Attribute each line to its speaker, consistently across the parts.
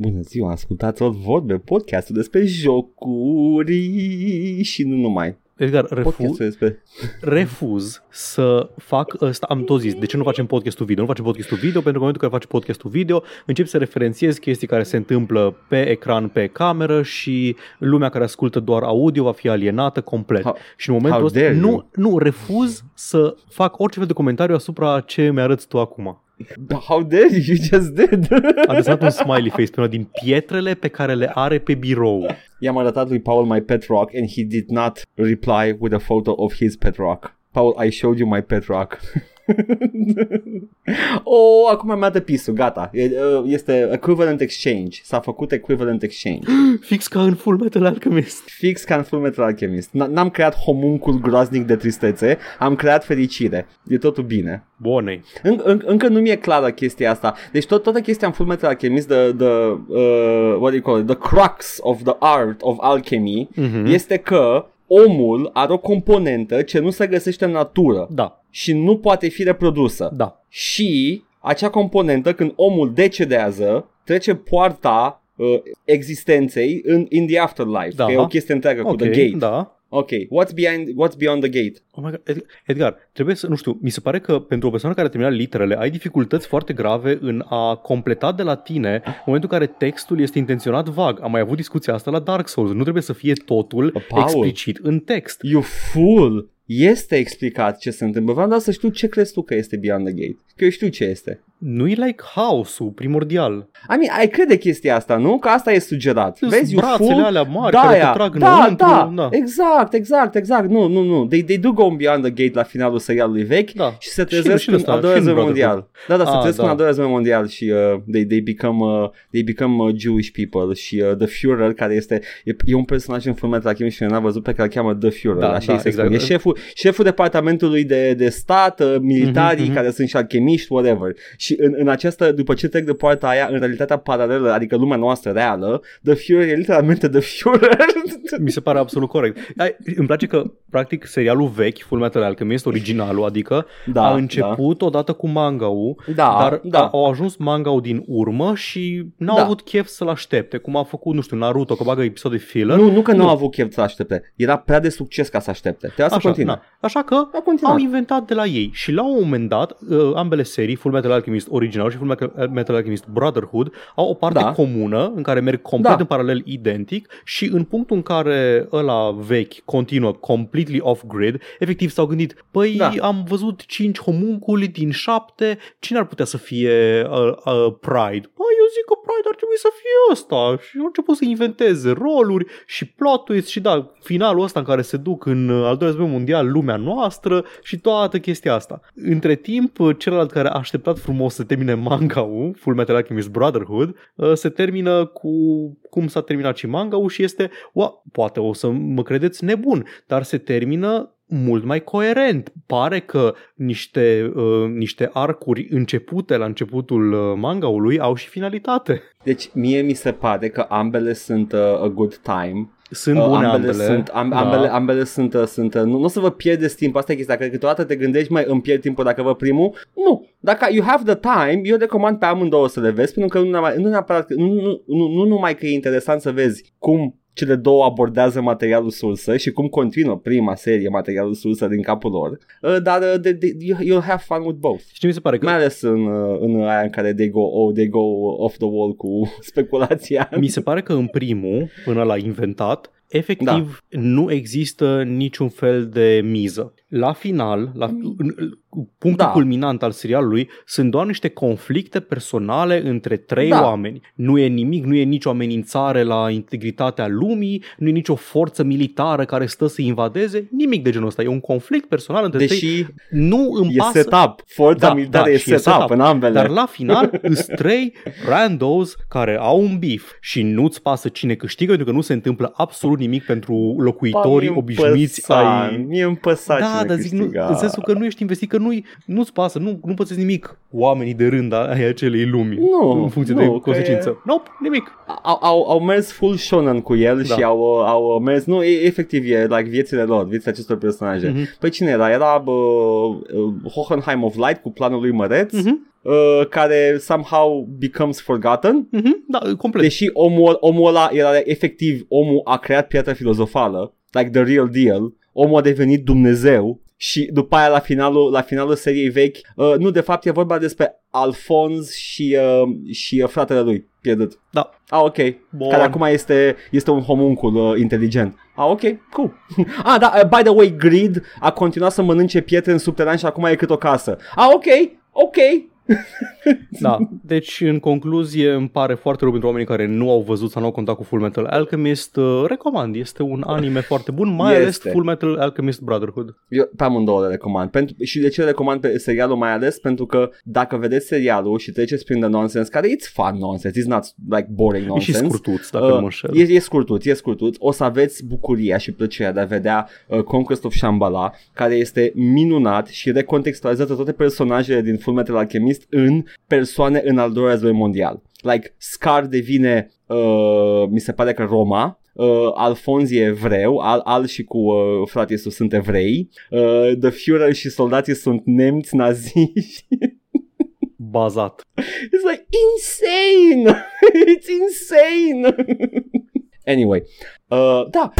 Speaker 1: Bună ziua, ascultați o vorbe, podcastul despre jocuri și nu numai.
Speaker 2: Edgar, refuz,
Speaker 1: Podcastul despre...
Speaker 2: refuz să fac ăsta, am tot zis, de ce nu facem podcastul video? Nu facem podcastul video pentru că în momentul în care faci podcastul video începi să referențiezi chestii care se întâmplă pe ecran, pe cameră și lumea care ascultă doar audio va fi alienată complet.
Speaker 1: How-
Speaker 2: și în momentul
Speaker 1: how
Speaker 2: ăsta
Speaker 1: dare
Speaker 2: nu,
Speaker 1: you.
Speaker 2: nu, refuz să fac orice fel de comentariu asupra ce mi-arăți tu acum.
Speaker 1: How dare you, you just did?
Speaker 2: Am desenat un smiley face pe una din pietrele pe care le are pe birou.
Speaker 1: I-am arătat lui Paul my pet rock and he did not reply with a photo of his pet rock. Paul, I showed you my pet rock. oh, acum mi-a dat pisul, gata. E, uh, Este equivalent exchange. S-a făcut equivalent exchange.
Speaker 2: Fix ca în Full Metal Alchemist.
Speaker 1: Fix ca în Full Metal Alchemist. N- N-am creat homuncul groaznic de tristețe, am creat fericire. E totul bine.
Speaker 2: Bunei.
Speaker 1: În, în, încă nu mi-e clară chestia asta. Deci tot, toată chestia în Full Metal Alchemist, the, the, uh, what do you call it, the crux of the art of alchemy,
Speaker 2: Mhm.
Speaker 1: este că omul are o componentă ce nu se găsește în natură
Speaker 2: Da,
Speaker 1: și nu poate fi reprodusă.
Speaker 2: da.
Speaker 1: Și acea componentă, când omul decedează, trece poarta uh, existenței în in the afterlife.
Speaker 2: Da.
Speaker 1: Că e o chestie întreagă cu
Speaker 2: Ok,
Speaker 1: the gate.
Speaker 2: da.
Speaker 1: Ok, what's behind, what's beyond the gate?
Speaker 2: Oh my God. Ed- Edgar, trebuie să, nu știu, mi se pare că pentru o persoană care a terminat literele ai dificultăți foarte grave în a completa de la tine în momentul în care textul este intenționat vag. Am mai avut discuția asta la Dark Souls. Nu trebuie să fie totul
Speaker 1: Paul.
Speaker 2: explicit în text.
Speaker 1: You fool! Este explicat ce se întâmplă. Vreau doar să știu ce crezi tu că este Beyond the Gate. Că eu știu ce este.
Speaker 2: Nu e like house-ul primordial.
Speaker 1: I mean, ai crede chestia asta, nu? Că asta e sugerat.
Speaker 2: Sunt
Speaker 1: Vezi, you
Speaker 2: brațele
Speaker 1: fool?
Speaker 2: alea mari
Speaker 1: da,
Speaker 2: care te
Speaker 1: aia.
Speaker 2: trag
Speaker 1: da,
Speaker 2: înăuntru,
Speaker 1: da,
Speaker 2: da.
Speaker 1: exact, exact, exact. Nu, nu, nu. They, they do go beyond the gate la finalul serialului vechi
Speaker 2: Da.
Speaker 1: și se
Speaker 2: Și în-
Speaker 1: trezesc
Speaker 2: și în
Speaker 1: în
Speaker 2: ăsta,
Speaker 1: al doilea
Speaker 2: și în
Speaker 1: război
Speaker 2: Brotherhood.
Speaker 1: mondial. Da, da, se
Speaker 2: Ah,
Speaker 1: trezesc
Speaker 2: da.
Speaker 1: în al doilea război mondial și uh, they, they become, uh, they become uh, Jewish people și uh, The Führer, care este, e, e un personaj în Fullmetal Alchemist și n-a văzut pe care îl cheamă The Führer,
Speaker 2: Da,
Speaker 1: așa
Speaker 2: da,
Speaker 1: îi se
Speaker 2: exact.
Speaker 1: spune. E șeful, șeful departamentului de, de stat, uh, militarii
Speaker 2: Mhm, mhm.
Speaker 1: care sunt și alchemiști, whatever. Și în, în această, după ce trec de poarta aia, în realitatea paralelă, adică lumea noastră reală, The Führer e literalmente The Führer.
Speaker 2: Mi se pare absolut corect. Ai, îmi place că, practic, serialul vechi, Full Metal Alchemist, originalul, adică,
Speaker 1: Da,
Speaker 2: a început odată cu manga-ul,
Speaker 1: Da,
Speaker 2: dar
Speaker 1: da.
Speaker 2: a- au ajuns manga-ul din urmă și n-au
Speaker 1: Da.
Speaker 2: avut chef să-l aștepte, cum a făcut, nu știu, Naruto, că bagă episoade filler.
Speaker 1: Nu, nu că nu
Speaker 2: Nu.
Speaker 1: au avut chef să aștepte. Era prea de succes ca să aștepte. Trebuia să
Speaker 2: Așa,
Speaker 1: continue.
Speaker 2: Na. Așa că
Speaker 1: A continuat.
Speaker 2: au inventat de la ei și la un moment dat uh, ambele serii, Full Metal Alchemist original și Full Metal- Metal Alchemist Brotherhood, au o parte
Speaker 1: Da.
Speaker 2: comună în care merg complet
Speaker 1: Da.
Speaker 2: în paralel identic și în punctul în care ăla vechi continuă completely off-grid, efectiv s-au gândit, păi
Speaker 1: Da.
Speaker 2: am văzut 5 homunculi din 7, cine ar putea să fie uh, uh, Pride? Păi eu zic că Pride ar trebui să fie ăsta și au început să inventeze roluri și plot twist și da, finalul ăsta în care se duc în uh, al doilea război mondial lumea noastră și toată chestia asta. Între timp, uh, celălalt care a așteptat frumos să termine manga-ul, Full Metal Alchemist Brotherhood, uh, se termină cu cum s-a terminat și manga-ul și este, ua, poate o să mă credeți nebun, dar se termină mult mai coerent. Pare că niște, uh, niște arcuri începute la începutul uh, mangaului au și finalitate.
Speaker 1: Deci mie mi se pare că ambele sunt uh, a good time.
Speaker 2: Sunt
Speaker 1: Uh,
Speaker 2: bune
Speaker 1: ambele,
Speaker 2: ambele.
Speaker 1: sunt, am,
Speaker 2: da.
Speaker 1: ambele, ambele sunt, uh, sunt uh, nu, nu o să vă pierdeți timp, asta e chestia, că câteodată te gândești, mai îmi pierd timpul dacă vă primul. Nu, dacă you have the time, eu recomand pe amândouă să le vezi, pentru că nu, neapărat, nu, neapărat, nu, nu, nu, nu numai că e interesant să vezi cum cele două abordează materialul sursă și cum continuă prima serie materialul sursă din capul lor, uh, dar uh, de, de, you, you'll have fun with both.
Speaker 2: Și ce mi se pare că
Speaker 1: Mai ales în, uh, în aia în care they go, oh, they go off the wall cu speculația.
Speaker 2: Mi se pare că în primul, până l-a inventat, efectiv da. nu există niciun fel de miză. La final, la în, punctul
Speaker 1: Da.
Speaker 2: culminant al serialului, sunt doar niște conflicte personale între trei
Speaker 1: Da.
Speaker 2: oameni. Nu e nimic, nu e nicio amenințare la integritatea lumii, nu e nicio forță militară care stă să invadeze, nimic de genul ăsta. E un conflict personal între trei.
Speaker 1: Deși
Speaker 2: Nu îmi
Speaker 1: e
Speaker 2: pasă...
Speaker 1: setup, forța
Speaker 2: Da,
Speaker 1: militară
Speaker 2: da,
Speaker 1: e
Speaker 2: și e
Speaker 1: setup
Speaker 2: setup.
Speaker 1: în ambele.
Speaker 2: Dar la final îs trei randos care au un beef și nu-ți pasă cine câștigă pentru că nu se întâmplă absolut nimic pentru locuitorii obișnuiți ai...
Speaker 1: Mie îmi păsa
Speaker 2: Da,
Speaker 1: cine
Speaker 2: dar zic, nu,
Speaker 1: câștiga.
Speaker 2: în sensul că nu ești investit, că nu-i, nu-ți pasă, nu, nu pățesc nimic oamenii de rând ai acelei lumi
Speaker 1: Nu,
Speaker 2: în funcție
Speaker 1: nu,
Speaker 2: de
Speaker 1: că
Speaker 2: consecință.
Speaker 1: e-
Speaker 2: Nope, nimic.
Speaker 1: Au, au, au mers full shonen cu el
Speaker 2: Da.
Speaker 1: și au, au mers, nu, e, efectiv e like viețile lor, viețile acestor personaje.
Speaker 2: Mhm.
Speaker 1: Păi cine era? Era bă, uh, Hohenheim of Light cu planul lui Măreț,
Speaker 2: Mhm.
Speaker 1: uh, care somehow becomes forgotten.
Speaker 2: Mhm, da, complet.
Speaker 1: Deși omul, omul ăla era efectiv, omul a creat piatra filozofală, like the real deal, omul a devenit Dumnezeu și după aia la finalul, la finalul seriei vechi, uh, nu, de fapt e vorba despre Alphonse și, uh, și uh, fratele lui pierdut.
Speaker 2: Da.
Speaker 1: Ah, ok.
Speaker 2: Bun.
Speaker 1: Care acum este, este un homuncul uh, inteligent. Ah, ok, cool. ah, da, uh, by the way, Grid a continuat să mănânce pietre în subteran și acum e cât o casă. Ah, ok, ok.
Speaker 2: Da, deci în concluzie îmi pare foarte rău pentru oamenii care nu au văzut sau nu au contat cu Full Metal Alchemist. Uh, Recomand, este un anime foarte bun, mai ales
Speaker 1: Este.
Speaker 2: Full Metal Alchemist Brotherhood.
Speaker 1: Eu pe amândouă le recomand. Pentru, și de ce le recomand pe serialul mai ales? Pentru că dacă vedeți serialul și treceți prin the nonsense, care it's fun nonsense, it's not like boring
Speaker 2: E și
Speaker 1: nonsense.
Speaker 2: scurtuț, dacă nu mă
Speaker 1: Uh,
Speaker 2: înșel.
Speaker 1: e, e scurtuț, e scurtuț. O să aveți bucuria și plăcerea de a vedea uh, Conquest of Shambhala, care este minunat și recontextualizează toate personajele din Fullmetal Alchemist în persoane în al doilea război mondial. Like, Scar devine, uh, mi se pare că Roma, Uh, Alfonzi e evreu, Al, Al și cu uh, fratele său sunt evrei, uh, The Führer și soldații sunt nemți naziști.
Speaker 2: Bazat.
Speaker 1: It's like insane! It's insane! anyway, uh, da.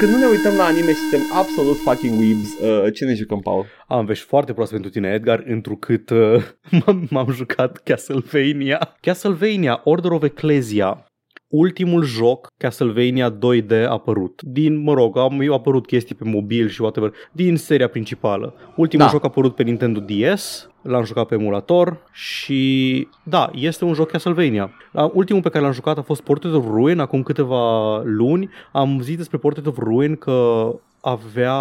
Speaker 1: Când nu ne uităm la anime și suntem absolut fucking weebs, uh, ce ne jucăm, Paul?
Speaker 2: Am vești foarte proaste pentru tine, Edgar, întrucât uh, m-am, m-am jucat Castlevania. Castlevania Order of Ecclesia ultimul joc Castlevania 2D apărut. Din, mă rog, am eu apărut chestii pe mobil și whatever, din seria principală. Ultimul
Speaker 1: Da.
Speaker 2: joc a apărut pe Nintendo DS, l-am jucat pe emulator și da, este un joc Castlevania. La- Ultimul pe care l-am jucat a fost Portrait of Ruin acum câteva luni. Am zis despre Portrait of Ruin că avea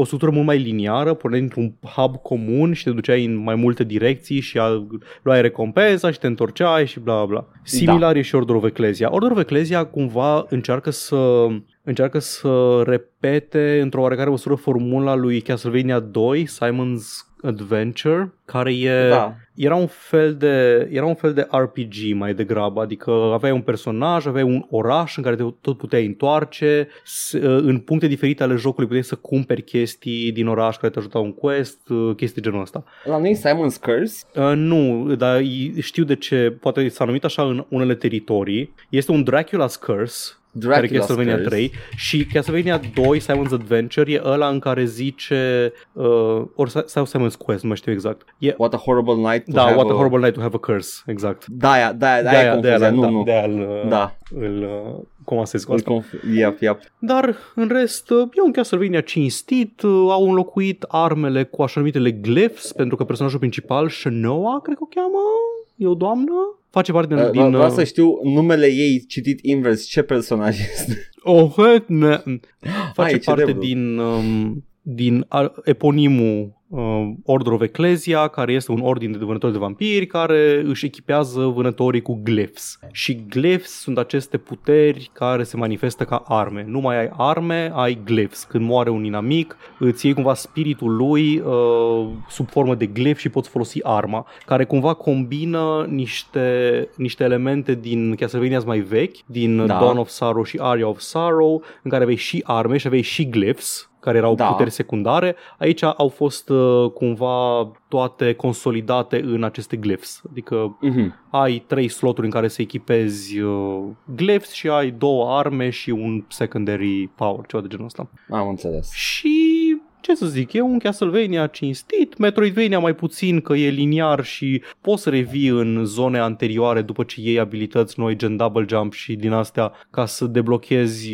Speaker 2: o structură mult mai liniară, porneai într-un hub comun și te duceai în mai multe direcții și a, luai recompensa și te întorceai și bla bla. Similar e și Order of Ecclesia. Order of Ecclesia cumva încearcă să încearcă să repete într-o oarecare măsură formula lui Castlevania 2, Simon's Adventure, care e
Speaker 1: Da.
Speaker 2: Era un fel de era un fel de RPG mai degrabă, adică aveai un personaj, aveai un oraș în care te tot puteai întoarce, s- în puncte diferite ale jocului puteai să cumperi chestii din oraș care te ajutau în quest, chestii genul ăsta.
Speaker 1: La noi Simon's Curse?
Speaker 2: Uh, nu, dar i- știu de ce, poate s-a numit așa în unele teritorii. Este un Dracula's Curse, care e
Speaker 1: Dracula's
Speaker 2: Castlevania
Speaker 1: Curse.
Speaker 2: 3 și Castlevania 2, Simon's Adventure, e ăla în care zice uh, ori sau Simon's Quest, nu mai știu exact. E,
Speaker 1: What a horrible night to
Speaker 2: da,
Speaker 1: have
Speaker 2: What a
Speaker 1: a...
Speaker 2: Horrible Night to Have a Curse, exact.
Speaker 1: Da, da, da, da, e
Speaker 2: De-aia,
Speaker 1: confuzia,
Speaker 2: de-aia,
Speaker 1: nu,
Speaker 2: da,
Speaker 1: nu.
Speaker 2: de-aia îl,
Speaker 1: Da,
Speaker 2: îl uh, comasez cu
Speaker 1: îl
Speaker 2: asta.
Speaker 1: conf- yep, yep.
Speaker 2: Dar, în rest, uh, e un Castlevania cinstit, uh, au înlocuit armele cu așa numitele glyphs, pentru că personajul principal, Shanoa, cred că o cheamă, e o doamnă, face parte din...
Speaker 1: Uh,
Speaker 2: din
Speaker 1: Vreau
Speaker 2: uh,
Speaker 1: să știu numele ei citit invers, ce personaj este.
Speaker 2: Oh, he, ne. Face
Speaker 1: Ai,
Speaker 2: parte
Speaker 1: celebrul.
Speaker 2: din, um, din a- eponimul uh, Order of Ecclesia, care este un ordin de vânători de vampiri care își echipează vânătorii cu glyphs. Și glyphs sunt aceste puteri care se manifestă ca arme. Nu mai ai arme, ai glyphs. Când moare un inamic, îți iei cumva spiritul lui uh, sub formă de glyph și poți folosi arma, care cumva combină niște, niște elemente din Castlevania mai vechi, din
Speaker 1: Da.
Speaker 2: da. Dawn of Sorrow și Aria of Sorrow, în care aveai și arme și aveai și glyphs, care erau
Speaker 1: Da.
Speaker 2: da. puteri secundare. Aici au fost uh, cumva toate consolidate în aceste glyphs. Adică
Speaker 1: Mhm.
Speaker 2: ai trei sloturi în care să echipezi uh, glyphs și ai două arme și un secondary power, ceva de genul ăsta.
Speaker 1: Am înțeles.
Speaker 2: Și ce să zic, e un Castlevania cinstit, Metroidvania mai puțin că e liniar și poți să revii în zone anterioare după ce iei abilități noi gen double jump și din astea ca să deblochezi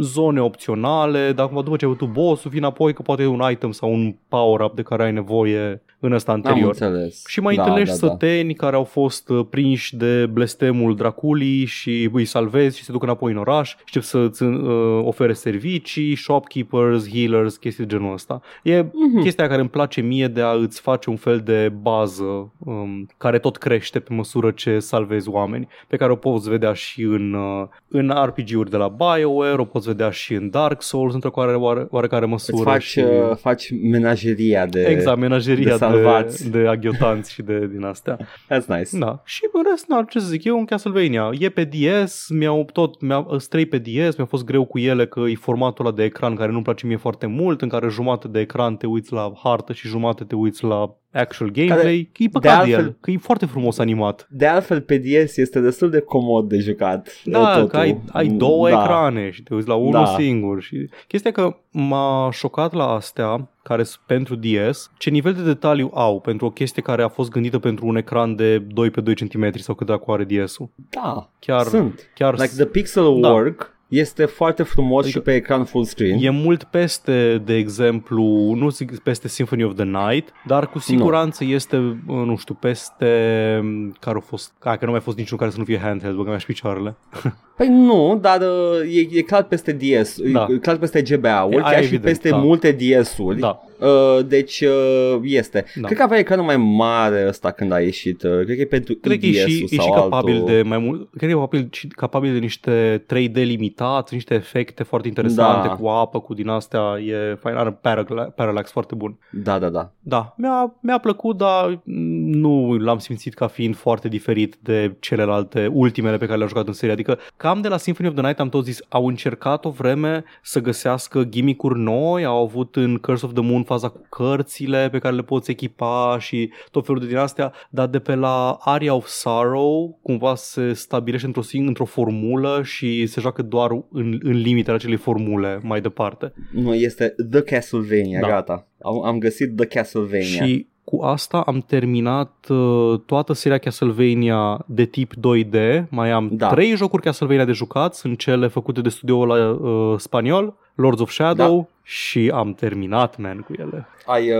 Speaker 2: zone opționale, dar acum după ce ai avut boss-ul, vin apoi că poate e un item sau un power-up de care ai nevoie în ăsta
Speaker 1: Am
Speaker 2: anterior.
Speaker 1: înțeles.
Speaker 2: Și mai
Speaker 1: da,
Speaker 2: întâlnești
Speaker 1: da, da.
Speaker 2: săteni care au fost uh, prinși de blestemul Draculii și îi salvezi și se duc înapoi în oraș, încep să-ți uh, ofere servicii, shopkeepers, healers, chestii de genul ăsta. E
Speaker 1: Mhm.
Speaker 2: chestia care îmi place mie de a îți face un fel de bază um, care tot crește pe măsură ce salvezi oameni, pe care o poți vedea și în, uh, în RPG-uri de la BioWare, o poți vedea și în Dark Souls într-o oare, oare, oarecare
Speaker 1: Îți
Speaker 2: măsură.
Speaker 1: faci,
Speaker 2: și...
Speaker 1: uh, faci menageria de...
Speaker 2: Exact, menageria
Speaker 1: de
Speaker 2: de,
Speaker 1: salvați.
Speaker 2: de, de aghiotanți și de din astea.
Speaker 1: That's nice.
Speaker 2: Da. Și în rest, na, ce să zic, eu în Castlevania. E pe DS, mi-au tot, mi-au străi pe DS, mi-a fost greu cu ele că e formatul ăla de ecran care nu-mi place mie foarte mult, în care jumătate de ecran te uiți la hartă și jumătate te uiți la actual gameplay. Că e păcat de,
Speaker 1: altfel-
Speaker 2: el, că e foarte frumos animat.
Speaker 1: De altfel, pe DS este destul de comod de jucat.
Speaker 2: Da,
Speaker 1: totul.
Speaker 2: că ai, ai două
Speaker 1: da.
Speaker 2: ecrane și te uiți la unul
Speaker 1: Da.
Speaker 2: singur. Și chestia că m-a șocat la astea, care sunt pentru DS, ce nivel de detaliu au pentru o chestie care a fost gândită pentru un ecran de 2 pe 2 cm sau cât dacă are DS-ul.
Speaker 1: Da,
Speaker 2: Chiar,
Speaker 1: sunt.
Speaker 2: chiar
Speaker 1: Like the pixel
Speaker 2: Da.
Speaker 1: work este foarte frumos
Speaker 2: Adică
Speaker 1: și pe ecran full screen.
Speaker 2: E mult peste, de exemplu, nu zic peste Symphony of the Night, dar cu siguranță este, uh, nu știu, peste care a fost, ca că nu mai a fost niciun care să nu fie handheld, băga și picioarele.
Speaker 1: Păi nu, dar uh, e, e clar peste DS,
Speaker 2: Da.
Speaker 1: e clar peste GBA-uri,
Speaker 2: E,
Speaker 1: chiar
Speaker 2: aia
Speaker 1: și
Speaker 2: evident,
Speaker 1: peste
Speaker 2: da.
Speaker 1: multe DS-uri.
Speaker 2: Da,
Speaker 1: Uh, deci uh, este.
Speaker 2: Da.
Speaker 1: Cred că avea ecranul mai mare ăsta când a ieșit. Uh, cred că e pentru
Speaker 2: cred că e
Speaker 1: EDS-ul
Speaker 2: și, e
Speaker 1: sau
Speaker 2: și capabil
Speaker 1: altul.
Speaker 2: de mai mult, cred că e capabil, și capabil de niște 3D limitați, niște efecte foarte interesante
Speaker 1: Da.
Speaker 2: cu apă, cu din astea, e fain, are paragla- parallax foarte bun.
Speaker 1: Da, da, da.
Speaker 2: Da, mi-a, mi-a plăcut, dar nu l-am simțit ca fiind foarte diferit de celelalte, ultimele pe care le-am jucat în serie. Adică cam de la Symphony of the Night am tot zis, au încercat o vreme să găsească gimmick-uri noi, au avut în Curse of the Moon faza cu cărțile pe care le poți echipa și tot felul de din astea, dar de pe la Aria of Sorrow cumva se stabilește într-o, sing- într-o formulă și se joacă doar în, în limitele acelei formule mai departe.
Speaker 1: Nu, este The Castlevania,
Speaker 2: Da.
Speaker 1: gata. Am, am găsit The Castlevania.
Speaker 2: Și cu asta am terminat uh, toată seria Castlevania de tip 2D. Mai am
Speaker 1: Da.
Speaker 2: trei jocuri Castlevania de jucat, sunt cele făcute de studioul la uh, spaniol, Lords of Shadow
Speaker 1: Da.
Speaker 2: și am terminat, man, cu ele.
Speaker 1: Ai, uh,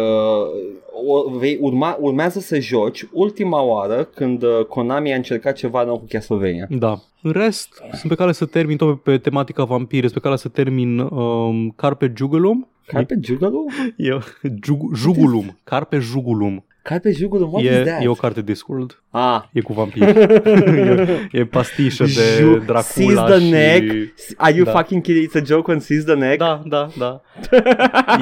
Speaker 1: o, vei urma, urmează să joci ultima oară când uh, Konami a încercat ceva nou cu Castlevania.
Speaker 2: Da. În rest, sunt pe cale să termin tot pe, pe tematica vampire, sunt pe cale să termin um, Carpe Jugulum.
Speaker 1: Carpe Jugulum?
Speaker 2: E, jug, jugulum. Carpe Jugulum.
Speaker 1: Carpe Jugulum? What
Speaker 2: e,
Speaker 1: is that?
Speaker 2: e o carte Discworld.
Speaker 1: Ah.
Speaker 2: E cu vampiri. e, e pastișă de
Speaker 1: Ju-
Speaker 2: Dracula
Speaker 1: Seize the
Speaker 2: și...
Speaker 1: neck. Are you
Speaker 2: Da.
Speaker 1: fucking kidding? It's a joke on Seize the Neck?
Speaker 2: Da, da, da.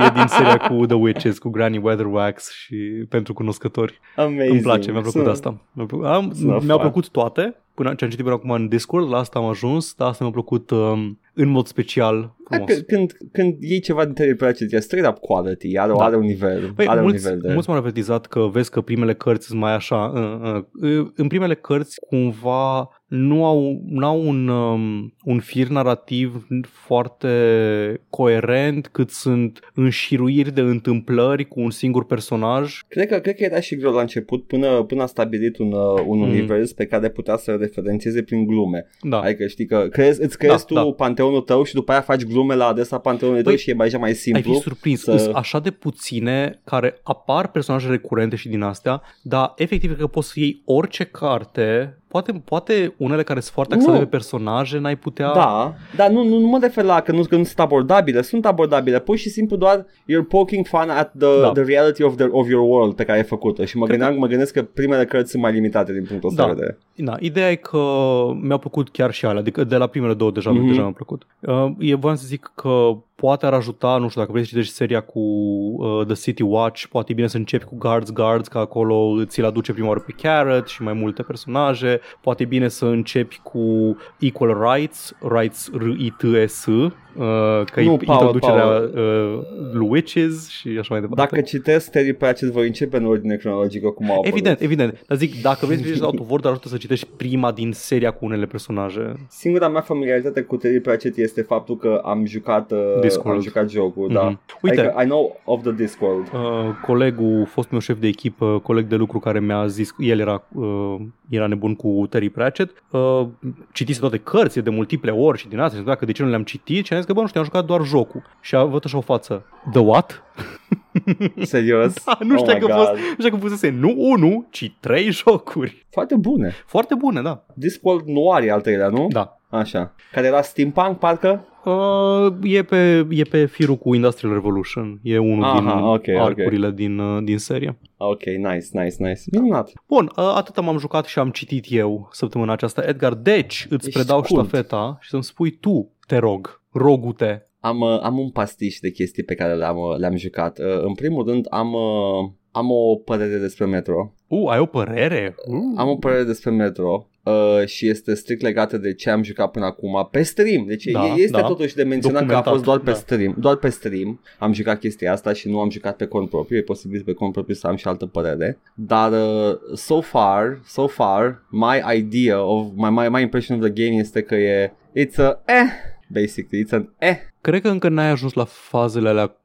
Speaker 2: e din seria cu The Witches, cu Granny Weatherwax și pentru cunoscători.
Speaker 1: Amazing.
Speaker 2: Îmi place, mi-a plăcut
Speaker 1: Sună-
Speaker 2: asta. Mi-a plăcut, am,
Speaker 1: Sună
Speaker 2: mi-au
Speaker 1: fun.
Speaker 2: plăcut toate, până ce am citit până acum în Discord, la asta am ajuns, dar asta mi-a plăcut um, în mod special frumos.
Speaker 1: Dacă, când, când iei ceva din Terry Pratchett, e straight up quality, are,
Speaker 2: Da.
Speaker 1: are un nivel,
Speaker 2: Păi,
Speaker 1: are
Speaker 2: mulți,
Speaker 1: un nivel de...
Speaker 2: mulți m-au avertizat că vezi că primele cărți sunt mai așa. Uh, uh, în primele cărți cumva nu au, n-au un, um, un fir narrativ foarte coerent cât sunt înșiruiri de întâmplări cu un singur personaj.
Speaker 1: Cred că, cred că era și greu la început până, până a stabilit un, uh, un
Speaker 2: Mm.
Speaker 1: univers pe care putea să referențieze prin glume.
Speaker 2: Da.
Speaker 1: Adică știi că crezi, îți creezi
Speaker 2: Da,
Speaker 1: tu
Speaker 2: da.
Speaker 1: panteonul tău și după aia faci glume la adresa panteonului tău
Speaker 2: Păi,
Speaker 1: și e mai, așa mai
Speaker 2: Ai
Speaker 1: simplu.
Speaker 2: fi surprins,
Speaker 1: să-
Speaker 2: sunt așa de puține care apar personaje recurente și din astea, dar efectiv cred că poți să iei orice carte, poate, poate unele care sunt foarte axate
Speaker 1: Nu.
Speaker 2: pe personaje, n-ai putea...
Speaker 1: Da, dar nu, nu, nu mă refer la că nu, că nu sunt abordabile, sunt abordabile, pur și simplu doar you're poking fun at the,
Speaker 2: Da.
Speaker 1: the reality of, the, of your world pe care ai făcut-o și mă,
Speaker 2: Cred
Speaker 1: gândeam, mă gândesc că primele cărți sunt mai limitate din punctul ăsta
Speaker 2: Da.
Speaker 1: de vedere.
Speaker 2: Da, ideea e că mi-au plăcut chiar și alea, adică de la primele două deja,
Speaker 1: Mhm.
Speaker 2: mm-hmm. deja mi-au plăcut. Uh, e voiam să zic că poate ar ajuta, nu știu, dacă vrei să citești seria cu uh, The City Watch, poate e bine să începi cu Guards Guards, că acolo ți-l aduce prima oară pe Carrot și mai multe personaje, poate e bine să începi cu Equal Rights, Rights R-I-T-S, uh, că
Speaker 1: Nu,
Speaker 2: e
Speaker 1: Paul,
Speaker 2: introducerea
Speaker 1: Paul.
Speaker 2: uh, lui Witches și așa mai departe.
Speaker 1: Dacă citesc Terry Pratchett voi începe în ordine cronologică cum au apărut.
Speaker 2: Evident, evident. Dar zic, dacă vrei să citești Out of Order, ajută să citești prima din seria cu unele personaje.
Speaker 1: Singura mea familiaritate cu Terry Pratchett este faptul că am jucat, uh,
Speaker 2: Discworld.
Speaker 1: am jucat jocul, mm-hmm. da.
Speaker 2: Mhm. Uite,
Speaker 1: Adică I know of the Discworld.
Speaker 2: Uh, colegul, fost meu șef de echipă, coleg de lucru care mi-a zis, el era, uh, era nebun cu Terry Pratchett, uh, citise toate cărțile de multiple ori și din astea și întreaba că de ce nu le-am citit și am zis că bă, nu știu, am jucat doar jocul. Și a văzut așa o față, The what?
Speaker 1: Serios?
Speaker 2: Da, nu știu
Speaker 1: oh
Speaker 2: că
Speaker 1: my
Speaker 2: fost,
Speaker 1: God.
Speaker 2: nu știu că fusese nu unul, ci trei jocuri.
Speaker 1: Foarte bune.
Speaker 2: Foarte bune, da.
Speaker 1: Discworld nu are al treilea, nu?
Speaker 2: Da.
Speaker 1: Așa. Care era steampunk, parcă?
Speaker 2: Uh, e, pe, e pe firul cu Industrial Revolution. E unul
Speaker 1: Aha,
Speaker 2: din
Speaker 1: ok, ok.
Speaker 2: arcurile din, uh, din serie.
Speaker 1: Ok, nice, nice, nice. Minunat.
Speaker 2: Bun, uh, atât m-am jucat și am citit eu săptămâna aceasta. Edgar, deci îți
Speaker 1: Ești
Speaker 2: predau
Speaker 1: cult.
Speaker 2: ștafeta și să-mi spui tu, te rog, rogute.
Speaker 1: Am, uh, am un pastiș de chestii pe care le-am, uh, le-am jucat. Uh, în primul rând am, uh, am o părere despre Metro.
Speaker 2: Uh, ai o părere? Uh.
Speaker 1: Am o părere despre Metro uh, și este strict legată de ce am jucat până acum pe stream. Deci
Speaker 2: Da,
Speaker 1: e- este
Speaker 2: da.
Speaker 1: totuși de menționat că a
Speaker 2: Documentat,
Speaker 1: fost doar pe
Speaker 2: da.
Speaker 1: stream. Doar pe stream am jucat chestia asta și nu am jucat pe cont propriu. E posibil pe cont propriu să am și altă părere. Dar uh, so far, so far, my idea of my, my, my impression of the game este că e it's a eh basically, it's an eh
Speaker 2: Cred că încă n-ai ajuns la fazele alea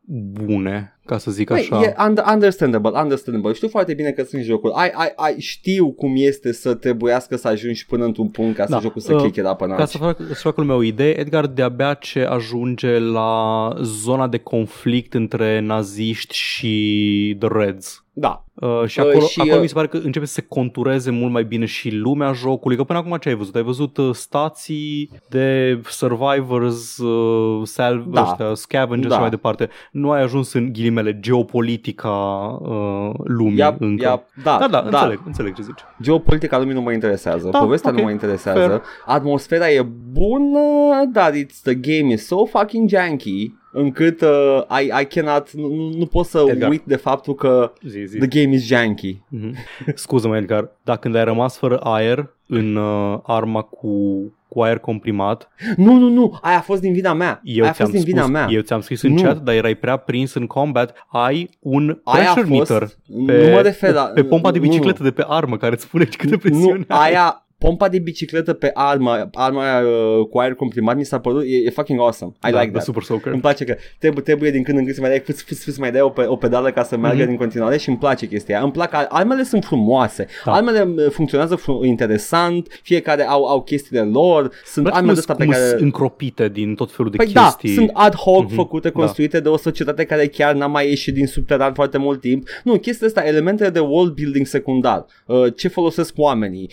Speaker 2: bune, ca să zic
Speaker 1: Băi,
Speaker 2: așa.
Speaker 1: e under, understandable, understandable. Știu foarte bine că sunt jocuri. Ai, ai, ai, știu cum este să trebuiască să ajungi până într-un punct ca să
Speaker 2: Da,
Speaker 1: jocul să
Speaker 2: uh,
Speaker 1: kick it up
Speaker 2: Ca să fac, să fac lumea o idee, Edgar de-abia ce ajunge la zona de conflict între naziști și The Reds.
Speaker 1: Da.
Speaker 2: Uh, și
Speaker 1: Uh,
Speaker 2: acolo,
Speaker 1: și,
Speaker 2: acolo
Speaker 1: uh,
Speaker 2: mi se pare că începe să se contureze mult mai bine și lumea jocului, că până acum ce ai văzut? Ai văzut uh, stații de survivors, uh, salv,
Speaker 1: Da.
Speaker 2: ăștia, scavengers
Speaker 1: Da.
Speaker 2: și mai departe. Nu ai ajuns în ghilimele geopolitica uh, lumii
Speaker 1: Ia,
Speaker 2: încă.
Speaker 1: ia, da,
Speaker 2: da, da, înțeleg, înțeleg ce zici.
Speaker 1: Geopolitica lumii nu mă interesează,
Speaker 2: Da,
Speaker 1: povestea
Speaker 2: ok,
Speaker 1: nu mă interesează,
Speaker 2: fair.
Speaker 1: atmosfera e bună, dar it's, the game is so fucking janky încât uh, I, I cannot, nu, nu- nu pot să
Speaker 2: Edgar.
Speaker 1: uit de faptul că
Speaker 2: Zi, zi.
Speaker 1: the game is janky.
Speaker 2: Mhm. Scuză-mă, Edgar, dar când ai rămas fără aer în uh, arma cu, cu aer comprimat,
Speaker 1: Nu, nu, nu, aia a fost din vina mea.
Speaker 2: eu
Speaker 1: aia a
Speaker 2: ți-am
Speaker 1: fost din vina
Speaker 2: spus,
Speaker 1: mea.
Speaker 2: eu ți-am scris în
Speaker 1: Nu.
Speaker 2: chat, dar erai prea prins în combat, ai un
Speaker 1: aia a
Speaker 2: pressure
Speaker 1: fost,
Speaker 2: meter
Speaker 1: nu mă refer la...
Speaker 2: pe pompa de
Speaker 1: nu, nu.
Speaker 2: bicicletă de pe armă care îți spune câte presiune
Speaker 1: Nu,
Speaker 2: ai.
Speaker 1: aia, pompa de bicicletă pe arma, arma aia, uh, cu aer comprimat mi s-a părut, e, e fucking awesome. I
Speaker 2: da,
Speaker 1: like
Speaker 2: the
Speaker 1: that.
Speaker 2: Super Soaker.
Speaker 1: Îmi place că trebuie, trebuie din când în când să mai dai fâs, fâs, fâs, mai dai o, pe, o pedală ca să meargă
Speaker 2: Mhm.
Speaker 1: din continuare și îmi place chestia aia. Îmi plac, armele sunt frumoase,
Speaker 2: Da.
Speaker 1: armele uh, funcționează fru- interesant, fiecare au, au chestiile lor, sunt
Speaker 2: Dar
Speaker 1: arme
Speaker 2: cum
Speaker 1: de asta pe
Speaker 2: sunt
Speaker 1: care...
Speaker 2: încropite din tot felul de
Speaker 1: Păi
Speaker 2: chestii.
Speaker 1: da, sunt ad hoc
Speaker 2: Mhm,
Speaker 1: făcute,
Speaker 2: da.
Speaker 1: construite de o societate care chiar n-a mai ieșit din subteran foarte mult timp. Nu, chestia asta, elementele de world building secundar, uh, ce folosesc oamenii,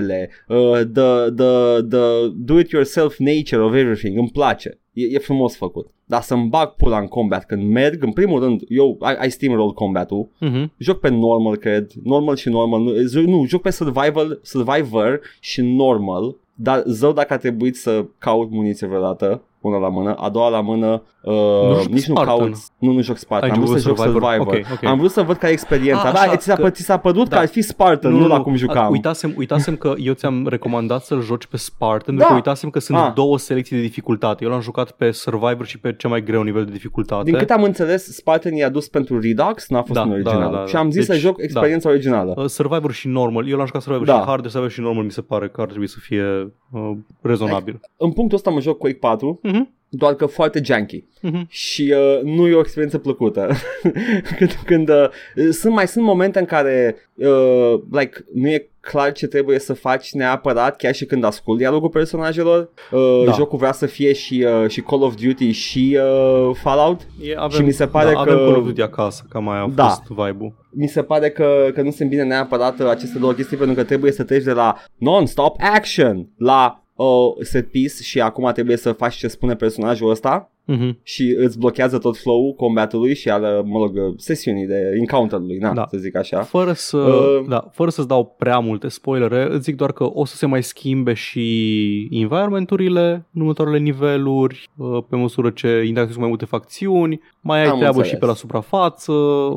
Speaker 1: uneltele, uh, the, the, the do-it-yourself nature of everything, îmi place. E, e frumos făcut. Dar să-mi bag pula în combat când merg, în primul rând, eu I, I steamroll combat-ul,
Speaker 2: Mhm.
Speaker 1: joc pe normal, cred, normal și normal, nu, z- nu joc pe survival, survivor și normal, dar zău dacă a trebuit să caut muniție vreodată, una la mână, a doua la mână, uh,
Speaker 2: Nu joci
Speaker 1: nici nu
Speaker 2: Spartan.
Speaker 1: caut, nu, nu joc Spartan,
Speaker 2: Ai
Speaker 1: am vrut să
Speaker 2: jucat
Speaker 1: joc
Speaker 2: Survivor?
Speaker 1: Survivor,
Speaker 2: Ok, ok.
Speaker 1: am vrut să văd care e experiența,
Speaker 2: Ah,
Speaker 1: da,
Speaker 2: așa,
Speaker 1: ți, s-a,
Speaker 2: că-
Speaker 1: pă- ți s-a părut
Speaker 2: da.
Speaker 1: că ar fi Spartan, nu, la cum jucam.
Speaker 2: Uitasem, uitasem că eu ți-am recomandat să-l joci pe Spartan,
Speaker 1: Da.
Speaker 2: pentru că uitasem că sunt
Speaker 1: Ah.
Speaker 2: două selecții de dificultate. Eu l-am jucat pe Survivor și pe cel mai greu nivel de dificultate.
Speaker 1: Din câte am înțeles, Spartan i-a dus pentru Redux, n-a fost
Speaker 2: Da,
Speaker 1: în
Speaker 2: da,
Speaker 1: original.
Speaker 2: da, da.
Speaker 1: Și am zis
Speaker 2: Deci,
Speaker 1: să joc
Speaker 2: da.
Speaker 1: experiența originală.
Speaker 2: Uh, Survivor și normal. Eu l-am jucat Survivor
Speaker 1: Da.
Speaker 2: și hard, Survivor și normal mi se pare că ar trebui să fie uh, rezonabil.
Speaker 1: În punctul ăsta mă joc Quake 4,
Speaker 2: Mhm,
Speaker 1: doar că foarte janky.
Speaker 2: mhm.
Speaker 1: și uh, nu e o experiență plăcută. când când uh, sunt mai sunt momente în care uh, like nu e clar ce trebuie să faci neapărat chiar și când ascult dialogul personajelor. Uh,
Speaker 2: Da.
Speaker 1: Jocul vrea să fie și uh, și Call of Duty și uh, Fallout.
Speaker 2: E, avem,
Speaker 1: Și mi se pare
Speaker 2: da, avem
Speaker 1: că-
Speaker 2: Call of Duty acasă, cam mai a
Speaker 1: Da.
Speaker 2: fost vibe-ul.
Speaker 1: Mi se pare că, că nu sunt bine neapărat uh, aceste două chestii pentru că trebuie să treci de la non-stop action la uh, set piece și acum trebuie să faci ce spune personajul ăsta
Speaker 2: Mhm.
Speaker 1: și îți blochează tot flow-ul combatului și al, mă rog, sesiunii de encounter-ului, na,
Speaker 2: Da.
Speaker 1: să zic așa.
Speaker 2: Fără, să,
Speaker 1: Uh.
Speaker 2: da, fără să-ți dau prea multe spoilere, îți zic doar că o să se mai schimbe și environmenturile în următoarele niveluri, uh, pe măsură ce interacționezi cu mai multe facțiuni, mai ai
Speaker 1: Am
Speaker 2: treabă
Speaker 1: înțeles.
Speaker 2: și pe la suprafață,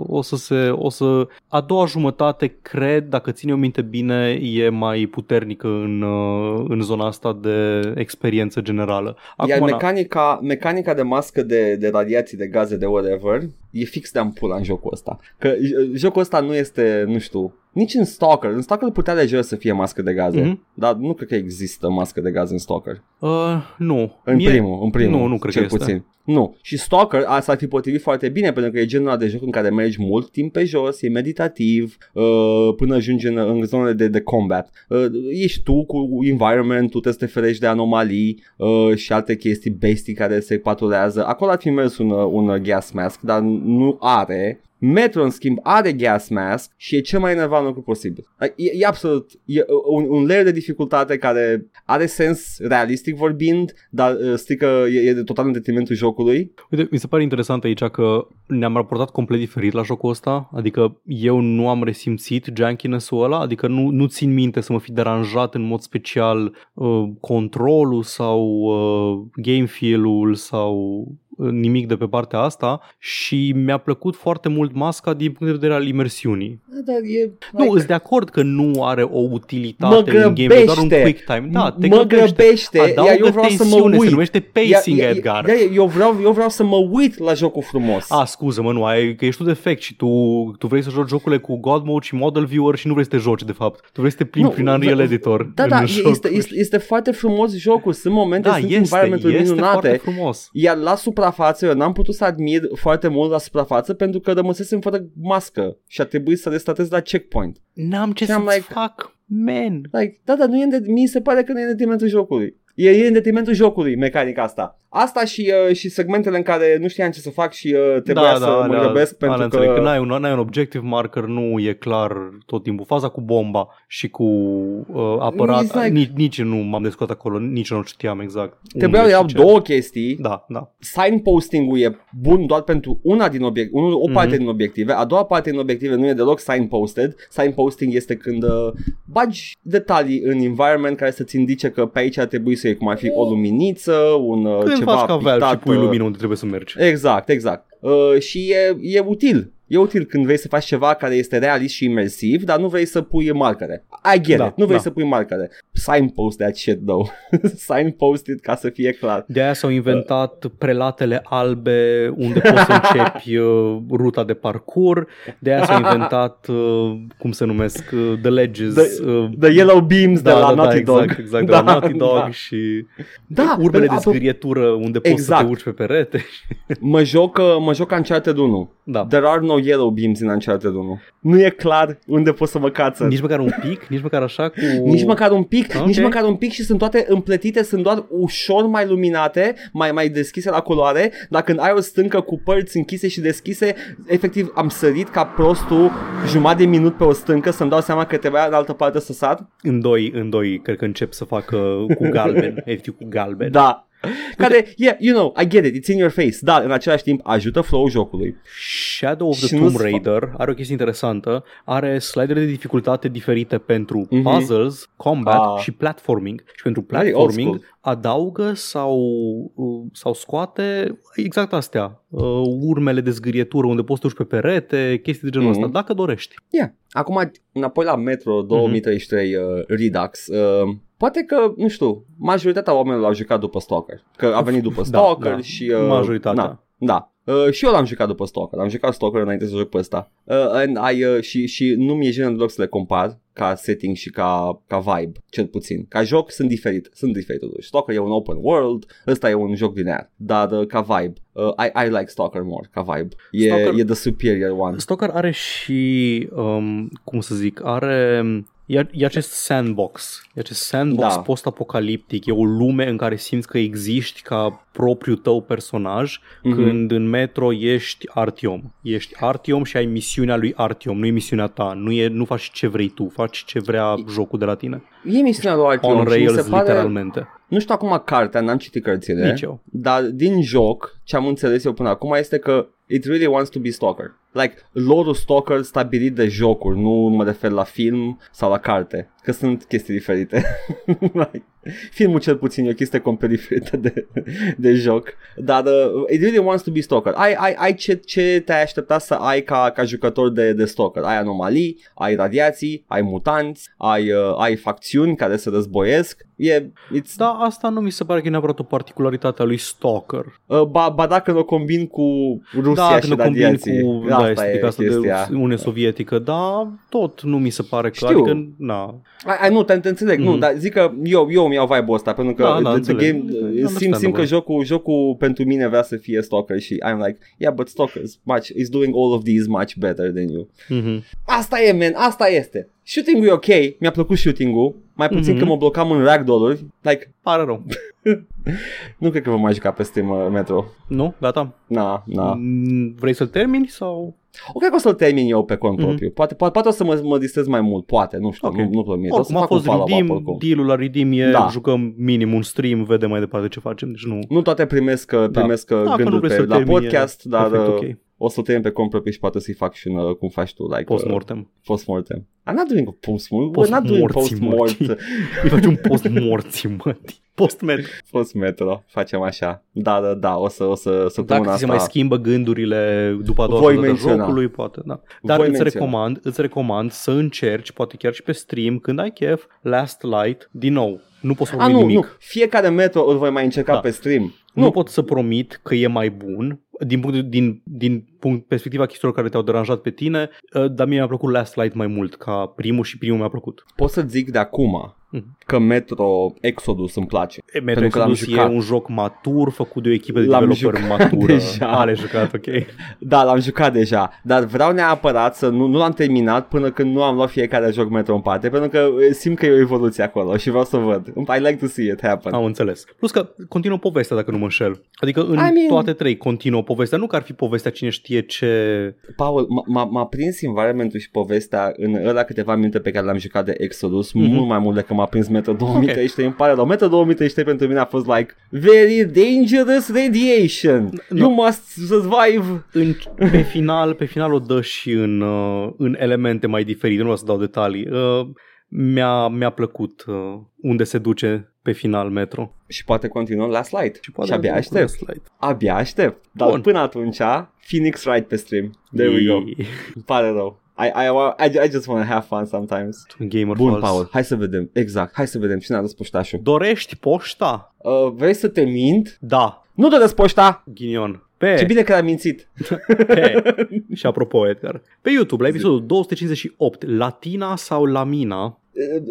Speaker 2: o să se, o să, a doua jumătate, cred, dacă ține o minte bine, e mai puternică în, uh, în zona asta de experiență generală.
Speaker 1: Iar
Speaker 2: na,
Speaker 1: mecanica, mecanica de mască de, de radiații, de gaze, de whatever, e fix de ampula în jocul ăsta. Că j- jocul ăsta nu este, nu știu, nici în Stalker. În Stalker putea deja să fie mască de gaze,
Speaker 2: Mhm.
Speaker 1: dar nu cred că există mască de gaze în Stalker.
Speaker 2: uh, nu.
Speaker 1: În
Speaker 2: Mie-
Speaker 1: primul, în primul,
Speaker 2: Nu, nu cred
Speaker 1: cel
Speaker 2: că este.
Speaker 1: puțin. Nu. Și Stalker asta ar fi potrivit foarte bine pentru că e genul ăla de joc în care mergi mult timp pe jos, e meditativ uh, până ajungi în, în zonele de, de combat. Uh, ești tu cu environment, tu trebuie să te ferești de anomalii uh, și alte chestii bestii care se patulează. Acolo ar fi mers un, un gas mask, dar nu are Metro, în schimb, are gas mask și e cel mai enervant lucru posibil. E, e absolut e un, un layer de dificultate care are sens realistic vorbind, dar uh, strică, e, e de total în detrimentul jocului.
Speaker 2: Uite, mi se pare interesant aici că ne-am raportat complet diferit la jocul ăsta, adică eu nu am resimțit jankiness-ul ăla, adică nu, nu țin minte să mă fi deranjat în mod special uh, controlul sau uh, game feel-ul sau nimic de pe partea asta și mi-a plăcut foarte mult masca din punct de vedere al imersiunii.
Speaker 1: Da, e,
Speaker 2: nu, îți de acord că nu are o utilitate în game, e doar un quick time. Da, te
Speaker 1: mă grăbește,
Speaker 2: Adaugă iar eu vreau să mă uit. Se numește pacing,
Speaker 1: ia, ia,
Speaker 2: Edgar.
Speaker 1: Ia, eu, vreau, eu vreau să mă uit la jocul frumos.
Speaker 2: A, scuză mă, nu, ai, că ești tu defect și tu, tu vrei să joci jocurile cu God Mode și Model Viewer și nu vrei să te joci, de fapt. Tu vrei să te plimbi prin Unreal Editor.
Speaker 1: Da, da, este, este, este, foarte frumos jocul. Sunt momente,
Speaker 2: da,
Speaker 1: sunt
Speaker 2: este,
Speaker 1: environment-uri
Speaker 2: este
Speaker 1: minunate.
Speaker 2: Foarte frumos.
Speaker 1: Iar la suprafață eu n-am putut să admir foarte mult la suprafață pentru că rămăsesem fără mască și a trebuit să restatez la checkpoint.
Speaker 2: N-am ce să like, fac, man.
Speaker 1: Like, da, da, nu e în de- mi se pare că nu e în detrimentul jocului. E, e în detrimentul jocului mecanica asta. Asta și, uh, și segmentele în care nu știam ce să fac și uh, trebuia
Speaker 2: da,
Speaker 1: să
Speaker 2: da,
Speaker 1: mă
Speaker 2: da,
Speaker 1: grăbesc
Speaker 2: da,
Speaker 1: pentru
Speaker 2: înțeleg,
Speaker 1: că...
Speaker 2: că n-ai un, n-ai un objective marker, nu e clar tot timpul. Faza cu bomba și cu uh, apărat,
Speaker 1: Exact.
Speaker 2: nici, nici nu m-am descurcat acolo, nici nu știam exact.
Speaker 1: Trebuiau
Speaker 2: unde
Speaker 1: erau
Speaker 2: și ce.
Speaker 1: două chestii.
Speaker 2: Da, da.
Speaker 1: Signposting-ul e bun doar pentru una din obiect, unul, o parte
Speaker 2: Mhm.
Speaker 1: din obiective. A doua parte din obiective nu e deloc signposted. Signposting este când uh, bagi detalii în environment care să-ți indice că pe aici ar trebui să e cum ar fi o luminiță, un uh,
Speaker 2: Când
Speaker 1: ceva
Speaker 2: faci ca Valve și
Speaker 1: pictat,
Speaker 2: pui
Speaker 1: uh,
Speaker 2: lumină unde trebuie să mergi.
Speaker 1: Exact, exact. Uh, și e, e util. E util când vrei să faci ceva care este realist și imersiv, dar nu vrei să pui marcare. I get
Speaker 2: Da,
Speaker 1: it. Nu vrei
Speaker 2: da.
Speaker 1: să pui marcare. Signpost that shit though. Signpost it ca să fie clar.
Speaker 2: De aia s-au inventat prelatele albe unde poți să începi uh, ruta de parcur. De aia s-au inventat, uh, cum se numesc, uh, The Ledges.
Speaker 1: The-
Speaker 2: uh,
Speaker 1: The Yellow Beams de la Naughty
Speaker 2: exact,
Speaker 1: Dog.
Speaker 2: Exact,
Speaker 1: Da,
Speaker 2: de la Naughty Dog
Speaker 1: da.
Speaker 2: și
Speaker 1: Da,
Speaker 2: urbele de
Speaker 1: pentru-
Speaker 2: zgârietură unde poți
Speaker 1: Exact.
Speaker 2: să te urci pe perete.
Speaker 1: Mă joc, uh, mă joc Uncharted 1.
Speaker 2: Da.
Speaker 1: There are no yellow beams in Uncharted 1. Nu e clar unde pot să mă cață.
Speaker 2: Nici măcar un pic, nici măcar așa cu...
Speaker 1: Nici măcar un pic,
Speaker 2: Ok.
Speaker 1: nici măcar un pic și sunt toate împletite, sunt doar ușor mai luminate, mai mai deschise la culoare, dar când ai o stâncă cu părți închise și deschise, efectiv am sărit ca prostul jumătate de minut pe o stâncă să-mi dau seama că trebuia în altă parte să sar.
Speaker 2: În doi, în doi, cred că încep să facă cu galben, efectiv cu galben.
Speaker 1: Da. Care, yeah, you know, I get it, it's in your face, dar în același timp ajută flow-ul jocului.
Speaker 2: Shadow of
Speaker 1: Și
Speaker 2: the
Speaker 1: nu
Speaker 2: Tomb
Speaker 1: sfa-
Speaker 2: Raider are o chestie interesantă, are slider de dificultate diferite pentru
Speaker 1: Mhm.
Speaker 2: puzzles, combat
Speaker 1: Ah.
Speaker 2: și platforming. Și pentru
Speaker 1: Very old
Speaker 2: platforming
Speaker 1: school.
Speaker 2: adaugă sau, uh, sau scoate exact astea, uh, urmele de zgârietură unde poți să te urci pe perete, chestii de genul
Speaker 1: Mhm.
Speaker 2: ăsta, dacă dorești.
Speaker 1: Yeah. Acum, înapoi la Metro 2033 uh, Redux, uh, poate că, nu știu, majoritatea oamenilor l-au jucat după Stalker. Că a venit după
Speaker 2: Da,
Speaker 1: Stalker
Speaker 2: da.
Speaker 1: și... Uh,
Speaker 2: Majoritatea.
Speaker 1: Na, da. Uh, și eu l-am jucat după Stalker, am jucat Stalker înainte să joc pe ăsta uh, and I, uh, și, și nu mi-e jenă deloc să le compar ca setting și ca, ca vibe, cel puțin. Ca joc sunt diferite, sunt diferite totuși. Stalker e un open world, ăsta e un joc din aia, dar uh, ca vibe, uh, I, I like Stalker more, ca vibe. E,
Speaker 2: Stalker-
Speaker 1: e the superior one.
Speaker 2: Stalker are și, um, cum să zic, are... E, e acest sandbox, e acest sandbox
Speaker 1: Da.
Speaker 2: post-apocaliptic, e o lume în care simți că existi ca propriul tău personaj,
Speaker 1: Mhm.
Speaker 2: când în Metro ești Artyom. Ești Artyom și ai misiunea lui Artyom, nu e misiunea ta, nu, e, nu faci ce vrei tu, faci ce vrea jocul de la tine.
Speaker 1: E misiunea lui Artyom
Speaker 2: On
Speaker 1: și mi se
Speaker 2: rails,
Speaker 1: pare,
Speaker 2: literalmente.
Speaker 1: Nu știu acum cartea, n-am citit cărțile,
Speaker 2: Nici eu.
Speaker 1: dar din joc, ce am înțeles eu până acum este că it really wants to be Stalker. Like, lore Stalker stabilit de jocuri, nu mă refer la film sau la carte, că sunt chestii diferite. like, filmul cel puțin e o chestie complet diferită de, de joc, dar uh, it really wants to be Stalker. Ai, ai, ai ce, ce te-ai aștepta să ai ca, ca jucător de, de Stalker. Ai anomalii, ai radiații, ai mutanți, ai, uh, ai facțiuni care se războiesc. E, it's,
Speaker 2: Da, asta nu mi se pare că e neapărat o particularitate a lui Stalker.
Speaker 1: Uh, ba, ba dacă o combin cu Rusia
Speaker 2: da,
Speaker 1: și
Speaker 2: când o combin
Speaker 1: radiații.
Speaker 2: cu da,
Speaker 1: asta
Speaker 2: estetica
Speaker 1: e
Speaker 2: asta
Speaker 1: chestia.
Speaker 2: de Uniune Sovietică, da, tot nu mi se pare că,
Speaker 1: Știu.
Speaker 2: adică, na,
Speaker 1: Ai, ai, nu, te, te înțeleg, mm. nu,
Speaker 2: Mhm.
Speaker 1: dar zic că eu, eu mi iau vibe-ul ăsta, pentru că
Speaker 2: Da, da,
Speaker 1: the, the
Speaker 2: înțeleg.
Speaker 1: game, uh,
Speaker 2: Understandable.
Speaker 1: simt, simt că jocul, jocul pentru mine vrea să fie Stalker și I'm like, yeah, but Stalker is, much, is doing all of these much better than you.
Speaker 2: mhm.
Speaker 1: Asta e, man, asta este. Shooting-ul e ok, mi-a plăcut shooting-ul, mai puțin
Speaker 2: Mhm.
Speaker 1: că mă blocam în ragdoll-uri. Like,
Speaker 2: Pare rău.
Speaker 1: nu cred că vă mai juca pe Steam uh, Metro.
Speaker 2: Nu? Gata?
Speaker 1: Na, na.
Speaker 2: Mm, Vrei să-l termini sau...
Speaker 1: O cred că o să-l termin eu pe cont
Speaker 2: Mhm.
Speaker 1: propriu. Poate, poate, poate o să mă, mă distrez mai mult, poate, nu știu,
Speaker 2: Ok.
Speaker 1: nu, nu promit. O să
Speaker 2: Oricum a
Speaker 1: fac un
Speaker 2: fost
Speaker 1: follow-up
Speaker 2: redeem,
Speaker 1: oricum.
Speaker 2: deal-ul la redeem e,
Speaker 1: Da.
Speaker 2: jucăm minim un stream, vedem mai departe ce facem, deci nu...
Speaker 1: Nu toate primesc, da. primesc
Speaker 2: Dacă nu
Speaker 1: gânduri
Speaker 2: vrei
Speaker 1: pe,
Speaker 2: să-l
Speaker 1: la
Speaker 2: termini, e
Speaker 1: podcast, dar
Speaker 2: perfect
Speaker 1: uh,
Speaker 2: ok.
Speaker 1: o să-l termin pe cont propriu și poate să-i fac și un, uh, cum faci tu, like,
Speaker 2: Post-mortem.
Speaker 1: Uh, post-mortem. I'm not doing a post-mortem. We're not doing
Speaker 2: Post-morții,
Speaker 1: post-mortem.
Speaker 2: Îi faci un post-morții, mă. Post-met.
Speaker 1: Post-metro. Facem așa. Da, da, da. O să, o să, săptămâna
Speaker 2: Dacă ți
Speaker 1: asta.
Speaker 2: se mai schimbă gândurile după a doua
Speaker 1: Voi
Speaker 2: dată
Speaker 1: menționa.
Speaker 2: jocului, poate, da. Dar
Speaker 1: Voi
Speaker 2: îți
Speaker 1: menționa.
Speaker 2: recomand, îți recomand să încerci, poate chiar și pe stream, când ai chef, Last Light, din nou. Nu poți să
Speaker 1: A,
Speaker 2: promit
Speaker 1: nu,
Speaker 2: nimic.
Speaker 1: nu. Fiecare metro îl voi mai încerca
Speaker 2: Da.
Speaker 1: pe stream.
Speaker 2: Nu pot să promit că e mai bun din, punct, din, din punct, perspectiva chestiilor care te-au deranjat pe tine, uh, dar mie mi-a plăcut Last Light mai mult ca primul și primul mi-a plăcut.
Speaker 1: Pot să zic de acum
Speaker 2: Mhm.
Speaker 1: că Metro Exodus îmi place.
Speaker 2: E, Metro
Speaker 1: Pentru că l-am
Speaker 2: Exodus e
Speaker 1: jucat.
Speaker 2: un joc matur făcut de o echipă de
Speaker 1: L-am
Speaker 2: developer
Speaker 1: jucat
Speaker 2: matură.
Speaker 1: deja.
Speaker 2: A, l-ai jucat, ok.
Speaker 1: Da, l-am jucat deja, dar vreau neapărat să nu, nu l-am terminat până când nu am luat fiecare joc Metro în parte, pentru că eh, simt că e o evoluție acolo și vreau să văd. I like to see it happen.
Speaker 2: Am înțeles. Plus că continuă povestea, dacă nu mă înșel. Adică în
Speaker 1: I mean-
Speaker 2: toate trei continuă povestea. Nu că ar fi povestea cine știe ce...
Speaker 1: Paul, m- m- m-a prins environmentul și povestea în ăla câteva minute pe care l-am jucat de Exodus,
Speaker 2: Mhm.
Speaker 1: mult mai mult decât m-a prins Metro 2033, îmi pare rău. Metro 2033 pentru mine a fost like very dangerous radiation.
Speaker 2: No.
Speaker 1: You must survive.
Speaker 2: În, pe final, pe final o dă și în, uh, în elemente mai diferite. Nu o să dau detalii. Uh, mi-a, mi-a plăcut uh, unde se duce pe final Metro.
Speaker 1: Și poate continuăm Last Light. Și,
Speaker 2: poate
Speaker 1: și abia
Speaker 2: continuă cu
Speaker 1: aștept.
Speaker 2: Last Light.
Speaker 1: Abia aștept. Dar
Speaker 2: Bun.
Speaker 1: până atunci, Phoenix Wright pe stream. There we go. Îmi pare rău. I, I, I, I just want to have fun sometimes.
Speaker 2: Gamer
Speaker 1: Bun,
Speaker 2: Falls.
Speaker 1: Paul, hai să vedem. Exact, hai să vedem cine a dus poștașul.
Speaker 2: Dorești poșta?
Speaker 1: Uh, vrei să te mint?
Speaker 2: Da.
Speaker 1: Nu doresc poșta!
Speaker 2: Ghinion. Pe,
Speaker 1: Ce bine că am mințit.
Speaker 2: pe. Și apropo, Edgar. Pe YouTube, la episodul 258, Latina sau Lamina,
Speaker 1: Uh,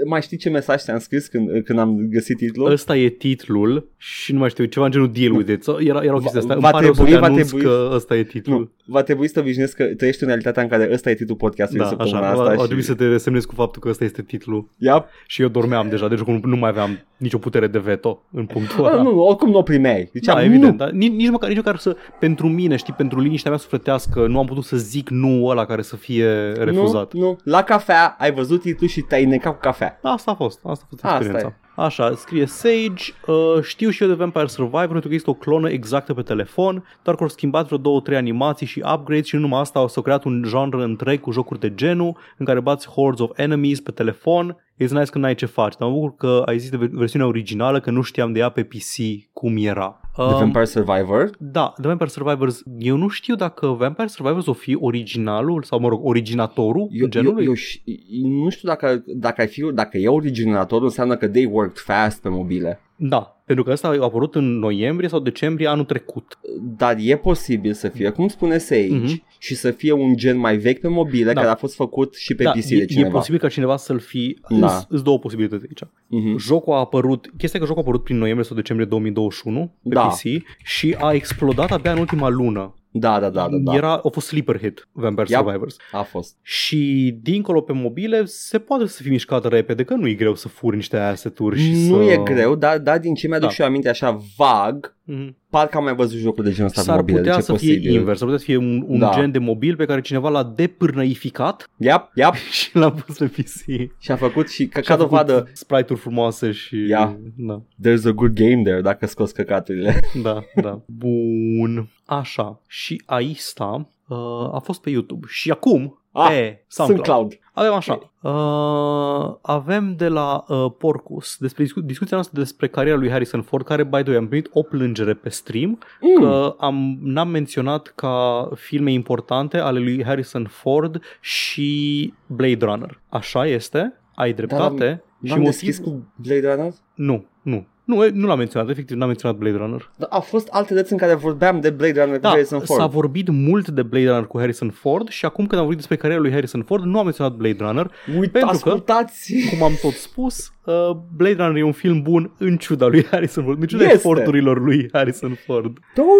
Speaker 1: Mai știi ce mesaj ți-am scris când, când am găsit titlul?
Speaker 2: ăsta e titlul și nu mai știu, ceva în genul deal with it. Sau Era, era o chestie asta. Îmi
Speaker 1: va
Speaker 2: pare rău să
Speaker 1: trebui-
Speaker 2: te
Speaker 1: va
Speaker 2: anunț
Speaker 1: trebui-
Speaker 2: că ăsta e titlul.
Speaker 1: Nu, va trebui să te obișnuiesc că trăiești în realitatea în care ăsta e titlul podcastului
Speaker 2: Da,
Speaker 1: săptămâna
Speaker 2: așa,
Speaker 1: asta.
Speaker 2: a, a
Speaker 1: și...
Speaker 2: trebuit să te semnezi cu faptul că ăsta este titlul
Speaker 1: Yep.
Speaker 2: și eu dormeam deja, deci nu, nu mai aveam nicio putere de veto în punctul
Speaker 1: Ah,
Speaker 2: ăla.
Speaker 1: nu, oricum nu o primeai. Ziceam,
Speaker 2: da,
Speaker 1: nu.
Speaker 2: evident, dar nici, nici, măcar, nici măcar să, pentru mine, știi, pentru liniștea mea sufletească, nu am putut să zic nu ăla care să fie refuzat.
Speaker 1: Nu, nu. La cafea ai văzut titlul și te-ai necat cu cafea.
Speaker 2: Asta a fost, asta a fost
Speaker 1: Asta
Speaker 2: experiența. Așa, scrie Sage, uh, știu și eu de Vampire Survivor pentru că este o clonă exactă pe telefon, doar că au schimbat vreo două, trei animații și upgrades și nu numai asta, s-au creat un genre întreg cu jocuri de genul în care bați hordes of enemies pe telefon. It's nice că n-ai ce faci, dar mă bucur că ai zis de ver- versiunea originală, că nu știam de ea pe PC cum era.
Speaker 1: The
Speaker 2: Um,
Speaker 1: Vampire Survivor.
Speaker 2: da, The Vampire Survivors, eu nu știu dacă Vampire Survivors o fi originalul sau, mă rog, originatorul
Speaker 1: Eu, eu,
Speaker 2: genului.
Speaker 1: eu, ș- nu știu dacă, dacă, ai fi, dacă e originatorul, înseamnă că they worked fast pe mobile.
Speaker 2: Da, pentru că ăsta a apărut în noiembrie sau decembrie anul trecut.
Speaker 1: Dar e posibil să fie, cum spune Sage,
Speaker 2: Mhm.
Speaker 1: și să fie un gen mai vechi pe mobile
Speaker 2: Da.
Speaker 1: care a fost făcut și pe
Speaker 2: da,
Speaker 1: PC
Speaker 2: e,
Speaker 1: de
Speaker 2: e
Speaker 1: cineva.
Speaker 2: posibil ca cineva să-l fi...
Speaker 1: Da.
Speaker 2: Îs două posibilități aici.
Speaker 1: Mhm.
Speaker 2: Jocul a apărut, chestia e că jocul a apărut prin noiembrie sau decembrie 2021 pe
Speaker 1: Da.
Speaker 2: PC și a explodat abia în ultima lună.
Speaker 1: Da, da, da, da, da.
Speaker 2: Era, a fost sleeper hit Vampire
Speaker 1: Yep.
Speaker 2: Survivors.
Speaker 1: A fost.
Speaker 2: Și dincolo pe mobile se poate să fie mișcat repede, că nu e greu să furi niște asset-uri și
Speaker 1: Nu
Speaker 2: să...
Speaker 1: e greu, dar, dar din ce mi-aduc
Speaker 2: Da.
Speaker 1: și eu aminte așa vag,
Speaker 2: Mhm.
Speaker 1: parcă am mai văzut jocul de genul ăsta pe
Speaker 2: S-ar
Speaker 1: mobile.
Speaker 2: putea
Speaker 1: deci e
Speaker 2: să fie
Speaker 1: posibil.
Speaker 2: invers, s-ar putea să fie un, un
Speaker 1: Da.
Speaker 2: gen de mobil pe care cineva l-a depârnăificat
Speaker 1: Yep, yep.
Speaker 2: și l-a pus pe PC.
Speaker 1: Și a făcut și ca,
Speaker 2: Și
Speaker 1: ca
Speaker 2: a făcut
Speaker 1: dovadă,
Speaker 2: sprite-uri frumoase și...
Speaker 1: Ia.
Speaker 2: Da,
Speaker 1: there's a good game there dacă scoți căcaturile.
Speaker 2: da, da. Bun. Așa. Și Aista uh, a fost pe YouTube. Și acum
Speaker 1: Ah,
Speaker 2: pe
Speaker 1: Sunt
Speaker 2: SoundCloud.
Speaker 1: cloud.
Speaker 2: Avem așa. Uh, avem de la uh, Porcus despre discu- discuția noastră despre cariera lui Harrison Ford, care, by the way, am primit o plângere pe stream
Speaker 1: Mm.
Speaker 2: că am, n-am menționat ca filme importante ale lui Harrison Ford și Blade Runner. Așa este, ai dreptate. și
Speaker 1: N-am deschis cu Blade Runner?
Speaker 2: Nu, nu. Nu, e- nu l-am menționat, efectiv n-am menționat Blade Runner.
Speaker 1: Dar au fost alte dăți în care vorbeam de Blade Runner cu
Speaker 2: Da,
Speaker 1: Harrison Ford.
Speaker 2: s-a vorbit mult de Blade Runner cu Harrison Ford și acum când am vorbit despre cariera lui Harrison Ford, nu am menționat Blade Runner.
Speaker 1: Uite,
Speaker 2: pentru că-
Speaker 1: ascultați!
Speaker 2: Cum am tot spus, uh, Blade Runner e un film bun în ciuda lui Harrison Ford, în ciuda
Speaker 1: Este.
Speaker 2: eforturilor lui Harrison Ford.
Speaker 1: Da, mă,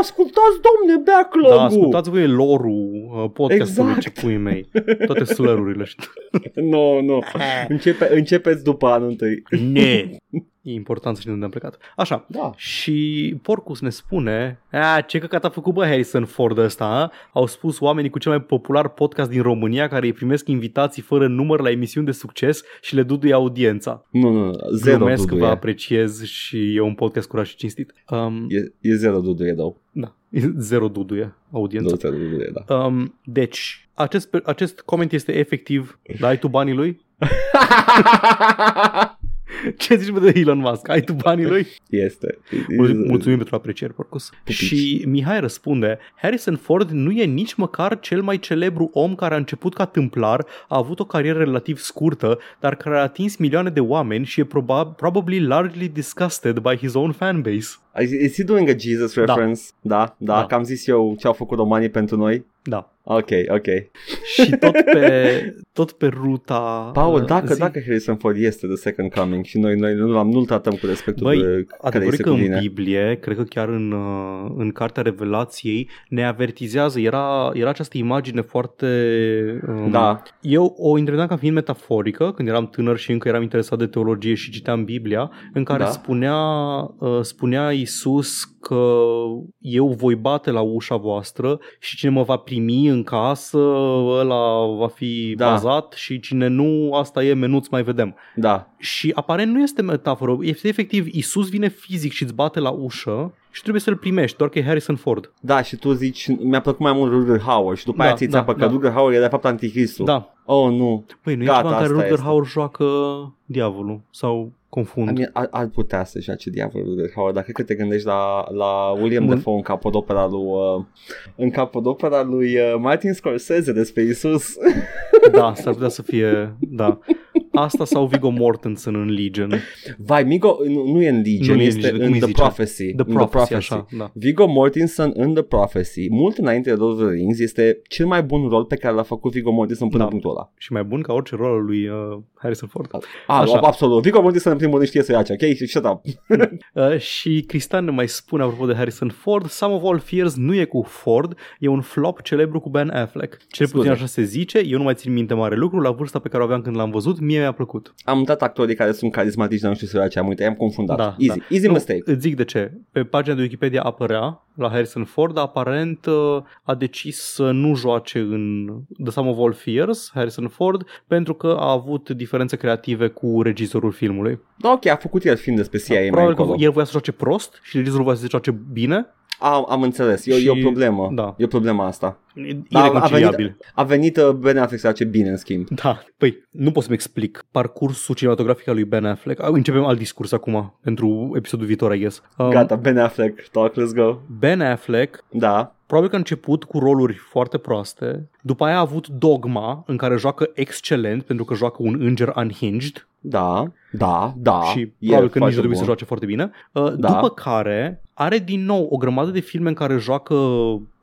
Speaker 1: ascultați, domne, backlog-ul!
Speaker 2: Da, ascultați voi lorul uh, podcastului,
Speaker 1: Exact.
Speaker 2: ce pui mei. Toate slărurile.
Speaker 1: Nu, nu. Începe, începeți după anul întâi.
Speaker 2: Ne. E important să știm unde am plecat. Așa.
Speaker 1: Da.
Speaker 2: Și Porcus ne spune a, ce căcat a făcut bă Harrison Ford ăsta a? Au spus oamenii cu cel mai popular podcast din România care îi primesc invitații fără număr la emisiuni de succes și le duduie audiența.
Speaker 1: Nu, nu, nu, zero
Speaker 2: Glumesc,
Speaker 1: dudu
Speaker 2: vă
Speaker 1: e.
Speaker 2: apreciez și e un podcast curat și cinstit. Um,
Speaker 1: E, e zero dudu e, dau.
Speaker 2: da, e zero duduie audiența.
Speaker 1: Nu, zero dudu e, da.
Speaker 2: Um, deci, acest, acest coment este efectiv, dai tu banii lui? Ce zici bă de Elon Musk? Ai tu banii lui?
Speaker 1: este.
Speaker 2: Mul- Mulțumim pentru aprecieri, Porcus.
Speaker 1: Pupici.
Speaker 2: Și Mihai răspunde, Harrison Ford nu e nici măcar cel mai celebru om care a început ca tâmplar, a avut o carieră relativ scurtă, dar care a atins milioane de oameni și e proba- probably largely disgusted by his own fanbase.
Speaker 1: Is he doing a Jesus reference? Da, da,
Speaker 2: Da.
Speaker 1: că am zis eu ce au făcut romanii pentru noi.
Speaker 2: Da.
Speaker 1: Ok, ok.
Speaker 2: Și tot pe, tot pe ruta...
Speaker 1: Paul,
Speaker 2: uh,
Speaker 1: dacă,
Speaker 2: zi-
Speaker 1: dacă Harrison Ford este The Second Coming și noi, noi nu, l-am, nu-l tratăm cu respectul
Speaker 2: Băi,
Speaker 1: de care
Speaker 2: Adevărul
Speaker 1: este
Speaker 2: că în
Speaker 1: cuvine.
Speaker 2: Biblie, cred că chiar în, uh, în Cartea Revelației, ne avertizează, era, era această imagine foarte... Um,
Speaker 1: Da,
Speaker 2: Eu o interpretam ca fiind metaforică, când eram tânăr și încă eram interesat de teologie și citeam Biblia, în care
Speaker 1: Da.
Speaker 2: spunea, uh, spunea Iisus că eu voi bate la ușa voastră și cine mă va primi în casă, ăla va fi
Speaker 1: Da.
Speaker 2: bazat și cine nu, asta e, menuț mai vedem.
Speaker 1: da.
Speaker 2: Și aparent nu este metaforă, este efectiv Isus vine fizic și îți bate la ușă și trebuie să-l primești, doar că e Harrison Ford.
Speaker 1: Da, și tu zici, mi-a plăcut mai mult Rutger Hauer și după
Speaker 2: Da,
Speaker 1: aia ți
Speaker 2: da,
Speaker 1: țeapă că
Speaker 2: da.
Speaker 1: Rutger Hauer e de fapt anticristul.
Speaker 2: Da.
Speaker 1: Oh, nu.
Speaker 2: Păi, nu
Speaker 1: Gata,
Speaker 2: e ceva în care
Speaker 1: asta
Speaker 2: Rutger
Speaker 1: este.
Speaker 2: Hauer joacă diavolul sau
Speaker 1: I
Speaker 2: confund.
Speaker 1: mean, ar, ar putea să joace diavolul Rutger Hauer, dacă cred că te gândești la, la William
Speaker 2: Bun.
Speaker 1: Dafoe în capodopera lui, uh, în capodopera lui uh, Martin Scorsese despre Isus.
Speaker 2: Da, s-ar putea să fie, da. Asta sau Viggo Mortensen în Legion.
Speaker 1: Vai, Migo nu, nu e în Legion,
Speaker 2: Nu e în
Speaker 1: este
Speaker 2: Legion, cum
Speaker 1: în
Speaker 2: îi
Speaker 1: The
Speaker 2: zice?
Speaker 1: Prophecy.
Speaker 2: The
Speaker 1: In
Speaker 2: Prophecy, așa, da.
Speaker 1: Viggo Mortensen în The Prophecy, mult înainte de Lord of the Rings, este cel mai bun rol pe care l-a făcut Viggo Mortensen până
Speaker 2: Da.
Speaker 1: în punctul ăla.
Speaker 2: Și mai bun ca orice rol al lui uh, Harrison Ford.
Speaker 1: Ah,
Speaker 2: Așa.
Speaker 1: absolut. Viggo Mortensen în primul rând știe să ia ok? Shut up.
Speaker 2: Uh, și Cristian ne mai spune, apropo de Harrison Ford, Some of All Fears nu e cu Ford, e un flop celebru cu Ben Affleck. Cel
Speaker 1: Scuze.
Speaker 2: puțin așa se zice, eu nu mai țin minte mare lucru, la vârsta pe care o aveam când l-am văzut, mie mi-a plăcut.
Speaker 1: Am dat actorii care sunt carismatici, dar nu știu să ia ce am uitat, i-am confundat.
Speaker 2: Da,
Speaker 1: easy,
Speaker 2: da.
Speaker 1: easy
Speaker 2: Nu,
Speaker 1: mistake.
Speaker 2: Îți zic de ce. Pe pagina de Wikipedia apărea la Harrison Ford, aparent uh, a decis să nu joace în The Sum of All Fears, Harrison Ford, pentru că a avut diferențe creative cu regizorul filmului.
Speaker 1: Da, ok, a făcut el film despre CIA mai
Speaker 2: Probabil că
Speaker 1: încolo.
Speaker 2: el voia să joace prost și regizorul voia să joace bine.
Speaker 1: Am, am înțeles, e, o- e o
Speaker 2: Și-
Speaker 1: problemă.
Speaker 2: da.
Speaker 1: E o problemă asta.
Speaker 2: E
Speaker 1: Da, a
Speaker 2: ireconciliabil.
Speaker 1: venit, a venit uh, Ben Affleck să face bine, în schimb.
Speaker 2: Da, păi, nu pot să-mi explic parcursul cinematografic al lui Ben Affleck. Ah, Începem alt discurs acum, pentru episodul viitor, I guess. Um,
Speaker 1: Gata, Ben Affleck, talk, let's go.
Speaker 2: Ben Affleck
Speaker 1: Da,
Speaker 2: Probabil că a început cu roluri foarte proaste, după aia a avut Dogma, în care joacă excelent, pentru că joacă un înger unhinged
Speaker 1: da, da, da.
Speaker 2: și
Speaker 1: e
Speaker 2: probabil că nici nu
Speaker 1: foarte
Speaker 2: trebuie să
Speaker 1: bun.
Speaker 2: joace foarte bine. Uh,
Speaker 1: Da.
Speaker 2: După care are din nou o grămadă de filme în care joacă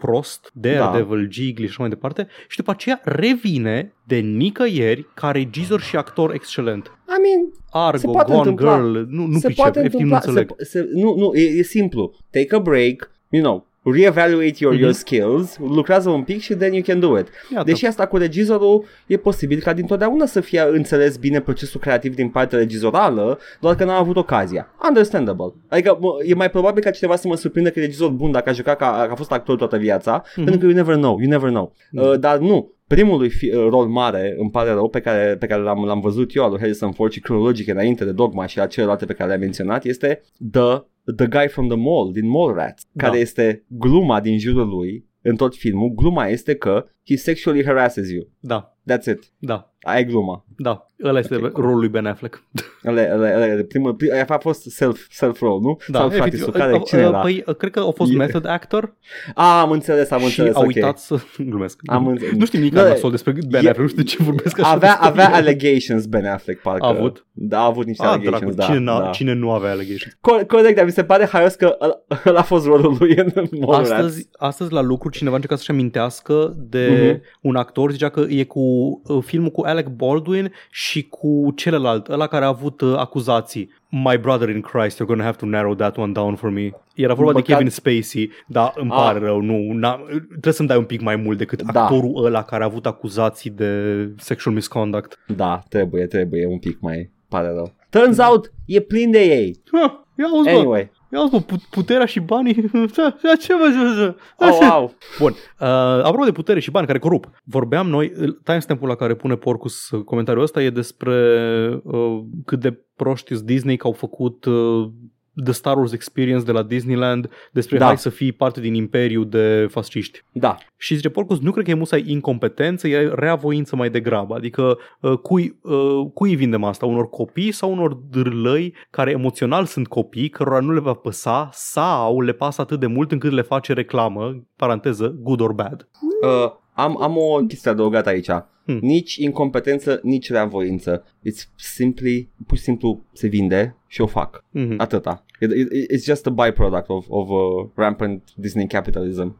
Speaker 2: prost, Daredevil, Jiggly și așa mai departe, și după aceea revine de nicăieri ca regizor și actor excelent.
Speaker 1: I mean, Se
Speaker 2: Argo,
Speaker 1: poate
Speaker 2: Gone
Speaker 1: întâmpla.
Speaker 2: Girl, nu, nu
Speaker 1: se
Speaker 2: pricep,
Speaker 1: poate
Speaker 2: efectiv nu
Speaker 1: întâmpla,
Speaker 2: înțeleg.
Speaker 1: se, se, nu, nu, e, e simplu. Take a break, you know, reevaluate your,
Speaker 2: Mhm.
Speaker 1: your skills, lucrează un pic și then you can do it.
Speaker 2: Iată.
Speaker 1: Deși asta cu regizorul e posibil ca dintotdeauna să fie înțeles bine procesul creativ din partea regizorală, doar că n-a avut ocazia. Understandable. Adică mă, e mai probabil ca cineva să mă surprindă că e regizor bun dacă a jucat ca a fost actor toată viața,
Speaker 2: Mhm.
Speaker 1: pentru că you never know, you never know.
Speaker 2: Mhm.
Speaker 1: Uh, dar nu, primul lui fi, uh, rol mare, îmi pare rău, pe care, pe care l-am, l-am văzut eu al lui Harrison Ford și cronologic înainte de Dogma și la celelalte pe care le-am menționat, este The, the Guy from the Mall, din Mallrats,
Speaker 2: Da.
Speaker 1: care este gluma din jurul lui în tot filmul. Gluma este că he sexually harasses you.
Speaker 2: Da,
Speaker 1: That's it.
Speaker 2: da.
Speaker 1: Aia e gluma.
Speaker 2: Da, Ăla este
Speaker 1: Ok,
Speaker 2: okay,
Speaker 1: cool.
Speaker 2: rolul lui Ben Affleck.
Speaker 1: Ăla, ăla, ăla, primul, prim, aia a fost self, self-role, nu? Sau
Speaker 2: efectiv.
Speaker 1: practice care,
Speaker 2: Uh,
Speaker 1: cine
Speaker 2: uh,
Speaker 1: era?
Speaker 2: Păi, uh, cred că a fost
Speaker 1: E-
Speaker 2: method actor
Speaker 1: A, am înțeles, am
Speaker 2: și
Speaker 1: înțeles,
Speaker 2: a
Speaker 1: ok.
Speaker 2: uitat să... Glumesc.
Speaker 1: Am înțeles.
Speaker 2: Nu știu nimic
Speaker 1: Da,
Speaker 2: nasol despre Ben
Speaker 1: e-
Speaker 2: Affleck, nu știu de ce vorbesc așa
Speaker 1: Avea,
Speaker 2: despre
Speaker 1: avea
Speaker 2: el.
Speaker 1: allegations Ben Affleck, parcă.
Speaker 2: A avut?
Speaker 1: Da, a avut niște
Speaker 2: Ah,
Speaker 1: allegations,
Speaker 2: dracu,
Speaker 1: da.
Speaker 2: cine, n-a,
Speaker 1: da.
Speaker 2: cine nu avea allegations?
Speaker 1: Co- corect, dar mi se pare haios că ăla, ăla a fost rolul lui în Mallrats.
Speaker 2: Astăzi, astăzi la lucru cineva încerca să-și amintească de
Speaker 1: Mhm.
Speaker 2: un actor, zicea că e cu uh, filmul cu Alec Baldwin și cu celălalt, ăla care a avut uh, acuzații. My brother in Christ, you're gonna have to narrow that one down for me. Era vorba de
Speaker 1: Băcat-
Speaker 2: Kevin Spacey, dar îmi
Speaker 1: Ah.
Speaker 2: pare rău, nu, na, trebuie să-mi dai un pic mai mult decât
Speaker 1: Da.
Speaker 2: actorul ăla care a avut acuzații de sexual misconduct.
Speaker 1: Da, trebuie, trebuie un pic mai pare rău. Turns out, e plin de ei.
Speaker 2: Ah, ia uzi, bă,
Speaker 1: Anyway.
Speaker 2: Ia uzi, bă, pu- puterea și banii, ce, ce vă ce,
Speaker 1: Oh, wow.
Speaker 2: Bun, uh, apropo de putere și bani care corup, vorbeam noi, timestamp-ul la care pune Porcus uh, comentariul ăsta e despre uh, cât de proști sunt Disney că au făcut uh, The Star Wars Experience de la Disneyland despre
Speaker 1: Da.
Speaker 2: hai să fii parte din imperiu de fasciști.
Speaker 1: Da.
Speaker 2: Și zice Porcus, nu cred că e musai incompetență, e reavoință mai degrabă. Adică uh, cui, uh, cui vindem asta? Unor copii sau unor dârlăi care emoțional sunt copii, cărora nu le va păsa sau le pasă atât de mult încât le face reclamă, paranteză, good or bad.
Speaker 1: Uh, am, am o chestie adăugată aici.
Speaker 2: Hmm.
Speaker 1: Nici incompetență, nici reavoință. It's simply, pur și simplu se vinde și o fac.
Speaker 2: Mm-hmm.
Speaker 1: Atâta. It, it, it's just a byproduct of, of uh, rampant Disney capitalism.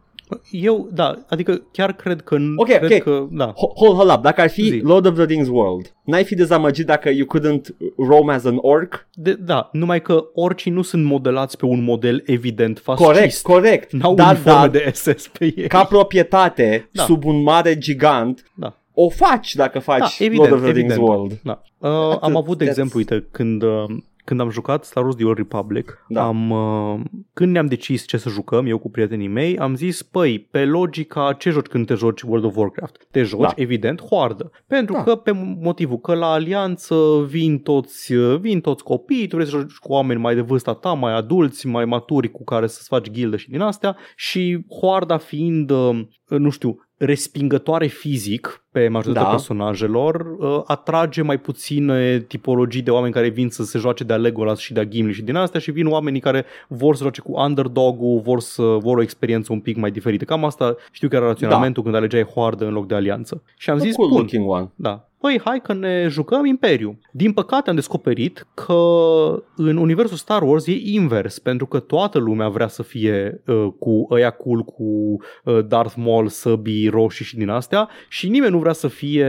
Speaker 2: Eu, da, adică chiar cred că...
Speaker 1: Ok,
Speaker 2: cred
Speaker 1: ok.
Speaker 2: Că, da.
Speaker 1: Ho- Hold, hold up, dacă ar fi
Speaker 2: Zi.
Speaker 1: Lord of the Rings World, n-ai fi dezamăgit dacă you couldn't roam as an orc?
Speaker 2: De, da, numai că oricii nu sunt modelați pe un model evident fascist.
Speaker 1: Corect, corect.
Speaker 2: N-au
Speaker 1: Dar,
Speaker 2: uniforme
Speaker 1: dar,
Speaker 2: de SS pe ei.
Speaker 1: ca proprietate,
Speaker 2: Da.
Speaker 1: sub un mare gigant,
Speaker 2: Da.
Speaker 1: o faci dacă faci
Speaker 2: Da, evident,
Speaker 1: Lord of the
Speaker 2: evident.
Speaker 1: Rings World.
Speaker 2: Da. Uh,
Speaker 1: Atât,
Speaker 2: am avut de
Speaker 1: that's-
Speaker 2: exemplu, uite, când, uh, când am jucat Star Wars The Old Republic,
Speaker 1: Da.
Speaker 2: am, uh, când ne-am decis ce să jucăm, eu cu prietenii mei, am zis, păi, pe logica, ce joci când te joci World of Warcraft? Te joci,
Speaker 1: Da.
Speaker 2: evident, hoardă. Pentru
Speaker 1: Da.
Speaker 2: că, pe motivul că la alianță vin toți, uh, vin toți copii, tu vrei să joci cu oameni mai de vârsta ta, mai adulți, mai maturi, cu care să-ți faci gildă și din astea, și hoarda fiind, uh, nu știu, respingătoare fizic pe majoritatea
Speaker 1: Da.
Speaker 2: personajelor, uh, atrage mai puține tipologii de oameni care vin să se joace de-a Legolas și de-a Gimli și din astea și vin oamenii care vor să joace cu underdog-ul, vor, să, vor o experiență un pic mai diferită. Cam asta știu că era raționamentul când alegeai hoardă în loc de alianță. Și am
Speaker 1: The
Speaker 2: zis,
Speaker 1: cool
Speaker 2: bun,
Speaker 1: looking one.
Speaker 2: da. Păi hai că ne jucăm Imperiu. Din păcate am descoperit că în universul Star Wars e invers, pentru că toată lumea vrea să fie uh, cu ăia cool, cu uh, Darth Maul, săbii roșii și din astea și nimeni nu vrea să fie,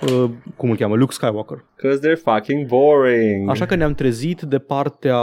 Speaker 2: uh, cum îl cheamă, Luke Skywalker.
Speaker 1: Cause they're fucking boring.
Speaker 2: Așa că ne-am trezit de partea,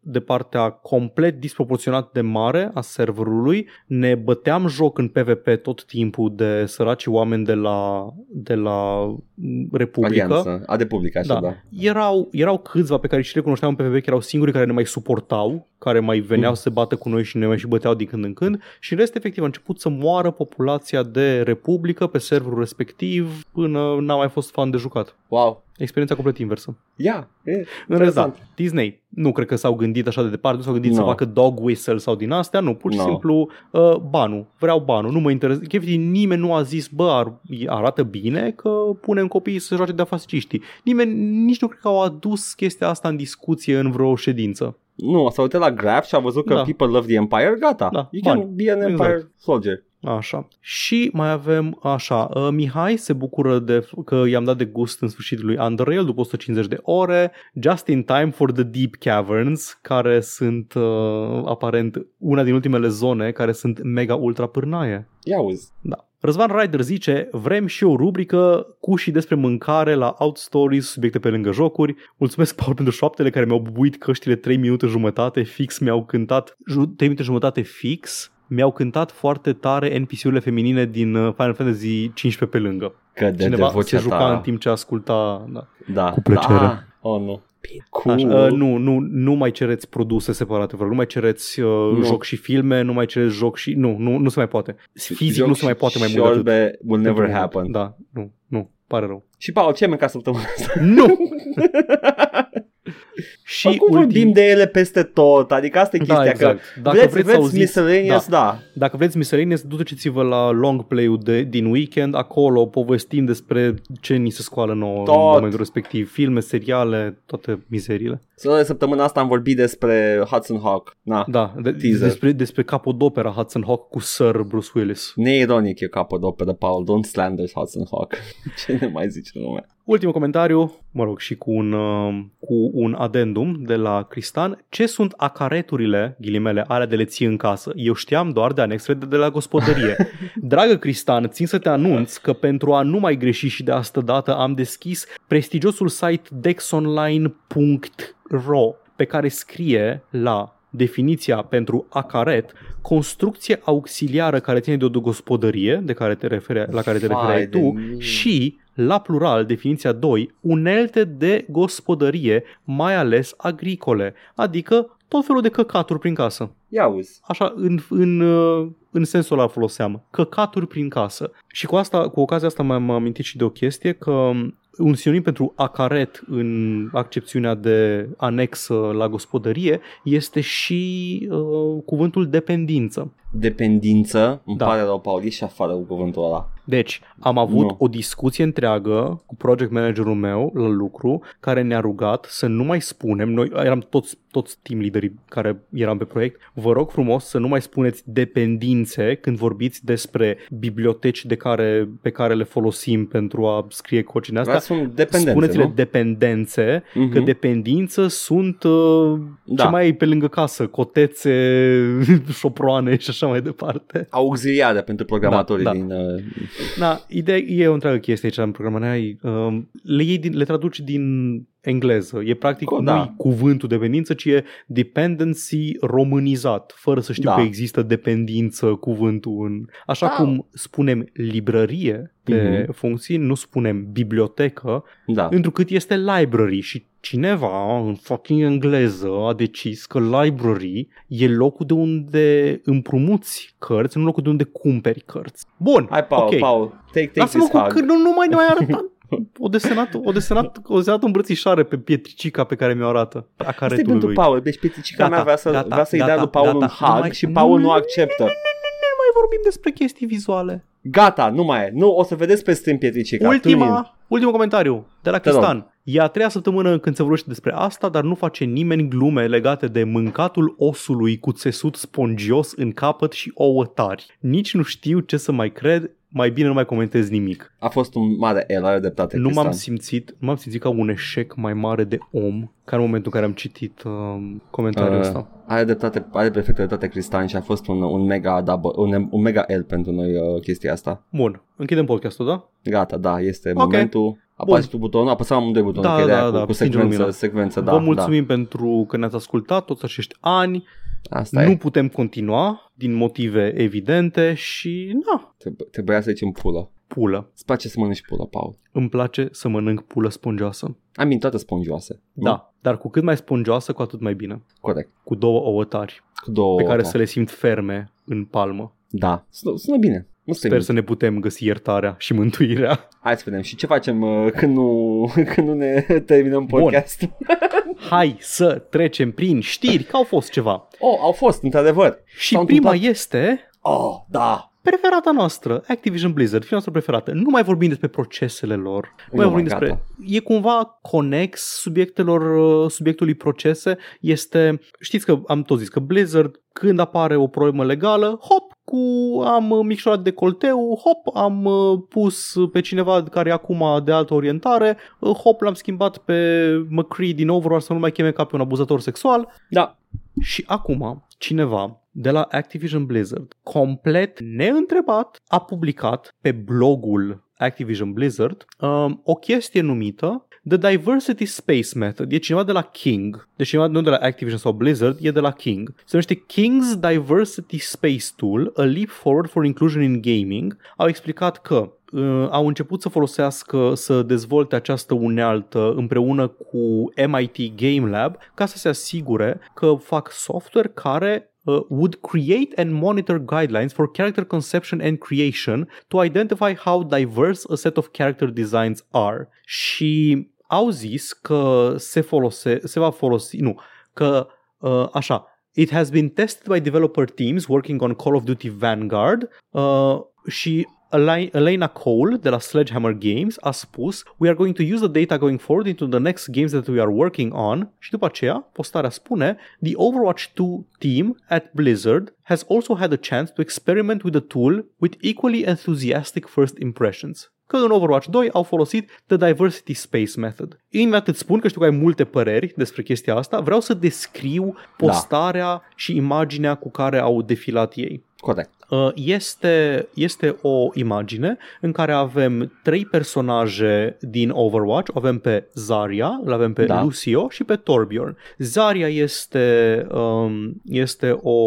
Speaker 2: de partea complet disproporționat de mare a serverului. Ne băteam joc în PvP tot timpul de săraci oameni de la, de la mm, Republică.
Speaker 1: Alianță. A de public, așa,
Speaker 2: Da.
Speaker 1: da.
Speaker 2: Erau, erau câțiva pe care și le cunoșteam în PvP, că erau singurii care ne mai suportau, care mai veneau
Speaker 1: Mm.
Speaker 2: să se bată cu noi și ne mai și băteau din când în când și în rest efectiv a început să moară populația de Republică pe serverul respectiv până n-a mai fost fan de jucat.
Speaker 1: Wow.
Speaker 2: Experiența complet inversă.
Speaker 1: Yeah. E,
Speaker 2: În rest, da,
Speaker 1: interesant.
Speaker 2: Disney nu cred că s-au gândit așa de departe, nu s-au gândit
Speaker 1: No.
Speaker 2: să facă dog whistle sau din astea, nu, pur și
Speaker 1: No.
Speaker 2: simplu uh, banul, vreau banul, nu mă interesează. Efectiv, nimeni nu a zis, bă, ar, arată bine că punem copiii să se joace de fasciștii. Nimeni, nici nu cred că au adus chestia asta în discuție în vreo ședință.
Speaker 1: Nu, s-a uitat la graph și a văzut că
Speaker 2: Da.
Speaker 1: people love the Empire, gata.
Speaker 2: Da,
Speaker 1: You can
Speaker 2: bani.
Speaker 1: be an Empire
Speaker 2: Exact.
Speaker 1: soldier.
Speaker 2: Așa. Și mai avem așa, uh, Mihai se bucură de că i-am dat de gust în sfârșit lui Underrail după 150 de ore, just in time for the deep caverns, care sunt uh, aparent una din ultimele zone care sunt mega ultra pârnaie.
Speaker 1: Ia uzi.
Speaker 2: Da. Răzvan Rider zice, vrem și o rubrică cu și despre mâncare la Outstories, subiecte pe lângă jocuri. Mulțumesc, Paul, pentru șoaptele care mi-au bubuit căștile 3 minute jumătate, fix mi-au cântat, ju- 3 minute jumătate fix, mi-au cântat foarte tare NPC-urile feminine din uh, Final Fantasy 15 pe lângă.
Speaker 1: Că de,
Speaker 2: Cineva
Speaker 1: de vocea
Speaker 2: se juca
Speaker 1: ta.
Speaker 2: în timp ce asculta... Da.
Speaker 1: Da.
Speaker 2: Cu plăcere.
Speaker 1: Da. Ah, oh, nu. Cool.
Speaker 2: Așa, uh, nu, nu, nu mai cereți produse separate, vă rog. Nu mai cereți uh,
Speaker 1: Nu.
Speaker 2: joc și filme, nu mai cereți joc și... Nu, nu, nu se mai poate. Fizic
Speaker 1: Joc
Speaker 2: nu se mai poate mai mult de atât.
Speaker 1: șorbe will never
Speaker 2: Pentru
Speaker 1: happen.
Speaker 2: Da, nu, nu, pare rău.
Speaker 1: Și Paul, ce ai mâncat săptămâna asta?
Speaker 2: Nu! Și
Speaker 1: Oricum
Speaker 2: ultim-
Speaker 1: vorbim de ele peste tot, adică asta e chestia
Speaker 2: da, exact.
Speaker 1: că
Speaker 2: Dacă
Speaker 1: vreți,
Speaker 2: vreți,
Speaker 1: vreți
Speaker 2: să auziți,
Speaker 1: miscellaneous,
Speaker 2: da.
Speaker 1: da.
Speaker 2: Dacă vreți miscellaneous, duceți-vă la long play-ul de, din weekend, acolo povestim despre ce ni se scoală nouă
Speaker 1: Tot.
Speaker 2: în momentul respectiv, filme, seriale, toate mizeriile.
Speaker 1: Să de săptămâna asta am vorbit despre Hudson Hawk. Na.
Speaker 2: Da, de,
Speaker 1: Teaser.
Speaker 2: despre, despre capodopera Hudson Hawk cu Sir Bruce Willis.
Speaker 1: Neironic e capodoperă, Paul. Don't slander Hudson Hawk. Ce ne mai zice lumea?
Speaker 2: Ultimul comentariu, mă rog, și cu un, uh, cu un adendum de la Cristan. Ce sunt acareturile, ghilimele, alea de le ții în casă? Eu știam doar de anexele de, de la gospodărie. Dragă Cristan, țin să te anunț că pentru a nu mai greși și de asta dată am deschis prestigiosul site dexonline.ro pe care scrie la definiția pentru acaret, construcție auxiliară care ține de o gospodărie, de care te referi, la care te
Speaker 1: Vai
Speaker 2: refereai
Speaker 1: de
Speaker 2: tu,
Speaker 1: mine.
Speaker 2: și, la plural, definiția 2, unelte de gospodărie, mai ales agricole, adică tot felul de căcaturi prin casă.
Speaker 1: Ia uzi.
Speaker 2: Așa, în, în, uh, în sensul ăla foloseam. Căcaturi prin casă. Și cu asta, cu ocazia asta m-am amintit și de o chestie că un sinonim pentru acaret în accepțiunea de anexă la gospodărie este și uh, cuvântul dependință.
Speaker 1: Dependință. Îmi
Speaker 2: Da.
Speaker 1: pare rău, Paul. Ieși afară cu cuvântul ăla.
Speaker 2: Deci, am avut
Speaker 1: Nu.
Speaker 2: o discuție întreagă cu project managerul meu la lucru, care ne-a rugat să nu mai spunem, noi eram toți, toți team leaderii care eram pe proiect, vă rog frumos să nu mai spuneți dependințe când vorbiți despre biblioteci de care, pe care le folosim pentru a scrie cocine
Speaker 1: Vreau
Speaker 2: astea.
Speaker 1: să sunt dependențe,
Speaker 2: Spuneți-le
Speaker 1: nu?
Speaker 2: dependențe,
Speaker 1: Mhm.
Speaker 2: că dependință sunt uh,
Speaker 1: Da.
Speaker 2: ce mai ai pe lângă casă, cotețe, șoproane și așa mai departe.
Speaker 1: Auxiliare pentru programatorii
Speaker 2: Da, da.
Speaker 1: din... Uh,
Speaker 2: Da, ideea e o întreagă chestie aici în programarea. Um, le, iei din, le traduci din engleză. E practic
Speaker 1: Co-
Speaker 2: nu
Speaker 1: da.
Speaker 2: e cuvântul dependență, ci e dependency românizat, fără să știu
Speaker 1: Da.
Speaker 2: că există dependință cuvântul în... Așa
Speaker 1: Da.
Speaker 2: cum spunem librărie pe
Speaker 1: Mhm.
Speaker 2: funcții, nu spunem bibliotecă,
Speaker 1: da.
Speaker 2: întrucât este library și cineva în fucking engleză a decis că library e locul de unde împrumuți cărți, nu locul de unde cumperi cărți. Bun,
Speaker 1: Hai, Paul,
Speaker 2: ok.
Speaker 1: Paul. Take, take
Speaker 2: Lasă-mă
Speaker 1: this
Speaker 2: cu
Speaker 1: hug.
Speaker 2: că nu, nu mai ne mai arăta. O desenat, o desenat, o desenat o îmbrățișare pe pietricica pe care mi-o arată. A
Speaker 1: Asta e
Speaker 2: caretului
Speaker 1: pentru
Speaker 2: lui.
Speaker 1: Paul. Deci pietricica
Speaker 2: Gata,
Speaker 1: mea vrea, să,
Speaker 2: gata,
Speaker 1: vrea să-i dea
Speaker 2: gata,
Speaker 1: lui Paul
Speaker 2: gata.
Speaker 1: un
Speaker 2: Nu
Speaker 1: hug
Speaker 2: mai-
Speaker 1: și
Speaker 2: nu,
Speaker 1: Paul nu
Speaker 2: nu,
Speaker 1: acceptă.
Speaker 2: Nu mai vorbim despre chestii vizuale.
Speaker 1: Gata, nu mai e. Nu, o să vedeți pe stream pietricica. Tune in.
Speaker 2: Ultima, ultimul comentariu de la
Speaker 1: Te rog.
Speaker 2: Cristan. E a treia săptămână când se vorbește despre asta, dar nu face nimeni glume legate de mâncatul osului cu țesut spongios în capăt și ouă tari. Nici nu știu ce să mai cred, mai bine nu mai comentez nimic.
Speaker 1: A fost un mare el, are dreptate,
Speaker 2: Nu
Speaker 1: Cristian.
Speaker 2: m-am simțit, nu m-am simțit ca un eșec mai mare de om ca în momentul în care am citit uh, comentariul
Speaker 1: Uh,
Speaker 2: ăsta.
Speaker 1: Are dreptate, are perfectă dreptate Cristian și a fost un, un mega double, un, un mega L pentru noi uh, chestia asta.
Speaker 2: Bun, închidem podcastul, da?
Speaker 1: Gata, da, este
Speaker 2: Ok.
Speaker 1: momentul. Apăsi tu butonul, apăsăm amândoi butonul,
Speaker 2: Da,
Speaker 1: că e de
Speaker 2: da,
Speaker 1: aia cu,
Speaker 2: da,
Speaker 1: cu
Speaker 2: stinge
Speaker 1: secvență,
Speaker 2: lumina.
Speaker 1: secvență, da,
Speaker 2: Vă mulțumim pentru că ne-ați ascultat toți acești ani.
Speaker 1: Da. Asta
Speaker 2: nu
Speaker 1: e.
Speaker 2: putem continua din motive evidente și na,
Speaker 1: Trebuie, trebuia să zicem pulă.
Speaker 2: pulă.
Speaker 1: Îți place să mănânci pulă, Paul?
Speaker 2: Îmi place să mănânc pulă spongioasă.
Speaker 1: Am min toate spongioase. nu?
Speaker 2: Da, dar cu cât mai spongioasă, cu atât mai bine.
Speaker 1: Corect.
Speaker 2: Cu două ouă tari,
Speaker 1: Cu două
Speaker 2: pe care
Speaker 1: ouă.
Speaker 2: să le simt ferme în palmă.
Speaker 1: Da, sună, sună bine. Nu stai
Speaker 2: Sper să ne putem găsi iertarea și mântuirea.
Speaker 1: Hai să vedem. Și ce facem uh, când, nu, când nu ne terminăm
Speaker 2: Bun.
Speaker 1: podcast?
Speaker 2: Hai să trecem prin știri, că au fost ceva.
Speaker 1: Oh, au fost, într-adevăr.
Speaker 2: Și
Speaker 1: S-au
Speaker 2: prima
Speaker 1: întâmplat-
Speaker 2: este
Speaker 1: Oh, da.
Speaker 2: preferata noastră, Activision Blizzard, firma noastră preferată. Nu mai vorbim despre procesele lor. Nu mai
Speaker 1: Nu,
Speaker 2: vorbim
Speaker 1: gata.
Speaker 2: despre... E cumva conex subiectelor, uh, subiectului procese. Este... Știți că am tot zis că Blizzard, când apare o problemă legală, hop, cu am uh, micșorat decolteu, hop, am uh, pus pe cineva care e acum de altă orientare, uh, hop, l-am schimbat pe McCree din Overwatch să nu mai cheme ca pe un abuzator sexual,
Speaker 1: Da.
Speaker 2: și acum, cineva de la Activision Blizzard, complet neîntrebat, a publicat pe blogul Activision Blizzard um, o chestie numită The Diversity Space Method. E cineva de la King. Deci cineva nu de la Activision sau Blizzard, e de la King. Se numește King's Diversity Space Tool, a leap forward for inclusion in gaming. Au explicat că uh, au început să folosească, să dezvolte această unealtă împreună cu MIT Game Lab ca să se asigure că fac software care uh, would create and monitor guidelines for character conception and creation to identify how diverse a set of character designs are. Și au zis că se, folose, se va folosi, nu, că uh, așa, It has been tested by developer teams working on Call of Duty Vanguard uh, și Elena Cole de la Sledgehammer Games a spus We are going to use the data going forward into the next games that we are working on și după aceea postarea spune The Overwatch 2 team at Blizzard has also had a chance to experiment with the tool with equally enthusiastic first impressions că în Overwatch 2 au folosit The Diversity Space Method. Imediat îți spun că știu că ai multe păreri despre chestia asta, vreau să descriu postarea da. și imaginea cu care au defilat ei.
Speaker 1: Corect.
Speaker 2: Uh, este, este o imagine în care avem trei personaje din Overwatch. Avem pe Zarya, îl avem pe da. Lucio și pe Torbjorn. Zarya este, um, este o,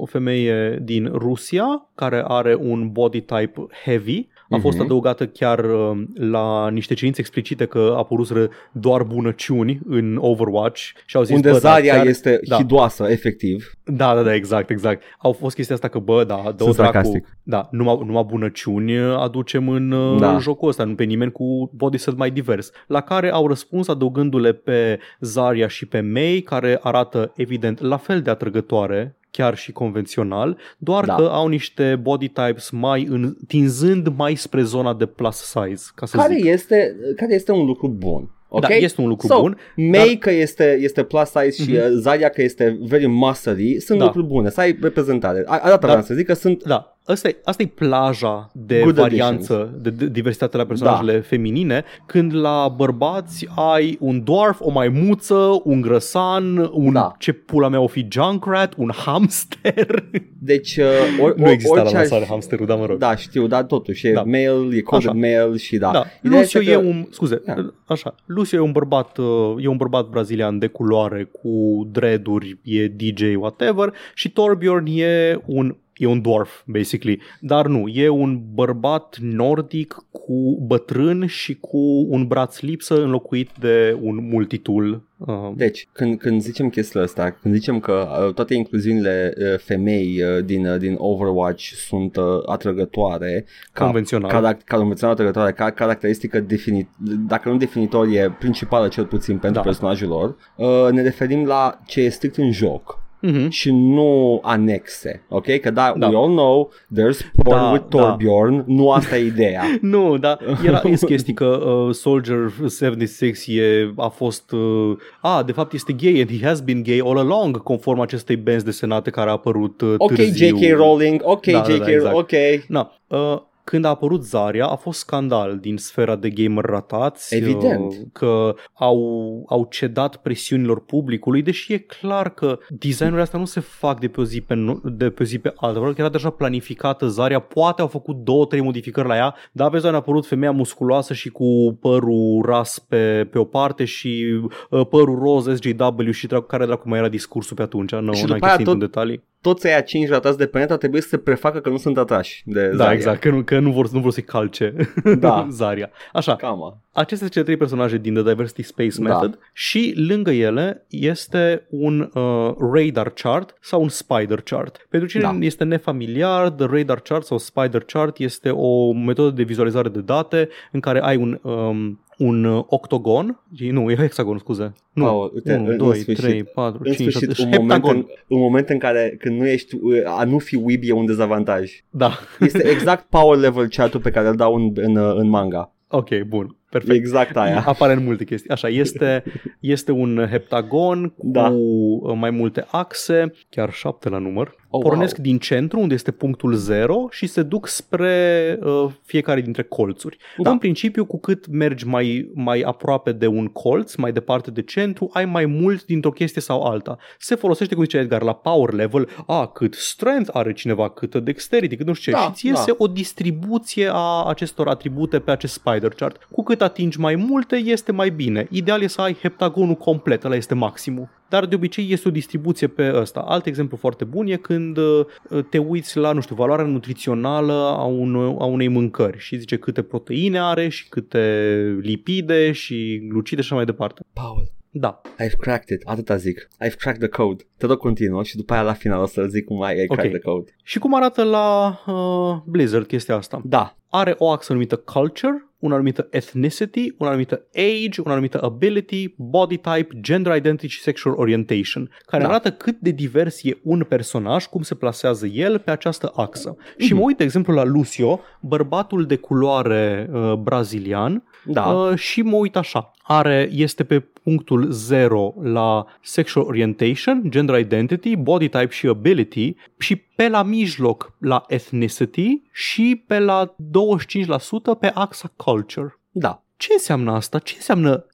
Speaker 2: o femeie din Rusia care are un body type heavy a fost uh-huh. adăugată chiar uh, la niște cerințe explicite că apăruseră doar bunăciuni în Overwatch și au zis
Speaker 1: Unde Zarya chiar... este da. hidoasă, efectiv.
Speaker 2: Da, da, da, exact, exact. Au fost chestia asta că, bă, da, dă dracu, da, numai, numai bunăciuni aducem în uh, da. jocul ăsta, nu pe nimeni cu body set mai divers. La care au răspuns adăugându-le pe Zarya și pe Mei, care arată evident la fel de atrăgătoare chiar și convențional, doar da. că au niște body types mai în, tinzând mai spre zona de plus size, ca să
Speaker 1: care
Speaker 2: zic.
Speaker 1: Este, care este un lucru bun.
Speaker 2: Da, okay? Da, este un lucru
Speaker 1: so,
Speaker 2: bun.
Speaker 1: May dar... că este, este plus size și uh-huh. Zarya că este very muscly sunt da. lucruri bune. Să ai reprezentare. Arată da. să zic că sunt
Speaker 2: da asta e, asta e plaja de Good varianță, de, de diversitate la personajele da. feminine, când la bărbați ai un dwarf, o maimuță, un grăsan, un da. ce pula mea o fi Junkrat, un hamster.
Speaker 1: Deci, uh, or,
Speaker 2: nu exista
Speaker 1: la
Speaker 2: lansare aș... hamsterul, dar mă rog.
Speaker 1: Da, știu, dar totuși e da. male, e coded așa. male și da. da.
Speaker 2: Lucio e că... un, scuze, da. așa, Lucio e un bărbat, uh, e un bărbat brazilian de culoare cu dreaduri, e DJ, whatever, și Torbjorn e un e un dwarf, basically. Dar nu, e un bărbat nordic cu bătrân și cu un braț lipsă înlocuit de un multitool.
Speaker 1: Uh. Deci, când, când zicem chestia asta, când zicem că uh, toate incluziunile uh, femei uh, din, uh, din Overwatch sunt uh, atrăgătoare,
Speaker 2: ca, convențional,
Speaker 1: ca, ca convențional atrăgătoare, ca caracteristică definit, dacă nu definitorie, principală cel puțin pentru da. personajul lor, uh, ne referim la ce e strict în joc mm-hmm. și nu anexe, ok? Că da, da. we all know there's porn da, with da. Torbjorn, da. nu asta e ideea.
Speaker 2: nu, da, era chestii că uh, Soldier 76 e, a fost, uh, a, de fapt este gay and he has been gay all along, conform acestei benzi desenate care a apărut uh,
Speaker 1: Ok,
Speaker 2: târziu.
Speaker 1: J.K. Rowling, ok, da, J.K. Da, da, exact. ok.
Speaker 2: Na, uh, când a apărut Zarya a fost scandal din sfera de gamer ratați.
Speaker 1: Evident. Uh,
Speaker 2: că au, au cedat presiunilor publicului, deși e clar că designurile astea nu se fac de pe o zi pe, de pe, o zi pe alta. Vreau că era deja planificată Zarya, poate au făcut două, trei modificări la ea, dar vezi, a apărut femeia musculoasă și cu părul ras pe, pe o parte și uh, părul roz SJW și care dracu mai era discursul pe atunci. Nu, și după aia tot, în detalii.
Speaker 1: toți aia cinci ratați de pe trebuie să se prefacă că nu sunt atrași de
Speaker 2: Da, Zarya. exact, că nu, că nu vor, nu vor să-i calce da. Zarya. Așa,
Speaker 1: Cama.
Speaker 2: acestea sunt cele trei personaje din The Diversity Space da. Method da. și lângă ele este un uh, radar chart sau un spider chart. Pentru cine da. este nefamiliar, The Radar Chart sau Spider Chart este o metodă de vizualizare de date în care ai un um, un uh, octogon, nu, e hexagon, scuze. Nu, oh, uite, 1, în 2, sfârșit, 3, 4, 5, 6, un
Speaker 1: moment, în, un moment în care când nu ești, uh, a nu fi weeb e un dezavantaj.
Speaker 2: Da.
Speaker 1: Este exact power level chat-ul pe care îl dau în, în, uh, în manga.
Speaker 2: Ok, bun. Perfect.
Speaker 1: Exact aia.
Speaker 2: Apare în multe chestii. Așa, este, este un heptagon cu da. mai multe axe, chiar șapte la număr. Oh, Pornesc wow. din centru, unde este punctul 0 și se duc spre uh, fiecare dintre colțuri. Da. În principiu, cu cât mergi mai, mai aproape de un colț, mai departe de centru, ai mai mult dintr-o chestie sau alta. Se folosește, cum zice Edgar, la power level, a, cât strength are cineva, câtă dexterity, cât nu știu ce. Da, și ți iese da. o distribuție a acestor atribute pe acest spider chart. Cu cât atingi mai multe, este mai bine. Ideal e să ai heptagonul complet, ăla este maximul. Dar de obicei este o distribuție pe ăsta. Alt exemplu foarte bun e când uh, te uiți la, nu știu, valoarea nutrițională a, un, a unei mâncări și zice câte proteine are și câte lipide și glucide și așa mai departe.
Speaker 1: Paul,
Speaker 2: da.
Speaker 1: I've cracked it, atâta zic. I've cracked the code. Te rog continuă și după aia la final o să zic cum ai, ai cracked the code.
Speaker 2: Și cum arată la uh, Blizzard chestia asta?
Speaker 1: Da.
Speaker 2: Are o axă numită Culture, una anumită ethnicity, una anumită age, una anumită ability, body type, gender identity și sexual orientation, care
Speaker 1: Da.
Speaker 2: arată cât de divers e un personaj, cum se plasează el pe această axă. Și mă uit, de exemplu, la Lucio, bărbatul de culoare uh, brazilian,
Speaker 1: Da.
Speaker 2: Uh, și mă uit așa. Are, este pe punctul 0 la sexual orientation, gender identity, body type și ability și pe la mijloc la ethnicity și pe la 25% pe axa culture.
Speaker 1: Da.
Speaker 2: Ce înseamnă asta? Ce înseamnă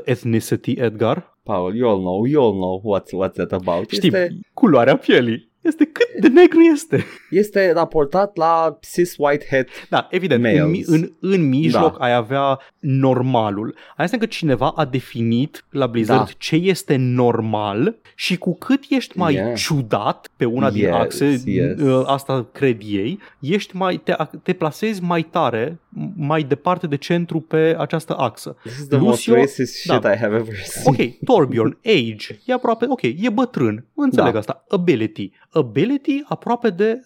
Speaker 2: 50% ethnicity, Edgar?
Speaker 1: Paul, you all know, you all know what's, what's that about.
Speaker 2: Știi,
Speaker 1: Este,
Speaker 2: culoarea pielii. Este cât de negru este.
Speaker 1: este raportat la cis white head.
Speaker 2: Da, evident, în,
Speaker 1: Males.
Speaker 2: mi- în, în mijloc
Speaker 1: Da.
Speaker 2: ai avea normalul. Asta înseamnă că cineva a definit la Blizzard
Speaker 1: Da.
Speaker 2: ce este normal și cu cât ești mai
Speaker 1: Yeah.
Speaker 2: ciudat pe una din
Speaker 1: Yes,
Speaker 2: axe,
Speaker 1: yes.
Speaker 2: uh, asta cred ei, ești mai, te, te plasezi mai tare, mai departe de centru pe această axă.
Speaker 1: This is the most
Speaker 2: Lucio-
Speaker 1: racist
Speaker 2: da.
Speaker 1: shit I have ever seen.
Speaker 2: Ok, Torbjorn, age, e aproape, ok, e bătrân, înțeleg
Speaker 1: Da.
Speaker 2: asta. Ability, ability aproape de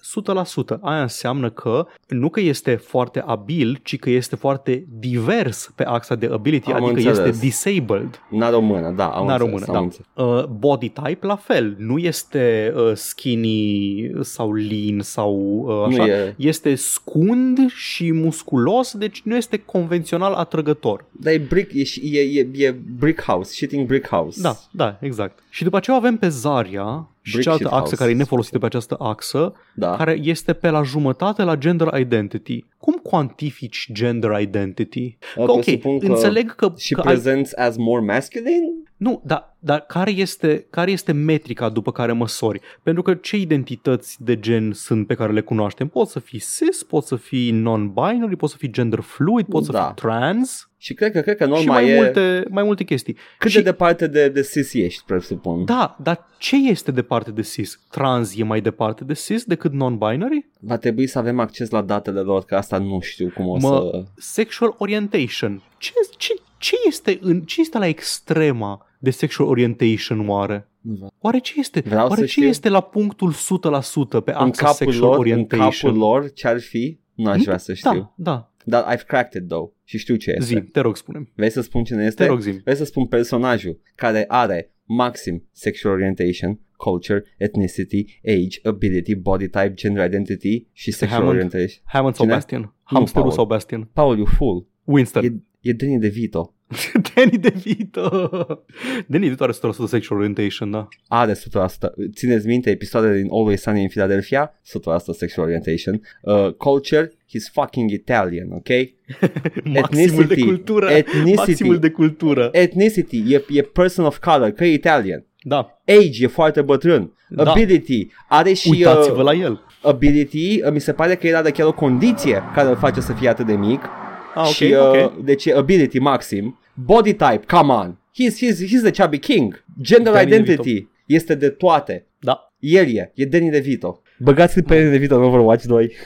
Speaker 2: 100%. Aia înseamnă că nu că este foarte abil, ci că este foarte divers pe axa de ability,
Speaker 1: Am
Speaker 2: adică
Speaker 1: înțeles.
Speaker 2: este disabled.
Speaker 1: N-a română, da, am
Speaker 2: N-a
Speaker 1: înțeles,
Speaker 2: română,
Speaker 1: am
Speaker 2: da.
Speaker 1: înțeles.
Speaker 2: Uh, body type la fel, nu este uh, skinny sau lean sau uh, așa.
Speaker 1: Nu e,
Speaker 2: Este scund și musculos, deci nu este convențional atrăgător.
Speaker 1: dar e brick, e, și- e, e, e brick house, shitting brick house.
Speaker 2: Da, da, exact. Și după aceea avem pe Zaria și
Speaker 1: Brick
Speaker 2: cealaltă
Speaker 1: shit
Speaker 2: axă
Speaker 1: house.
Speaker 2: care e nefolosită pe această axă,
Speaker 1: da.
Speaker 2: care este pe la jumătate la gender identity. Cum cuantifici gender identity?
Speaker 1: Uh,
Speaker 2: Că, ok,
Speaker 1: presupun că
Speaker 2: înțeleg că,
Speaker 1: Și
Speaker 2: că ai,
Speaker 1: presents as more masculine?
Speaker 2: nu, dar, dar care, este, care este metrica după care măsori? Pentru că ce identități de gen sunt pe care le cunoaștem? Pot să fii cis, pot să fii non-binary, pot să fii gender fluid, pot să
Speaker 1: Da.
Speaker 2: fii trans
Speaker 1: Și cred că, cred că
Speaker 2: și
Speaker 1: norma
Speaker 2: mai
Speaker 1: e
Speaker 2: multe, mai multe chestii.
Speaker 1: cât
Speaker 2: și-
Speaker 1: de departe de, de cis ești, presupun.
Speaker 2: Da, dar ce este departe de cis? Trans e mai departe de cis decât non-binary?
Speaker 1: Va trebui să avem acces la datele lor, că asta nu știu cum o
Speaker 2: Mă-
Speaker 1: să...
Speaker 2: Sexual orientation. Ce, ce, ce este în ce este la extrema de sexual orientation oare?
Speaker 1: Nu vă-
Speaker 2: Oare ce este?
Speaker 1: Vreau
Speaker 2: oare
Speaker 1: să
Speaker 2: ce
Speaker 1: știu.
Speaker 2: este la punctul 100% pe
Speaker 1: În
Speaker 2: axa
Speaker 1: capul,
Speaker 2: sexual
Speaker 1: lor, în
Speaker 2: orientation?
Speaker 1: capul lor, ce ar fi? Nu aș vrea să știu.
Speaker 2: Da, da.
Speaker 1: Dar I've cracked it, though. Și știu ce este.
Speaker 2: Zi, te rog spune
Speaker 1: Vrei să spun cine este?
Speaker 2: Te rog zi.
Speaker 1: Vrei să spun personajul care are maxim sexual orientation, culture, ethnicity, age, ability, body type, gender identity și sexual
Speaker 2: Hammond?
Speaker 1: orientation.
Speaker 2: Hammond sau
Speaker 1: Cine?
Speaker 2: Bastian? Hamsterul
Speaker 1: Paul.
Speaker 2: sau Bastian?
Speaker 1: Paul, you fool.
Speaker 2: Winston.
Speaker 1: E, e Danny DeVito.
Speaker 2: Danny DeVito. Danny DeVito are 100% sexual orientation, da.
Speaker 1: Are 100%. Țineți minte episoadele din Always Sunny in Philadelphia? 100% sexual orientation. Uh, culture, he's fucking Italian, ok?
Speaker 2: Maximul de
Speaker 1: Ethnicity.
Speaker 2: cultură.
Speaker 1: Ethnicity.
Speaker 2: Maximul de cultură.
Speaker 1: Ethnicity, e, e person of color, că e Italian.
Speaker 2: Da,
Speaker 1: Age, e foarte bătrân.
Speaker 2: Da.
Speaker 1: Ability, are și...
Speaker 2: uitați-vă
Speaker 1: uh,
Speaker 2: la el.
Speaker 1: ability, uh, mi se pare că era de chiar o condiție care îl face să fie atât de mic.
Speaker 2: Ah, ok,
Speaker 1: și, uh,
Speaker 2: ok.
Speaker 1: Deci e ability maxim. Body type, come on. He's, he's, he's the chubby king. Gender
Speaker 2: Danny
Speaker 1: identity este de toate.
Speaker 2: Da.
Speaker 1: El e, e Danny DeVito. Băgați-l pe Danny DeVito în Overwatch 2.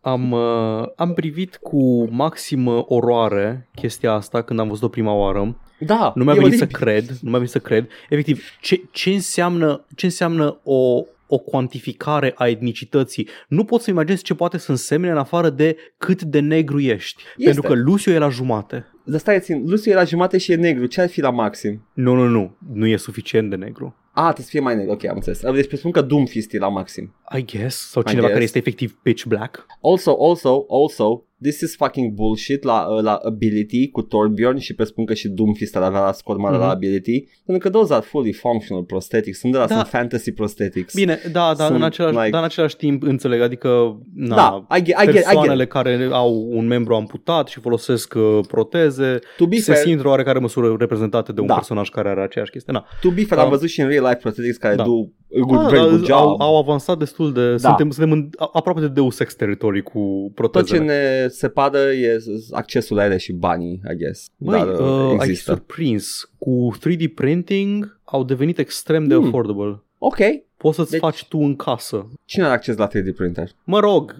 Speaker 2: Am, uh, am privit cu maximă oroare chestia asta când am văzut-o prima oară.
Speaker 1: Da,
Speaker 2: Nu mi-a
Speaker 1: e
Speaker 2: venit să
Speaker 1: oribil.
Speaker 2: cred, nu mi-a venit să cred. Efectiv, ce, ce înseamnă, ce înseamnă o, o cuantificare a etnicității? Nu pot să imaginez ce poate să însemne în afară de cât de negru ești.
Speaker 1: Este.
Speaker 2: Pentru că Lucio e la jumate.
Speaker 1: Dar stai țin, Lucy era jumate și e negru. Ce ar fi la maxim?
Speaker 2: Nu, nu, nu. Nu e suficient de negru.
Speaker 1: A, trebuie să fie mai negru. Ok, am înțeles. Deci presupun că Doomfist e la maxim.
Speaker 2: I guess. Sau
Speaker 1: I
Speaker 2: cineva
Speaker 1: guess.
Speaker 2: care este efectiv pitch black.
Speaker 1: Also, also, also, this is fucking bullshit la, uh, la ability cu Torbjorn și presupun că și Doomfist ar avea la scor mare la
Speaker 2: Mhm.
Speaker 1: ability. Pentru că those are fully functional prosthetics. Sunt de la,
Speaker 2: Da.
Speaker 1: sunt fantasy prosthetics.
Speaker 2: Bine, da, dar
Speaker 1: Sunt
Speaker 2: în, același,
Speaker 1: like-
Speaker 2: dar în același timp înțeleg, adică na,
Speaker 1: Da, I get, I get, I get.
Speaker 2: persoanele care au un membru amputat și folosesc uh, proteze
Speaker 1: To be
Speaker 2: se
Speaker 1: fair,
Speaker 2: simt într-o oarecare măsură reprezentate de un
Speaker 1: Da.
Speaker 2: personaj care are aceeași chestie. Na.
Speaker 1: to be fair, am
Speaker 2: Um,
Speaker 1: văzut și în real life prosthetics care
Speaker 2: da.
Speaker 1: do a good,
Speaker 2: Ah,
Speaker 1: very good job.
Speaker 2: au, au avansat destul de...
Speaker 1: Da.
Speaker 2: Suntem, suntem în, a- aproape de Deus Ex territory cu
Speaker 1: Tot ce
Speaker 2: protezele.
Speaker 1: ne separă e accesul la ele și banii, I guess.
Speaker 2: Băi,
Speaker 1: Dar uh,
Speaker 2: uh, ai
Speaker 1: există.
Speaker 2: surprins. Cu 3D printing au devenit extrem de
Speaker 1: Hmm.
Speaker 2: affordable.
Speaker 1: Ok,
Speaker 2: Poți să-ți
Speaker 1: Deci-
Speaker 2: faci tu în casă.
Speaker 1: Cine are acces la 3D printer?
Speaker 2: Mă rog,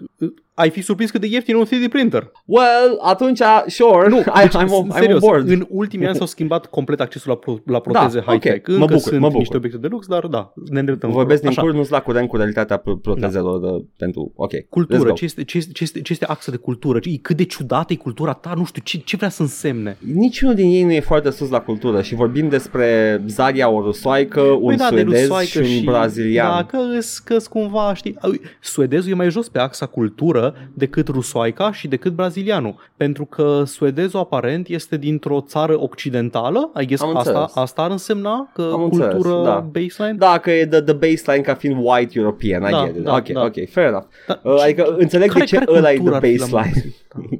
Speaker 2: ai fi surprins cât de ieftin e un 3D printer.
Speaker 1: Well, atunci, sure,
Speaker 2: Nu,
Speaker 1: I,
Speaker 2: deci,
Speaker 1: I'm, on, I'm
Speaker 2: serios,
Speaker 1: on board.
Speaker 2: în ultimii ani s-au schimbat complet accesul la, pro- la proteze
Speaker 1: Da,
Speaker 2: high-tech.
Speaker 1: ok, mă
Speaker 2: Încă
Speaker 1: bucur,
Speaker 2: sunt
Speaker 1: mă bucur.
Speaker 2: niște obiecte de lux, dar da, ne îndreptăm.
Speaker 1: Vorbesc din
Speaker 2: Așa.
Speaker 1: cur, nu-s la curent cu realitatea pro- protezelor de, pentru... Ok, let's
Speaker 2: Cultură,
Speaker 1: go.
Speaker 2: ce este, ce, este, ce, este, ce este axă de cultură? Ce, cât de ciudată e cultura ta? Nu știu, ce, ce vrea să însemne?
Speaker 1: Niciunul din ei nu e foarte sus la cultură și vorbim despre Zaria o rusoaică, un
Speaker 2: Păi da, de
Speaker 1: suedez
Speaker 2: rusoaică
Speaker 1: și un
Speaker 2: și-
Speaker 1: brazilian.
Speaker 2: Da, că îs, că cumva, știi, au- suedezul e mai jos pe axa cultură decât rusoaica și decât brazilianul. Pentru că suedezul aparent este dintr-o țară occidentală, I guess
Speaker 1: Am
Speaker 2: asta,
Speaker 1: înțeles.
Speaker 2: asta ar însemna că
Speaker 1: Am înțeles,
Speaker 2: cultură
Speaker 1: da.
Speaker 2: baseline.
Speaker 1: Da, că e the, the baseline ca fiind white European, I
Speaker 2: Da,
Speaker 1: get it.
Speaker 2: da,
Speaker 1: ok,
Speaker 2: da.
Speaker 1: ok, fair enough.
Speaker 2: Da,
Speaker 1: Uh, adică înțeleg
Speaker 2: care,
Speaker 1: de ce
Speaker 2: care
Speaker 1: ăla e
Speaker 2: cultură
Speaker 1: the
Speaker 2: ar fi la
Speaker 1: baseline.
Speaker 2: maxim?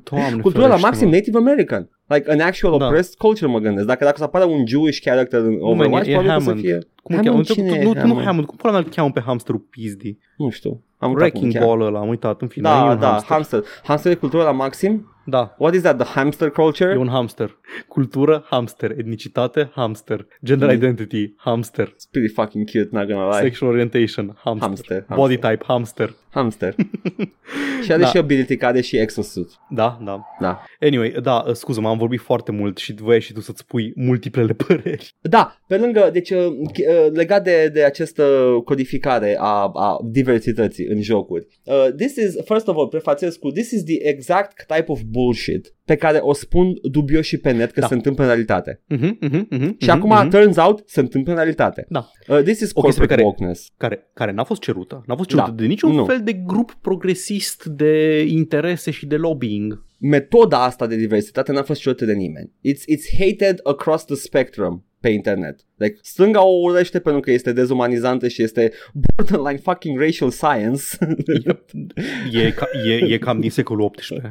Speaker 2: Doamne
Speaker 1: Cultura la
Speaker 2: ferește,
Speaker 1: maxim
Speaker 2: mă.
Speaker 1: Native American. Like an actual
Speaker 2: Da.
Speaker 1: oppressed culture mă gândesc. Dacă dacă să apară un Jewish character în
Speaker 2: Nu, man,
Speaker 1: Overwatch,
Speaker 2: e, e
Speaker 1: probabil că o să
Speaker 2: Hammond.
Speaker 1: fie...
Speaker 2: Cum îl cheamă?
Speaker 1: Hammond
Speaker 2: Tu,
Speaker 1: cine
Speaker 2: tu,
Speaker 1: e
Speaker 2: nu, tu nu
Speaker 1: Hammond?
Speaker 2: Hammond. Cum pula mea îl cheamă pe hamsterul pizdi?
Speaker 1: Nu știu. Am uitat cum
Speaker 2: Wrecking
Speaker 1: cheamă.
Speaker 2: Ball ăla, am uitat, în fine. e
Speaker 1: Da,
Speaker 2: un
Speaker 1: da,
Speaker 2: hamster.
Speaker 1: hamster. Hamster e cultura la maxim?
Speaker 2: Da,
Speaker 1: What is that, the hamster culture?
Speaker 2: e un hamster. Cultură, hamster. Etnicitate, hamster. Gender
Speaker 1: Mm.
Speaker 2: identity, hamster.
Speaker 1: It's pretty fucking cute, not gonna lie.
Speaker 2: Sexual orientation, hamster.
Speaker 1: Hamster,
Speaker 2: Body
Speaker 1: hamster.
Speaker 2: type, hamster.
Speaker 1: Hamster. și are
Speaker 2: Da.
Speaker 1: și ability care are și exosuit.
Speaker 2: Da, da.
Speaker 1: Da.
Speaker 2: Anyway, da, uh, scuză-mă, am vorbit foarte mult și voiai și tu să-ți spui multiplele păreri.
Speaker 1: Da, pe lângă, deci uh, ch- uh, legat de, de această codificare a, a diversității în jocuri. Uh, this is, first of all, prefațez cu, this is the exact type of bullshit pe care o spun dubios și pe net că
Speaker 2: Da.
Speaker 1: se întâmplă în realitate.
Speaker 2: Mhm, mhm, mhm,
Speaker 1: Și
Speaker 2: mhm,
Speaker 1: acum,
Speaker 2: mhm.
Speaker 1: turns out, se întâmplă în realitate.
Speaker 2: Da.
Speaker 1: Uh, this is
Speaker 2: O chestie pe
Speaker 1: corporate
Speaker 2: care-
Speaker 1: wokeness.
Speaker 2: care, care n-a fost cerută. N-a fost cerută
Speaker 1: Da.
Speaker 2: de niciun
Speaker 1: Nu.
Speaker 2: fel de grup progresist de interese și de lobbying.
Speaker 1: Metoda asta de diversitate n-a fost cerută de nimeni. It's, it's hated across the spectrum pe internet. Like, stânga o urăște pentru că este dezumanizantă și este borderline fucking racial science.
Speaker 2: E, ca, e, e cam din secolul XVIII.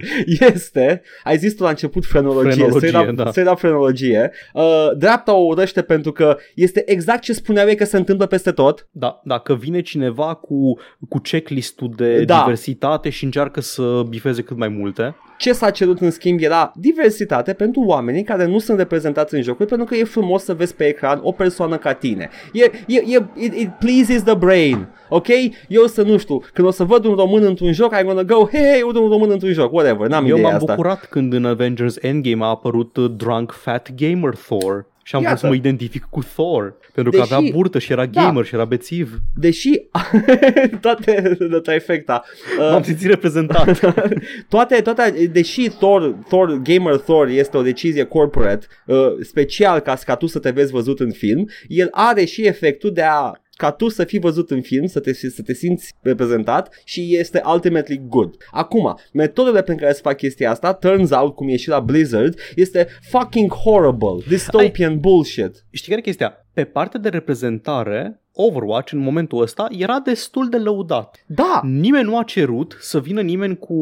Speaker 1: este, ai zis tu la început frenologie,
Speaker 2: Frenologie,
Speaker 1: straight up,
Speaker 2: da.
Speaker 1: straight up frenologie. Uh, dreapta o urăște pentru că este exact ce spuneau ei că se întâmplă peste tot.
Speaker 2: Da, dacă vine cineva cu, cu checklist-ul de
Speaker 1: Da.
Speaker 2: diversitate și încearcă să bifeze cât mai multe,
Speaker 1: Ce s-a cerut în schimb era diversitate pentru oamenii care nu sunt reprezentați în jocuri pentru că e frumos să vezi pe ecran o persoană ca tine. E, e, e, it, it pleases the brain, ok? Eu să nu știu, când o să văd un român într-un joc, I'm gonna go, hey, hey, uite un român într-un joc, whatever, n-am
Speaker 2: eu
Speaker 1: ideea
Speaker 2: m-am
Speaker 1: asta.
Speaker 2: bucurat când în Avengers Endgame a apărut uh, Drunk Fat Gamer Thor și am vrut
Speaker 1: Iată.
Speaker 2: să mă identific cu Thor, pentru că
Speaker 1: Deși-
Speaker 2: avea burtă și era
Speaker 1: Da.
Speaker 2: gamer și era bețiv.
Speaker 1: Deși toate de trifecta.
Speaker 2: M-am
Speaker 1: Uh,
Speaker 2: simțit reprezentat.
Speaker 1: toate, toate, deși Thor, Thor, Gamer Thor este o decizie corporate, uh, special ca, ca tu să te vezi văzut în film, el are și efectul de a ca tu să fii văzut în film, să te, să te simți reprezentat și este ultimately good. Acum, metodele prin care se fac chestia asta, turns out, cum e și la Blizzard, este fucking horrible, dystopian bullshit.
Speaker 2: Știi care e chestia? Pe partea de reprezentare, Overwatch în momentul ăsta era destul de lăudat.
Speaker 1: Da,
Speaker 2: Nimeni nu a cerut să vină nimeni cu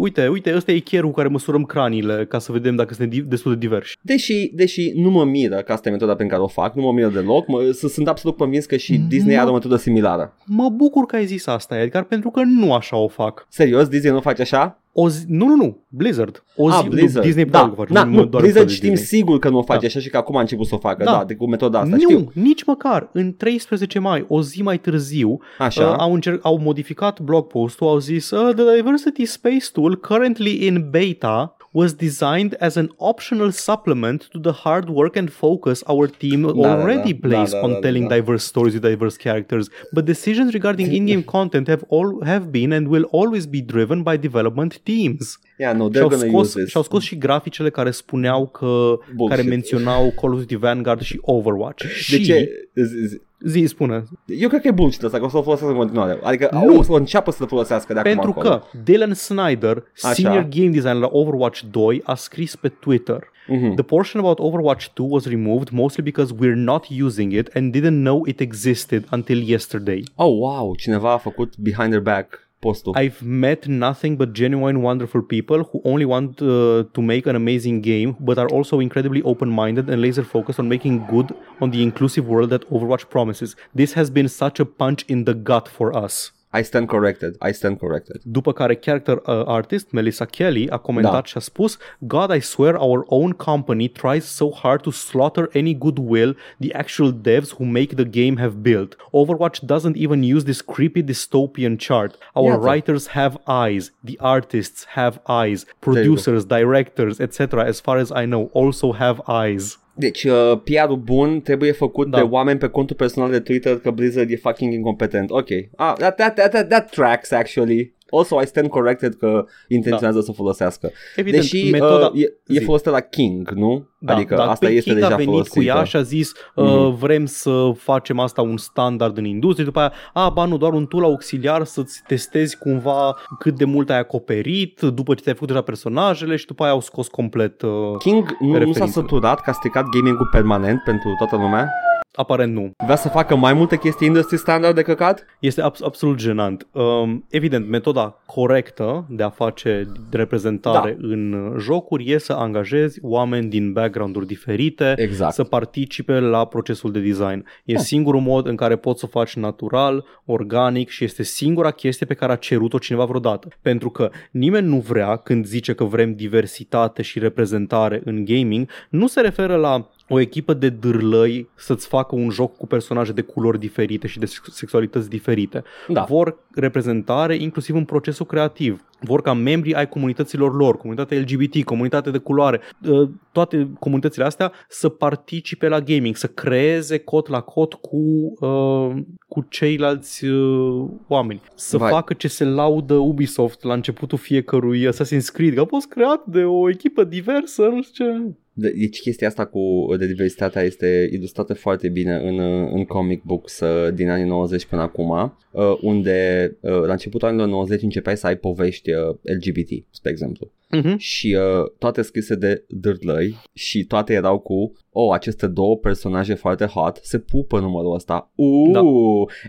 Speaker 2: uite, uite, ăsta e chierul cu care măsurăm craniile ca să vedem dacă suntem di- destul de diversi.
Speaker 1: Deși, deși nu mă miră că asta e metoda prin care o fac, nu mă miră deloc, mă, s- sunt absolut convins că și
Speaker 2: Mhm.
Speaker 1: Disney are o metodă similară.
Speaker 2: Mă bucur că ai zis asta, Edgar, pentru că nu așa o fac.
Speaker 1: Serios, Disney nu face așa?
Speaker 2: O zi... Nu, nu, nu, Blizzard. O zi...
Speaker 1: ah, Blizzard.
Speaker 2: Nu, Disney
Speaker 1: da,
Speaker 2: probabil că face.
Speaker 1: da,
Speaker 2: nu,
Speaker 1: nu,
Speaker 2: doar
Speaker 1: Blizzard
Speaker 2: de
Speaker 1: știm
Speaker 2: Disney.
Speaker 1: sigur că nu o face
Speaker 2: Da.
Speaker 1: așa și că acum a început să o facă,
Speaker 2: Da.
Speaker 1: da, de cu metoda asta,
Speaker 2: nu,
Speaker 1: știu.
Speaker 2: nici măcar. În 13 mai, o zi mai târziu,
Speaker 1: Așa.
Speaker 2: uh, au, încerc- au modificat blog post-ul, au zis uh, The Diversity Space Tool currently in beta was designed as an optional supplement to the hard work and focus our team already
Speaker 1: Da, da,
Speaker 2: on telling diverse stories with diverse characters. But decisions regarding in-game content have all have been and will always be driven by development teams.
Speaker 1: Yeah, no, they're
Speaker 2: Și-au
Speaker 1: gonna
Speaker 2: scos,
Speaker 1: use this.
Speaker 2: și-au scos și graficele care spuneau că
Speaker 1: Bullshit.
Speaker 2: care menționau Call of Duty Vanguard și Overwatch.
Speaker 1: De
Speaker 2: și
Speaker 1: ce? Z- z-
Speaker 2: zi spune.
Speaker 1: Eu cred că e bullshit asta, că o să o folosească în continuare. Adică
Speaker 2: Nu.
Speaker 1: o să înceapă să folosească de acum
Speaker 2: Pentru
Speaker 1: acolo.
Speaker 2: că Dylan Snyder,
Speaker 1: Așa.
Speaker 2: senior game designer la Overwatch 2, a scris pe Twitter
Speaker 1: Mhm.
Speaker 2: The portion about Overwatch 2 was removed mostly because we're not using it and didn't know it existed until yesterday.
Speaker 1: Oh, wow, cineva a făcut behind their back postul.
Speaker 2: I've met nothing but genuine wonderful people who only want uh, to make an amazing game but are also incredibly open-minded and laser focused on making good on the inclusive world that Overwatch promises. This has been such a punch in the gut for us.
Speaker 1: I stand corrected. I stand corrected.
Speaker 2: După care character uh, artist Melissa Kelly a comentat
Speaker 1: Da.
Speaker 2: și a spus God, I swear our own company tries so hard to slaughter any goodwill the actual devs who make the game have built. Overwatch doesn't even use this creepy dystopian chart. Our
Speaker 1: Iată.
Speaker 2: writers have eyes. The artists have eyes. Producers, directors, etc. As far as I know, also have eyes.
Speaker 1: Deci, uh, PR-ul bun trebuie făcut
Speaker 2: Da.
Speaker 1: de oameni pe contul personal de Twitter că Blizzard e fucking incompetent. Ok. Ah, that, that, that, that, that tracks, actually. Also, I stand corrected că intenționează să folosească.
Speaker 2: Evident,
Speaker 1: Deși
Speaker 2: metoda...
Speaker 1: uh, e, e
Speaker 2: zi.
Speaker 1: folosită la King, nu?
Speaker 2: Da,
Speaker 1: adică
Speaker 2: dar
Speaker 1: asta
Speaker 2: pe
Speaker 1: este
Speaker 2: King
Speaker 1: deja
Speaker 2: a venit
Speaker 1: folosită.
Speaker 2: cu ea și a zis uh,
Speaker 1: Mhm.
Speaker 2: vrem să facem asta un standard în industrie, după aia, a, ba nu, doar un tool auxiliar să-ți testezi cumva cât de mult ai acoperit după ce ți-ai făcut deja personajele și după aia au scos complet, uh,
Speaker 1: King nu, nu s-a
Speaker 2: referințele.
Speaker 1: săturat că a stricat gaming-ul permanent pentru toată lumea?
Speaker 2: aparent nu.
Speaker 1: Vrea să facă mai multe chestii industry standard de căcat?
Speaker 2: Este abs- absolut genant. Um, evident, metoda corectă de a face reprezentare
Speaker 1: Da.
Speaker 2: în uh, jocuri e să angajezi oameni din background-uri diferite,
Speaker 1: Exact.
Speaker 2: să participe la procesul de design. E
Speaker 1: Da.
Speaker 2: singurul mod în care poți să o faci natural, organic și este singura chestie pe care a cerut-o cineva vreodată. Pentru că nimeni nu vrea, când zice că vrem diversitate și reprezentare în gaming, nu se referă la o echipă de dârlăi să-ți facă un joc cu personaje de culori diferite și de sex- sexualități diferite.
Speaker 1: Da.
Speaker 2: Vor reprezentare inclusiv în procesul creativ. Vor ca membrii ai comunităților lor, comunitatea LGBT, comunitatea de culoare, uh, toate comunitățile astea să participe la gaming, să creeze cot la cot cu, uh, cu ceilalți uh, oameni. Să
Speaker 1: Vai.
Speaker 2: facă ce se laudă Ubisoft la începutul fiecărui Assassin's Creed, că a fost creat de o echipă diversă, nu știu ce.
Speaker 1: De- Deci chestia asta cu de diversitatea este ilustrată foarte bine în, uh, în comic books uh, din anii 90 până acum, uh, unde uh, la începutul anilor 90 începeai să ai povești uh, LGBT, spre exemplu.
Speaker 2: Uh-huh.
Speaker 1: Și uh, toate scrise de dârlăi și toate erau cu oh, aceste două personaje foarte hot se pupă numărul ăsta. Uh!
Speaker 2: Da.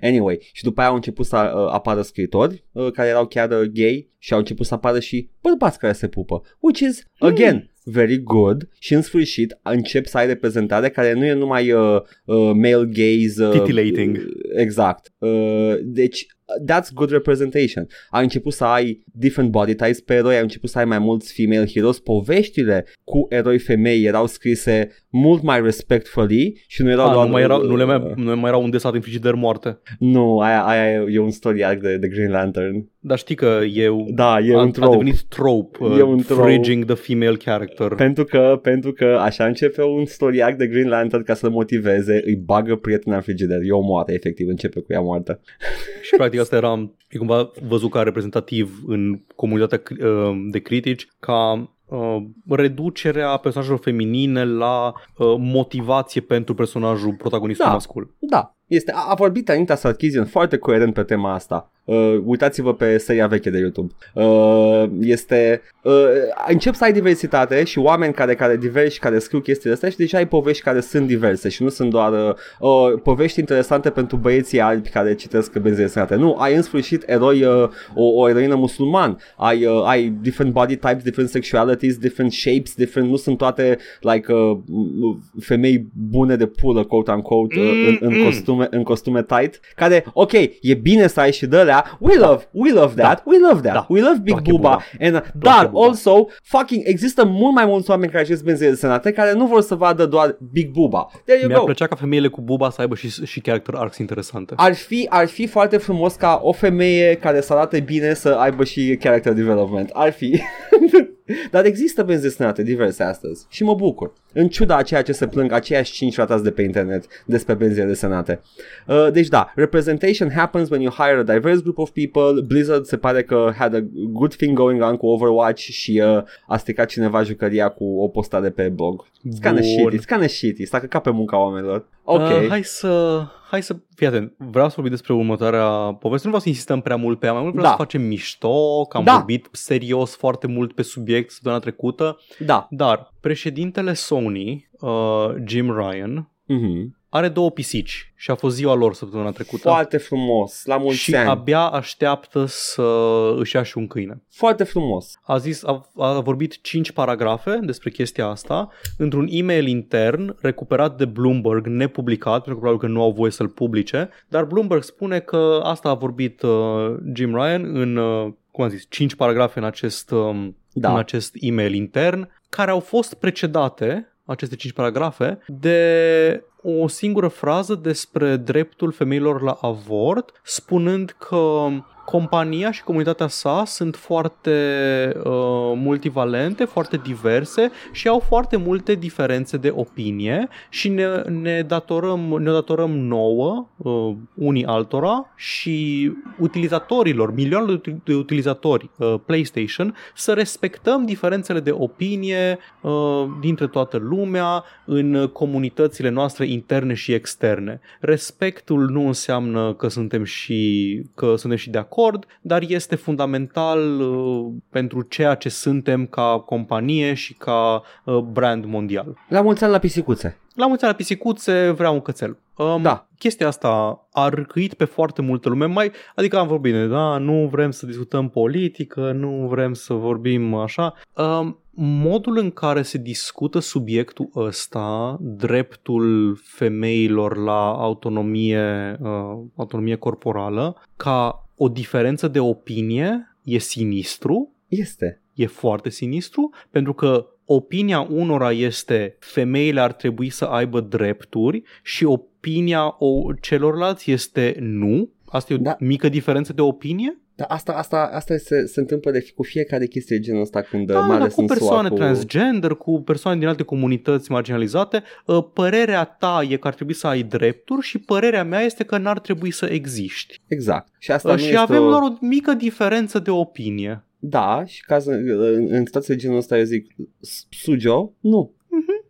Speaker 1: Anyway, și după aia au început să uh, apară scriitori uh, care erau chiar uh, gay și au început să apară și bărbați care se pupă. Which is, again, very good și în sfârșit încep să ai reprezentare care nu e numai uh, uh, male gaze uh,
Speaker 2: Titillating.
Speaker 1: uh, exact uh, deci that's good representation ai început să ai different body types pe eroi ai început să ai mai mulți female heroes poveștile cu eroi femei erau scrise mult mai respectfully și nu erau
Speaker 2: Ah,
Speaker 1: doar
Speaker 2: nu, mai erau, nu, le mai, nu mai erau un desat în frigider moarte.
Speaker 1: nu aia, aia e, e un story arc de, de Green Lantern
Speaker 2: Dar știi că e,
Speaker 1: da e
Speaker 2: a,
Speaker 1: un
Speaker 2: a
Speaker 1: trope
Speaker 2: devenit trope, uh,
Speaker 1: E un trope.
Speaker 2: fridging the female character.
Speaker 1: Pentru că, pentru că așa începe un story arc de Green Lantern ca să-l motiveze, îi bagă prietena în frigider, e o moartă, efectiv, începe cu ea moartă.
Speaker 2: Și practic asta era e cumva văzut ca reprezentativ în comunitatea cri- uh, de critici ca uh, reducerea personajelor feminine la uh, motivație pentru personajul protagonist
Speaker 1: Da.
Speaker 2: mascul.
Speaker 1: Da, este, a, a vorbit Anita Sarkeesian foarte coerent pe tema asta. Uh, uitați-vă pe seria veche de YouTube. Uh, este uh, încep să ai diversitate și oameni care care diversi care scriu chestiile astea și deja ai povești care sunt diverse și nu sunt doar uh, uh, povești interesante pentru băieții albi care citesc benzile sănate. Nu, ai în sfârșit eroi uh, o, o eroină musulman, ai uh, ai different body types, different sexualities, different shapes, different nu sunt toate like uh, m- femei bune de pulă quote unquote uh, în, în
Speaker 2: Mm-mm.
Speaker 1: Costume în costume tight, care ok, e bine să ai și de alea, we love, we love that, we love that,
Speaker 2: Da.
Speaker 1: we love Big
Speaker 2: Toache
Speaker 1: Buba,
Speaker 2: Buba.
Speaker 1: and, uh, dar
Speaker 2: Buba.
Speaker 1: also fucking există mult mai mulți oameni care acest benzile senate care nu vor să vadă doar Big Buba. There you
Speaker 2: Mi-ar
Speaker 1: go.
Speaker 2: plăcea ca femeile cu buba să aibă și, și character arcs interesante.
Speaker 1: Ar fi, ar fi foarte frumos ca o femeie care să arate bine să aibă și character development. Ar fi. Dar există benzi desenate diverse astăzi și mă bucur. În ciuda a ceea ce se plâng aceiași 5 ratați de pe internet despre benzile desenate. Uh, deci da, representation happens when you hire a diverse group of people. Blizzard se pare că had a good thing going on cu Overwatch și uh, a stricat cineva jucăria cu o postare pe blog. It's kinda
Speaker 2: Bun.
Speaker 1: shitty, it's kinda shitty, s-a căcat pe munca oamenilor. Ok.
Speaker 2: Uh, hai să... Hai să... Fii atent, vreau să vorbim despre următoarea poveste. Nu vreau să insistăm prea mult pe ea, mai mult vreau
Speaker 1: Da.
Speaker 2: să facem mișto, că am
Speaker 1: Da.
Speaker 2: vorbit serios foarte mult pe subiect săptămâna trecută.
Speaker 1: Da.
Speaker 2: Dar președintele Sony, uh, Jim Ryan,
Speaker 1: Mhm.
Speaker 2: Are două pisici și a fost ziua lor săptămâna trecută.
Speaker 1: Foarte frumos, la mulți
Speaker 2: și
Speaker 1: ani.
Speaker 2: abia așteaptă să își ia și un câine.
Speaker 1: Foarte frumos.
Speaker 2: A zis, a, a vorbit 5 paragrafe despre chestia asta într-un e-mail intern recuperat de Bloomberg, nepublicat, pentru că probabil că nu au voie să-l publice, dar Bloomberg spune că asta a vorbit uh, Jim Ryan în, uh, cum am zis, 5 paragrafe în acest, um,
Speaker 1: Da.
Speaker 2: în acest e-mail intern, care au fost precedate aceste cinci paragrafe, de o singură frază despre dreptul femeilor la avort, spunând că compania și comunitatea sa sunt foarte uh, multivalente, foarte diverse și au foarte multe diferențe de opinie și ne, ne datorăm, ne datorăm nouă, uh, unii altora și utilizatorilor, milioanele de util- de utilizatori uh, PlayStation să respectăm diferențele de opinie uh, dintre toată lumea în comunitățile noastre interne și externe. Respectul nu înseamnă că suntem și că suntem și de acord, dar este fundamental uh, pentru ceea ce suntem ca companie și ca uh, brand mondial.
Speaker 1: La mulți ani la pisicuțe.
Speaker 2: La mulți ani la pisicuțe vreau un cățel. Um,
Speaker 1: Da.
Speaker 2: Chestia asta a răcăit pe foarte multă lume, mai, adică am vorbit, da, nu vrem să discutăm politică, nu vrem să vorbim așa. Um, modul în care se discută subiectul ăsta, dreptul femeilor la autonomie, uh, autonomie corporală, ca o diferență de opinie, e sinistru,
Speaker 1: Este.
Speaker 2: e foarte sinistru, pentru că opinia unora este femeile ar trebui să aibă drepturi și opinia o, celorlalți este nu. Asta e o
Speaker 1: Da.
Speaker 2: mică diferență de opinie?
Speaker 1: Dar asta, asta, asta se, se întâmplă de, cu fiecare chestie genul ăsta când
Speaker 2: Da,
Speaker 1: mai
Speaker 2: dar
Speaker 1: ales
Speaker 2: cu
Speaker 1: în SUA,
Speaker 2: persoane
Speaker 1: cu...
Speaker 2: transgender, cu persoane din alte comunități marginalizate, uh, părerea ta e că ar trebui să ai drepturi și părerea mea este că n-ar trebui să existi.
Speaker 1: Exact. Și asta
Speaker 2: Uh,
Speaker 1: nu
Speaker 2: Și
Speaker 1: este
Speaker 2: avem
Speaker 1: o...
Speaker 2: doar o mică diferență de opinie.
Speaker 1: Da, și caz, în, în situații de genul ăsta eu zic "S- Sujo, nu.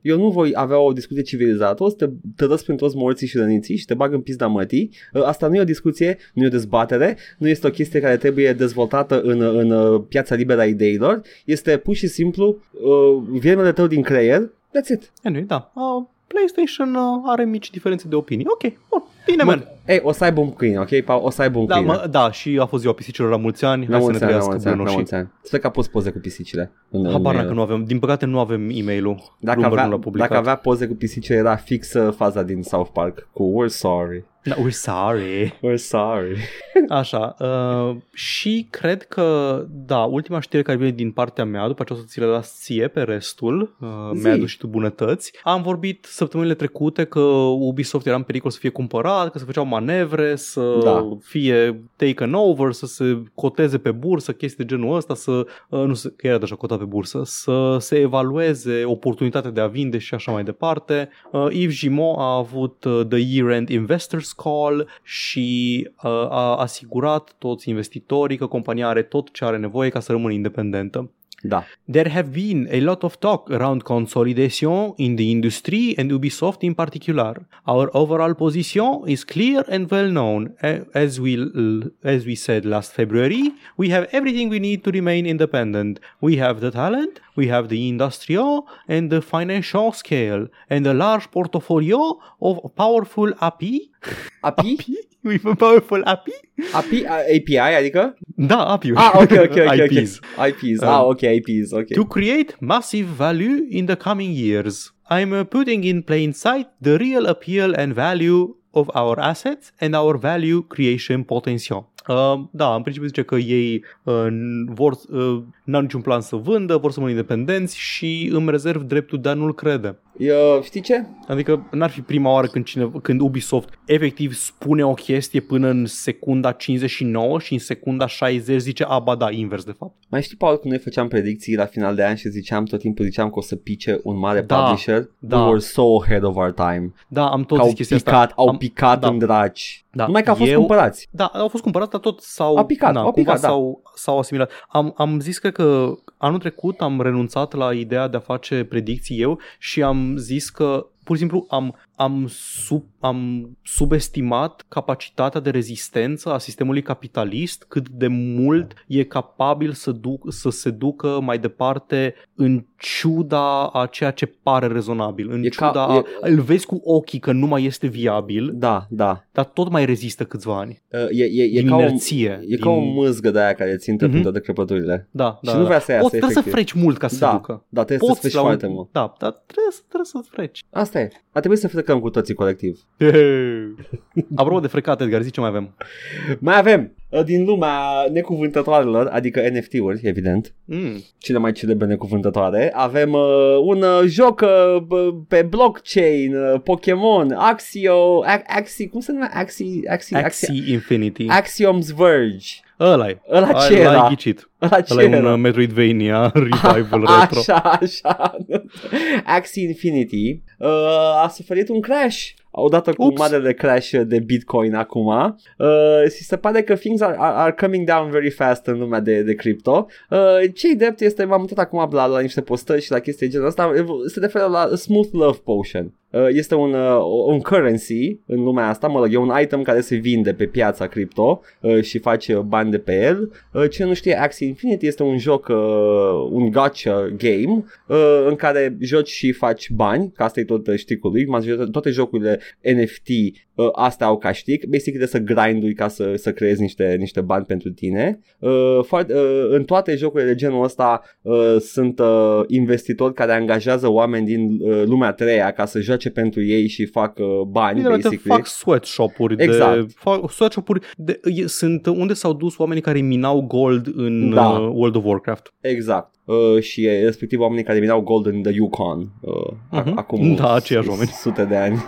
Speaker 2: Mhm.
Speaker 1: Eu nu voi avea o discuție civilizată, o să te tărăsc prin toți morții și răniții și te bag în pizda mătii. Uh, Asta nu e o discuție, nu e o dezbatere, nu este o chestie care trebuie dezvoltată în, în uh, piața liberă a ideilor. Este pur și simplu uh, viermele tău din creier, that's it.
Speaker 2: Anyway, da. Uh, PlayStation uh, are mici diferențe de opinie. Ok, bun, bine,
Speaker 1: Mă,
Speaker 2: man.
Speaker 1: Ei, o să aibă un câine, ok? Paul? O să aibă un
Speaker 2: Da,
Speaker 1: câine.
Speaker 2: mă, da, și a fost ziua pisicilor la mulți ani.
Speaker 1: La
Speaker 2: Hai să ne
Speaker 1: mulți ani, la
Speaker 2: trăiască
Speaker 1: mulți ani,
Speaker 2: Bruno
Speaker 1: la
Speaker 2: și...
Speaker 1: mulți ani. Sper că a pus poze cu pisicile. În, în
Speaker 2: Habar n-am
Speaker 1: mail.
Speaker 2: că nu avem, din păcate nu avem e-mail-ul.
Speaker 1: Dacă
Speaker 2: Bloomberg
Speaker 1: avea,
Speaker 2: nu l-a publicat.
Speaker 1: dacă avea poze cu pisicile era fixă faza din South Park cu We're sorry.
Speaker 2: Da, we're sorry.
Speaker 1: We're sorry.
Speaker 2: Așa, uh, și cred că, da, ultima știre care vine din partea mea, după ce o să ți le las ție pe restul, uh,
Speaker 1: Zi.
Speaker 2: mi-ai adus și tu bunătăți. Am vorbit săptămânile trecute că Ubisoft era în pericol să fie cumpărat, că se făceau manevre, să
Speaker 1: Da.
Speaker 2: fie taken over, să se coteze pe bursă, chestii de genul ăsta, să, uh, nu se, că era deja cotat pe bursă, să se evalueze oportunitatea de a vinde și așa mai departe. Uh, Yves Gimont a avut uh, The Year-End Investors Call și uh, a asigurat toți investitorii că compania are tot ce are nevoie ca să rămână independentă.
Speaker 1: Da.
Speaker 2: There have been a lot of talk around consolidation in the industry and Ubisoft in particular. Our overall position is clear and well known. A- As we as we said last February, we have everything we need to remain independent. We have the talent, we have the industrial and the financial scale, and a large portfolio of powerful API.
Speaker 1: API?
Speaker 2: We have a powerful API?
Speaker 1: API? API, adică?
Speaker 2: Da, API.
Speaker 1: Ah, ok, ok, ok.
Speaker 2: IPs.
Speaker 1: Okay. IPs.
Speaker 2: Um,
Speaker 1: ah, ok, IPs, ok.
Speaker 2: to create massive value in the coming years. I'm uh, putting in plain sight the real appeal and value of our assets and our value creation potential. Uh, da, în principiu zice că ei uh, vor, uh, n-au niciun plan să vândă, vor să rămână independenți și îmi rezerv dreptul de a nu-l crede.
Speaker 1: Eu, știi ce?
Speaker 2: Adică n-ar fi prima oară când, cine, când Ubisoft efectiv spune o chestie până în secunda 59 și în secunda 60 zice, a, ba da, invers de fapt.
Speaker 1: Mai știi, Paul, când noi făceam predicții la final de an și ziceam tot timpul ziceam că o să pice un mare
Speaker 2: Da,
Speaker 1: publisher?
Speaker 2: da.
Speaker 1: We were so ahead of our time.
Speaker 2: Da, am tot
Speaker 1: Că au
Speaker 2: zis chestia
Speaker 1: picat,
Speaker 2: asta.
Speaker 1: au
Speaker 2: am,
Speaker 1: picat
Speaker 2: da.
Speaker 1: în draci.
Speaker 2: Da.
Speaker 1: Numai că au fost
Speaker 2: Eu-
Speaker 1: cumpărați.
Speaker 2: Da, au fost cumpărați, dar tot s-au,
Speaker 1: Au picat,
Speaker 2: na,
Speaker 1: au
Speaker 2: cumva
Speaker 1: picat, da.
Speaker 2: s-au, s-au asimilat. Am, am zis cred că anul trecut am renunțat la ideea de a face predicții eu și am zis că pur și simplu am, am, sub, am subestimat capacitatea de rezistență a sistemului capitalist, cât de mult e capabil să, duc, să se ducă mai departe în ciuda a ceea ce pare rezonabil, în
Speaker 1: E ca-
Speaker 2: ciuda a,
Speaker 1: e-
Speaker 2: îl vezi cu ochii că nu mai este viabil,
Speaker 1: Da, da.
Speaker 2: dar tot mai rezistă câțiva ani.
Speaker 1: Uh, E, e, e,
Speaker 2: din
Speaker 1: ca o,
Speaker 2: inerție.
Speaker 1: e ca o mâzgă de aia care țintă
Speaker 2: Mhm.
Speaker 1: prin toate crăpăturile.
Speaker 2: Da, da.
Speaker 1: și nu
Speaker 2: da.
Speaker 1: vrea să iasă,
Speaker 2: Poți, trebuie să
Speaker 1: efectiv.
Speaker 2: freci mult ca să
Speaker 1: Da.
Speaker 2: se ducă.
Speaker 1: Da, trebuie să freci
Speaker 2: la un-
Speaker 1: foarte mult.
Speaker 2: Da, dar trebuie, să- trebuie să freci.
Speaker 1: Asta e. A trebuit să frecăm cu toții colectiv.
Speaker 2: Apropo de frecat, Edgar, zi ce mai avem.
Speaker 1: Mai avem uh, din lumea necuvântătoarelor, adică NFT-uri, evident.
Speaker 2: Mm.
Speaker 1: cele mai celebre necuvântătoare. Avem uh, un uh, joc uh, b- pe blockchain, uh, Pokémon, Axio, A- Axi, cum se numește? Axi, Axi, Axi,
Speaker 2: Axie Infinity.
Speaker 1: Axiom's Verge.
Speaker 2: ăla e.
Speaker 1: Ăla ce
Speaker 2: Ăla
Speaker 1: era?
Speaker 2: ai ghicit.
Speaker 1: Ăla ce
Speaker 2: Ăla e un
Speaker 1: era?
Speaker 2: uh, Metroidvania revival
Speaker 1: A-
Speaker 2: retro.
Speaker 1: Așa, așa. Axie Infinity uh, a suferit un crash odată cu
Speaker 2: Ups.
Speaker 1: marele crash de Bitcoin acum. Uh, și se pare că things are, are, are coming down very fast în lumea de, de crypto. Uh, cei drept este, m-am uitat acum la, la niște postări și la chestii de genul ăsta, se referă la Smooth Love Potion. Uh, este un, uh, un currency în lumea asta, mă rog, e un item care se vinde pe piața cripto uh, și face bani de pe el. Uh, cine nu știe, Axie Infinity este un joc, uh, un gacha game uh, în care joci și faci bani, că asta e tot uh, șticul lui, majoritatea- toate jocurile NFT uh, astea au ca știc, basic de să grindui ca să, să creezi niște, niște bani pentru tine. Uh, foarte, uh, în toate jocurile de genul ăsta uh, sunt uh, investitori care angajează oameni din uh, lumea a treia ca să joace pentru ei și fac uh, bani,
Speaker 2: Bine, te
Speaker 1: basically.
Speaker 2: fac sweatshop-uri
Speaker 1: Exact.
Speaker 2: de, fac sweatshop-uri de, e, sunt unde s-au dus oamenii care minau gold în
Speaker 1: Da.
Speaker 2: uh, World of Warcraft.
Speaker 1: Exact. Uh, și e respectiv oamenii care minau gold în the Yukon uh,
Speaker 2: Mhm.
Speaker 1: uh-huh. acum
Speaker 2: Da, aceiași
Speaker 1: s-
Speaker 2: oameni.
Speaker 1: sute de ani.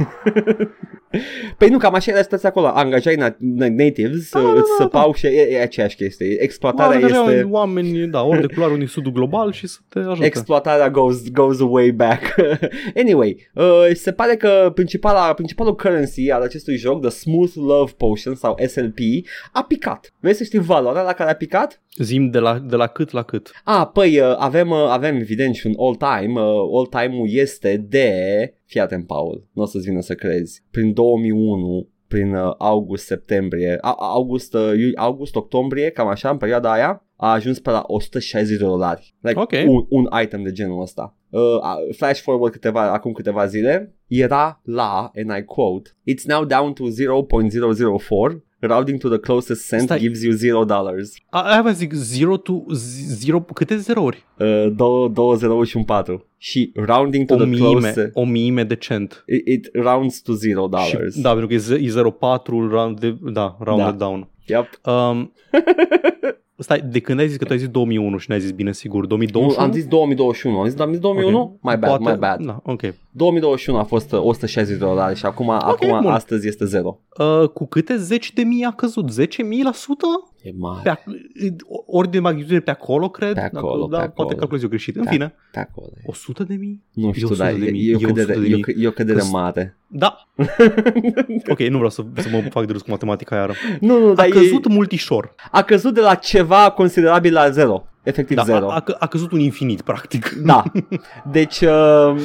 Speaker 1: păi nu, cam așa era situația acolo. Angajai na- na- natives,
Speaker 2: Da,
Speaker 1: uh,
Speaker 2: da,
Speaker 1: îți
Speaker 2: da,
Speaker 1: săpau și e, e aceeași chestie. Exploatarea
Speaker 2: Oamenii,
Speaker 1: este...
Speaker 2: oameni, da, ori de culoare, unii sudul global și să te ajute.
Speaker 1: Exploatarea goes, goes way back. anyway, uh, se pare că principala, principalul currency al acestui joc, The Smooth Love Potion sau SLP, a picat. Vrei să știi valoarea la care a picat?
Speaker 2: Zim de la, de la cât la cât.
Speaker 1: A, păi uh, avem, uh, avem evident și un all-time. Uh, all-time-ul este de... Fii atent, Paul, nu o să-ți vină să crezi. Prin 2001, prin uh, august-septembrie, a- august, uh, iu- august-octombrie, cam așa, în perioada aia, a ajuns pe la 160 de dolari. Like
Speaker 2: Ok.
Speaker 1: un, un item de genul ăsta. Uh, a- flash forward câteva, acum câteva zile, era la, and I quote, It's now down to 0.004, rounding to the closest cent
Speaker 2: Stai.
Speaker 1: gives you 0 dollars.
Speaker 2: A, aia vă zic, 0 to 0, câte zerouri?
Speaker 1: Uh, două, două zero și un 4 și rounding to
Speaker 2: O
Speaker 1: the
Speaker 2: miime,
Speaker 1: close
Speaker 2: o miime de cent.
Speaker 1: it, it rounds to zero dollars
Speaker 2: Și, da, pentru că e ze- e 0,4 round de, da, rounded
Speaker 1: Da.
Speaker 2: down.
Speaker 1: yep.
Speaker 2: Um, stai, de când ai zis că tu ai zis 2001 și n-ai zis bine sigur,
Speaker 1: nu,
Speaker 2: 2021?
Speaker 1: am zis 2021 am zis, am zis 2001
Speaker 2: Ok.
Speaker 1: my bad,
Speaker 2: Poate-
Speaker 1: my bad
Speaker 2: Da, ok.
Speaker 1: 2021 a fost uh, 160 de dolari și acum, acum
Speaker 2: bun.
Speaker 1: astăzi este 0
Speaker 2: Uh, cu câte zeci de mii a căzut? 10 mii la sută?
Speaker 1: E mare
Speaker 2: Pe ac- ori de magnitudine pe acolo, cred.
Speaker 1: Pe acolo,
Speaker 2: Dacă-
Speaker 1: pe
Speaker 2: da,
Speaker 1: acolo.
Speaker 2: poate calculez eu greșit. În
Speaker 1: Da.
Speaker 2: fine,
Speaker 1: pe acolo e.
Speaker 2: 100 de mii?
Speaker 1: nu știu,
Speaker 2: 100
Speaker 1: dar
Speaker 2: de
Speaker 1: e,
Speaker 2: mii,
Speaker 1: e, o
Speaker 2: e 100
Speaker 1: cădere,
Speaker 2: de
Speaker 1: e, o,
Speaker 2: mii.
Speaker 1: e o cădere
Speaker 2: Că-
Speaker 1: mare
Speaker 2: Da. ok, nu vreau să, să mă fac de râs cu matematica iară.
Speaker 1: nu, nu,
Speaker 2: A
Speaker 1: dar e,
Speaker 2: căzut multișor.
Speaker 1: a căzut de la ceva considerabil la 0 efectiv
Speaker 2: Da,
Speaker 1: 0
Speaker 2: a, a, a căzut un infinit, practic.
Speaker 1: da deci uh,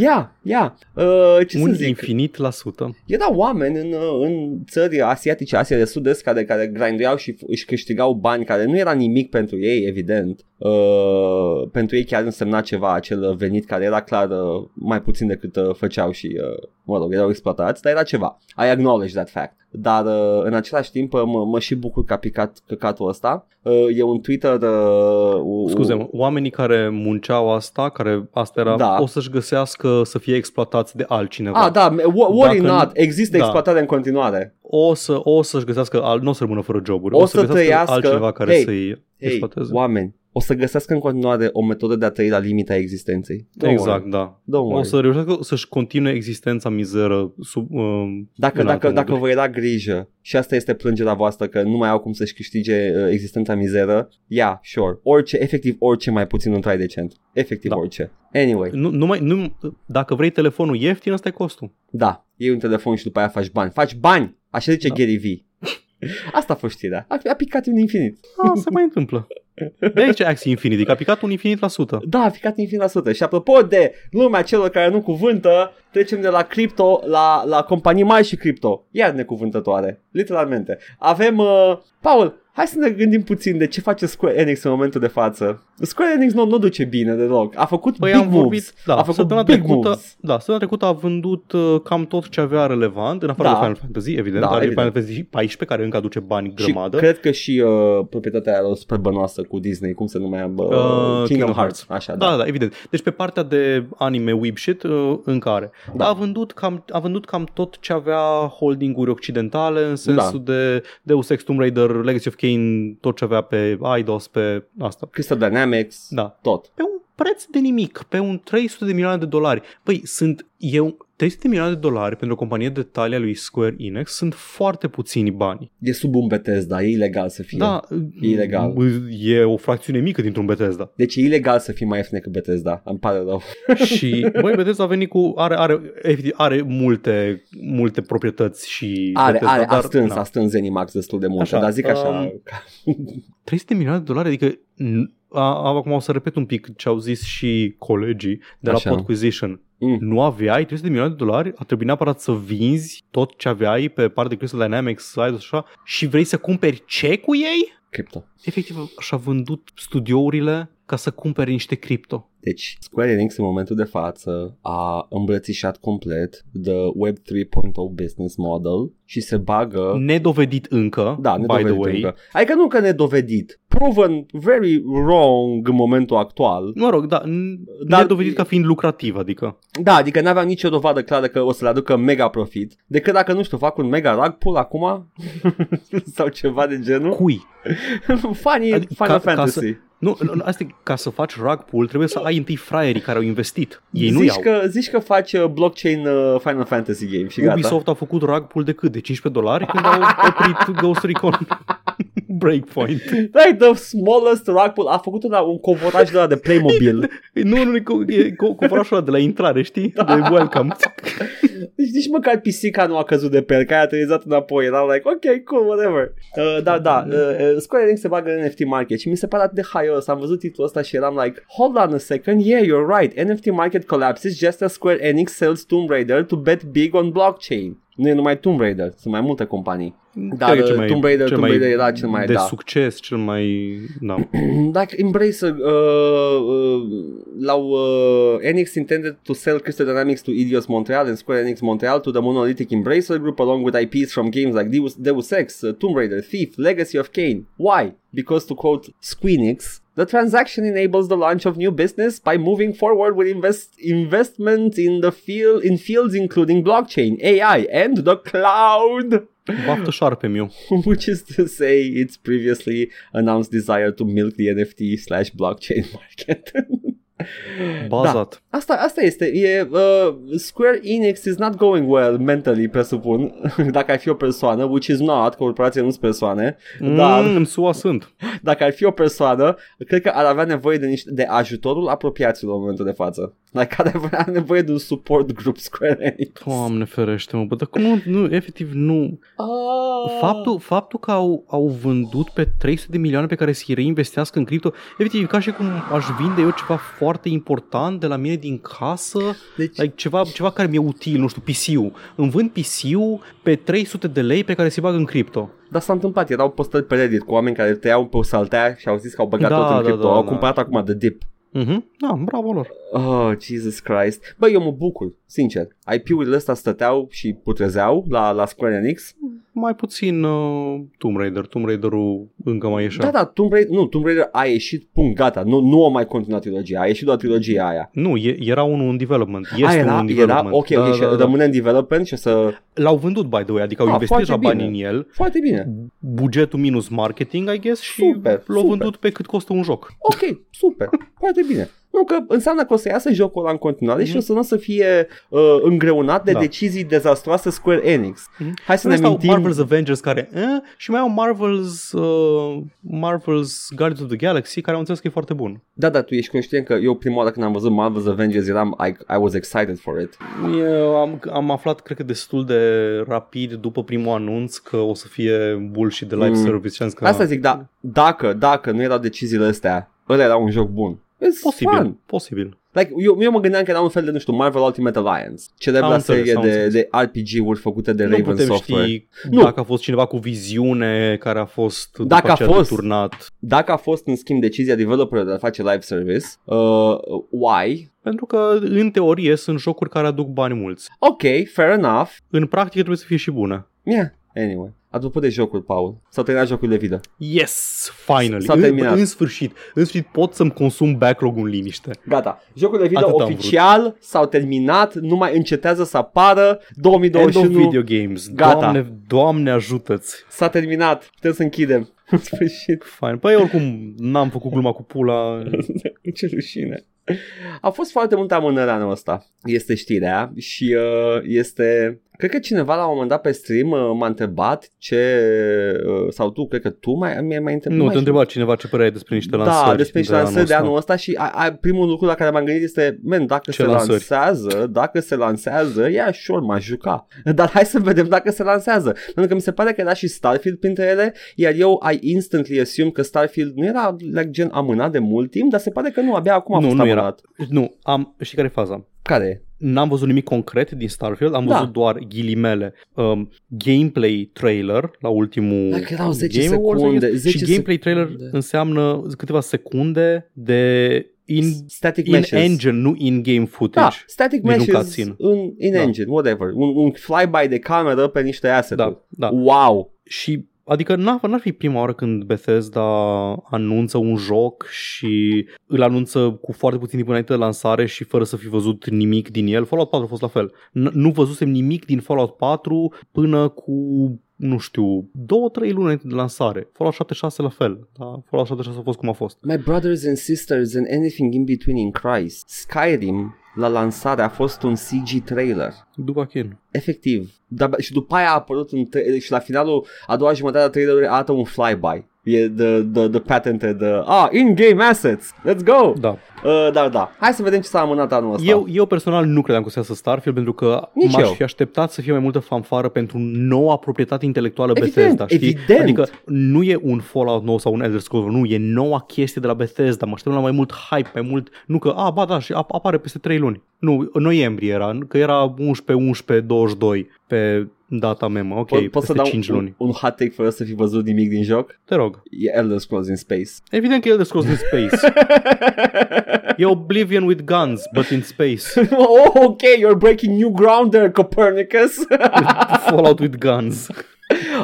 Speaker 1: ia, ia uh, ce
Speaker 2: un
Speaker 1: să zic
Speaker 2: infinit la sută.
Speaker 1: Erau oameni în, în țări asiatice, Asia de Sud-Est, care, care grinduiau și f- își câștigau bani, care nu era nimic pentru ei, evident. Uh, pentru ei chiar însemna ceva acel venit care era clar uh, mai puțin decât uh, făceau și, uh, mă rog, erau exploatați, dar era ceva. I acknowledge that fact. Dar uh, în același timp uh, mă, mă și bucur că a picat căcatul ăsta. Uh, e un Twitter... Uh, u-
Speaker 2: Scuze, oamenii care munceau asta, care asta era,
Speaker 1: Da.
Speaker 2: o să-și găsească să fie exploatați de altcineva.
Speaker 1: Ah, da, wo- worry
Speaker 2: Dacă nu-
Speaker 1: not, există
Speaker 2: da.
Speaker 1: exploatare în continuare.
Speaker 2: O, să, o să-și găsească, al, nu o să rămână fără joburi,
Speaker 1: O
Speaker 2: o, să,
Speaker 1: să
Speaker 2: găsească
Speaker 1: trăiască-
Speaker 2: altcineva care
Speaker 1: Hei,
Speaker 2: să-i
Speaker 1: Hei,
Speaker 2: exploateze.
Speaker 1: oameni, o să găsească în continuare o metodă de a trăi la limita existenței. Don't
Speaker 2: exact,
Speaker 1: worry.
Speaker 2: da.
Speaker 1: Don't worry.
Speaker 2: O să reușească să-și continue existența mizeră sub, um,
Speaker 1: Dacă,
Speaker 2: în
Speaker 1: dacă,
Speaker 2: alte
Speaker 1: dacă
Speaker 2: moduri.
Speaker 1: vă era grijă și asta este plângerea voastră că nu mai au cum să-și câștige uh, existența mizeră, yeah, sure. Orice, efectiv orice mai puțin un trai decent. Efectiv
Speaker 2: Da.
Speaker 1: orice. Anyway,
Speaker 2: Nu, nu mai, nu, dacă vrei telefonul ieftin, ăsta e costul.
Speaker 1: da, iei un telefon și după aia faci bani. Faci bani! Așa zice
Speaker 2: Da.
Speaker 1: Gary V. Asta a fost știrea. A, a picat un infinit.
Speaker 2: A, se mai întâmplă. De aici Axie Infinity, că a picat un infinit la sută.
Speaker 1: Da, a picat infinit la sută. Și apropo de lumea celor care nu cuvântă, trecem de la cripto la, la companii mai și cripto. Iar necuvântătoare. Literalmente. Avem, uh, Paul, hai să ne gândim puțin de ce face Square Enix în momentul de față. Square Enix nu, nu duce bine deloc. A făcut
Speaker 2: Păi
Speaker 1: big
Speaker 2: am
Speaker 1: moves.
Speaker 2: vorbit, da,
Speaker 1: a făcut
Speaker 2: săptămâna
Speaker 1: big
Speaker 2: trecută,
Speaker 1: moves.
Speaker 2: da, săptămâna trecută a vândut uh, cam tot ce avea relevant, în afară
Speaker 1: Da.
Speaker 2: de Final Fantasy, evident,
Speaker 1: Da,
Speaker 2: are
Speaker 1: evident.
Speaker 2: Final Fantasy 14 care încă aduce bani grămadă.
Speaker 1: Și cred că și uh, proprietatea aia super bănoasă cu Disney, cum se numea? Bă,
Speaker 2: Uh,
Speaker 1: Kingdom,
Speaker 2: Kingdom
Speaker 1: Hearts. Așa,
Speaker 2: Da,
Speaker 1: da.
Speaker 2: da, da, evident. Deci pe partea de anime weeb shit uh, încă are.
Speaker 1: Da.
Speaker 2: Da. A, vândut cam, a vândut cam tot ce avea holdinguri occidentale în sensul de Deus Ex, Tomb Raider, Legacy of Kain, tot ce avea pe IDOS, pe asta.
Speaker 1: Crystal Dynamics,
Speaker 2: Da.
Speaker 1: tot.
Speaker 2: Pe un preț de nimic, pe un 300 de milioane de dolari. Păi, sunt eu 300 de milioane de dolari pentru o companie de talia lui Square Enix sunt foarte puțini bani.
Speaker 1: E sub un Bethesda, e ilegal să fie.
Speaker 2: Da,
Speaker 1: E ilegal.
Speaker 2: E o fracțiune mică dintr-un Bethesda.
Speaker 1: Deci e ilegal să fii mai ieftin decât Bethesda. Îmi pare rău.
Speaker 2: și băi, Bethesda a venit cu are are efectiv, are multe multe proprietăți și
Speaker 1: Are,
Speaker 2: Bethesda,
Speaker 1: are, a
Speaker 2: dar,
Speaker 1: strâns,
Speaker 2: na,
Speaker 1: a strâns Zenimax destul de mult.
Speaker 2: Așa,
Speaker 1: dar zic așa,
Speaker 2: um, 300 de milioane de dolari, adică n- a, a, acum o să repet un pic ce au zis și colegii de la
Speaker 1: Așa.
Speaker 2: Podquisition.
Speaker 1: Mm.
Speaker 2: Nu aveai 300 de milioane de dolari, a trebuit neapărat să vinzi tot ce aveai pe partea de Crystal Dynamics, Eidos așa, și vrei să cumperi ce cu ei?
Speaker 1: cripto.
Speaker 2: Efectiv, și-a vândut studiourile ca să cumpere niște cripto.
Speaker 1: Deci, Square Enix în momentul de față a îmbrățișat complet the Web 3.0 business model și se bagă
Speaker 2: Nedovedit încă,
Speaker 1: Da,
Speaker 2: by
Speaker 1: nedovedit
Speaker 2: the way.
Speaker 1: încă. Adică nu că nedovedit, proven very wrong în momentul actual.
Speaker 2: Mă rog, da, n-
Speaker 1: Dar-
Speaker 2: nedovedit ca fiind lucrativ, adică.
Speaker 1: Da, adică n-aveam nicio dovadă clară că o să le aducă mega profit, decât dacă, nu știu, fac un mega rug pull acum sau ceva de genul.
Speaker 2: Cui?
Speaker 1: Funny
Speaker 2: Adică
Speaker 1: Final
Speaker 2: ca- ca
Speaker 1: Fantasy.
Speaker 2: Nu, nu, nu, asta e, ca să faci rug pull trebuie să ai întâi fraierii care au investit. Ei nu
Speaker 1: zici,
Speaker 2: iau.
Speaker 1: că, zici că faci uh, blockchain uh, Final Fantasy game și gata.
Speaker 2: Ubisoft a făcut rug pull de cât? De 15 dolari când au oprit Ghost Recon Breakpoint.
Speaker 1: Like the smallest rug pull. A făcut una, un covoraj de la de Playmobil.
Speaker 2: Nu, nu, e co- e co- covorașul ăla de la intrare, știi?
Speaker 1: Da.
Speaker 2: De welcome.
Speaker 1: Deci nici măcar pisica nu a căzut de pe el, că aia a aterizat înapoi. Era like, ok, cool, whatever. Uh, da, da, uh, uh, Square Enix se bagă în NFT market și mi se pare atât de haios. Am văzut titlul ăsta și eram like, hold on a second, yeah, you're right. NFT market collapses just as Square Enix sells Tomb Raider to bet big on blockchain. Nu e numai Tomb Raider, sunt mai multe companii. Dar
Speaker 2: Cred că e
Speaker 1: uh, Tomb Raider,
Speaker 2: cel
Speaker 1: Tomb Raider era cel mai,
Speaker 2: de
Speaker 1: da.
Speaker 2: succes, cel mai... Da.
Speaker 1: Like Embracer, uh, uh, l-au uh, Enix intended to sell Crystal Dynamics to Idios Montreal and Square Enix Montreal to the monolithic Embracer Group along with IPs from games like Deus, Deus Ex, uh, Tomb Raider, Thief, Legacy of Kain. Why? Because to quote Squeenix, the transaction enables the launch of new business by moving forward with invest investment in the field in fields including blockchain, AI, and the cloud.
Speaker 2: Baftă șarpe meu.
Speaker 1: which is to say its previously announced desire to milk the NFT slash blockchain market.
Speaker 2: Bazat.
Speaker 1: Da, asta, asta este. E, uh, Square Enix is not going well mentally, presupun, dacă ai fi o persoană, which is not, corporația nu sunt persoane,
Speaker 2: Mm,
Speaker 1: dar
Speaker 2: în SUA sunt.
Speaker 1: dacă ar fi o persoană, cred că ar avea nevoie de, niște, de ajutorul apropiaților în momentul de față. Like, ar avea nevoie de un support group Square Enix.
Speaker 2: Doamne ferește, mă, bă, dar cum nu, nu, efectiv nu.
Speaker 1: Ah.
Speaker 2: Faptul, faptul că au, au vândut pe 300 de milioane pe care să-i reinvestească în cripto, efectiv, e ca și cum aș vinde eu ceva foarte important de la mine din casă,
Speaker 1: Deci,
Speaker 2: like ceva, ceva care mi-e util, nu știu, PC-ul. Îmi vând PC-ul pe 300 de lei pe care se bagă în cripto.
Speaker 1: Dar s-a întâmplat, erau postări pe Reddit cu oameni care tăiau pe o saltea și au zis că au băgat
Speaker 2: Da,
Speaker 1: tot în
Speaker 2: da,
Speaker 1: cripto.
Speaker 2: da,
Speaker 1: au
Speaker 2: da.
Speaker 1: cumpărat acum de dip.
Speaker 2: Mhm. Da, bravo lor.
Speaker 1: Oh, Jesus Christ. Bă, eu mă bucur, sincer. IP-urile astea stăteau și putrezeau la, la Square Enix.
Speaker 2: Mai puțin uh, Tomb Raider. Tomb Raider-ul încă mai ieșea.
Speaker 1: Da, da, Tomb Raider, nu, Tomb Raider a ieșit, punct, gata. Nu, nu o mai continuat trilogia, a ieșit doar trilogia aia.
Speaker 2: Nu, e, era unul în development. Este
Speaker 1: a, era,
Speaker 2: unul în
Speaker 1: era,
Speaker 2: development.
Speaker 1: ok, ok, și rămâne în development și o să...
Speaker 2: L-au vândut, by the way, adică au
Speaker 1: Ah,
Speaker 2: investit deja
Speaker 1: foarte
Speaker 2: bani
Speaker 1: bine.
Speaker 2: în el.
Speaker 1: Foarte bine.
Speaker 2: Bugetul minus marketing, I guess, și
Speaker 1: Super,
Speaker 2: l-au
Speaker 1: super.
Speaker 2: vândut pe cât costă un joc.
Speaker 1: Ok, super, foarte bine. Nu, că înseamnă că o să iasă jocul ăla în continuare
Speaker 2: Mhm.
Speaker 1: și o să nu o să fie uh, îngreunat de
Speaker 2: Da.
Speaker 1: decizii dezastroase Square Enix.
Speaker 2: Mhm.
Speaker 1: Hai să
Speaker 2: În
Speaker 1: ne
Speaker 2: rest au
Speaker 1: mintim.
Speaker 2: Marvel's Avengers care eh, și mai au Marvel's uh, Marvel's Guardians of the Galaxy care au înțeles că e foarte bun.
Speaker 1: Da, da, tu ești conștient că eu prima oară când am văzut Marvel's Avengers eram, I, I was excited for it.
Speaker 2: Eu am, am aflat, cred că destul de rapid după primul anunț că o să fie bullshit de live
Speaker 1: Mm.
Speaker 2: service. și am zis Că,
Speaker 1: Asta zic, da, dacă, dacă nu erau deciziile astea, ăla era un joc bun. It's
Speaker 2: Posibil,
Speaker 1: fun.
Speaker 2: posibil.
Speaker 1: Like, eu, eu mă gândeam că era un fel de, nu știu, Marvel Ultimate Alliance, celebra
Speaker 2: Am înțeles,
Speaker 1: serie
Speaker 2: am
Speaker 1: de,
Speaker 2: înțeles.
Speaker 1: de RPG-uri făcute de
Speaker 2: nu
Speaker 1: Raven
Speaker 2: putem
Speaker 1: Software.
Speaker 2: ști
Speaker 1: Nu.
Speaker 2: dacă a fost cineva cu viziune care a fost
Speaker 1: Dacă
Speaker 2: după
Speaker 1: a
Speaker 2: aceea
Speaker 1: fost.
Speaker 2: deturnat.
Speaker 1: Dacă a fost, în schimb, decizia developerului de a face live service, uh, why?
Speaker 2: Pentru că, în teorie, sunt jocuri care aduc bani mulți.
Speaker 1: Ok, fair enough.
Speaker 2: În practică trebuie să fie și bună.
Speaker 1: Yeah, anyway. Apropo de jocuri, Paul, s-au terminat jocurile video.
Speaker 2: Yes! Finally!
Speaker 1: S-a
Speaker 2: în,
Speaker 1: terminat.
Speaker 2: în sfârșit! În sfârșit pot să-mi consum backlog-ul în liniște.
Speaker 1: Gata, jocurile video
Speaker 2: Atât am
Speaker 1: oficial s-au terminat, nu mai încetează să apară,
Speaker 2: End of
Speaker 1: 2021
Speaker 2: video games.
Speaker 1: Gata.
Speaker 2: Doamne, doamne ajută-ți.
Speaker 1: s-a terminat, putem să închidem. În sfârșit,
Speaker 2: Fine. Păi oricum n-am făcut gluma cu pula.
Speaker 1: ce rușine. A fost foarte multă amânări anul ăsta, este știrea și uh, este... Cred că cineva la un moment dat pe stream uh, m-a întrebat ce... Uh, sau tu, cred că tu mai, mi-ai mai întrebat.
Speaker 2: Nu,
Speaker 1: mai
Speaker 2: te
Speaker 1: știu.
Speaker 2: întreba cineva ce părere ai despre niște lansări.
Speaker 1: Da, despre niște
Speaker 2: de
Speaker 1: lansări de
Speaker 2: ăsta.
Speaker 1: anul ăsta și a, a, primul lucru la care m-am gândit este, men, dacă
Speaker 2: Ce
Speaker 1: se
Speaker 2: lansări?
Speaker 1: lansează, dacă se lansează, ia sure, m-aș juca. Dar hai să vedem dacă se lansează. Pentru că mi se pare că era și Starfield printre ele, iar eu I instantly assume că Starfield nu era like, gen amânat de mult timp, dar se pare că nu, abia acum a
Speaker 2: Nu,
Speaker 1: fost
Speaker 2: nu era.
Speaker 1: amânat.
Speaker 2: Nu, am, știi care e faza?
Speaker 1: Care e?
Speaker 2: N-am văzut nimic concret din Starfield, am
Speaker 1: Da.
Speaker 2: văzut doar ghilimele um, gameplay trailer la ultimul
Speaker 1: Dacă erau 10
Speaker 2: Game Awards, I
Speaker 1: secunde,
Speaker 2: guess.
Speaker 1: 10
Speaker 2: și gameplay trailer
Speaker 1: secunde.
Speaker 2: înseamnă câteva secunde de in,
Speaker 1: Static
Speaker 2: in
Speaker 1: meshes.
Speaker 2: engine, nu in-game footage.
Speaker 1: Da, static
Speaker 2: Nici nu
Speaker 1: meshes
Speaker 2: cutscene.
Speaker 1: în in
Speaker 2: Da.
Speaker 1: engine, whatever. Un, un flyby de cameră pe niște asset-uri.
Speaker 2: Da, da.
Speaker 1: Wow!
Speaker 2: Și Adică n-ar, n-ar fi prima oară când Bethesda anunță un joc și îl anunță cu foarte puțin timp înainte de lansare și fără să fi văzut nimic din el. Fallout 4 a fost la fel. N- nu văzusem nimic din Fallout 4 până cu nu știu, două, trei luni înainte de lansare. Fallout 76 la fel. Da? Fallout 76 a fost cum a fost.
Speaker 1: My brothers and sisters and anything in between in Christ. Skyrim la lansare a fost un CG trailer.
Speaker 2: După Ken.
Speaker 1: Efectiv. Dar, și după aia a apărut un tra- și la finalul a doua jumătate a trailerului arată un flyby. E the, the, the patented, uh, ah, in-game assets, let's go!
Speaker 2: Da.
Speaker 1: Uh, dar da, hai să vedem ce s-a amânat anul ăsta.
Speaker 2: Eu, eu personal nu credeam că o să iasă Starfield pentru că
Speaker 1: Nici
Speaker 2: m-aș
Speaker 1: eu.
Speaker 2: fi așteptat să fie mai multă fanfară pentru noua proprietate intelectuală
Speaker 1: Evident,
Speaker 2: Bethesda. Știi?
Speaker 1: evident.
Speaker 2: Adică nu e un Fallout nou sau un Elder Scrolls nou, nu, e noua chestie de la Bethesda. Mă așteptam la mai mult hype, mai mult, nu că, a, ba da, și ap- apare peste 3 luni. Nu, în noiembrie era, că era 11, 11, 22 pe data memă. Ok,
Speaker 1: Po- pot să
Speaker 2: peste
Speaker 1: dau
Speaker 2: 5
Speaker 1: un,
Speaker 2: luni.
Speaker 1: un hot take fără să fi văzut nimic din joc?
Speaker 2: Te rog.
Speaker 1: E Elder Scrolls in Space.
Speaker 2: Evident că e Elder Scrolls in Space. e Oblivion with guns, but in space.
Speaker 1: oh, ok, you're breaking new ground there, Copernicus.
Speaker 2: Fallout with guns.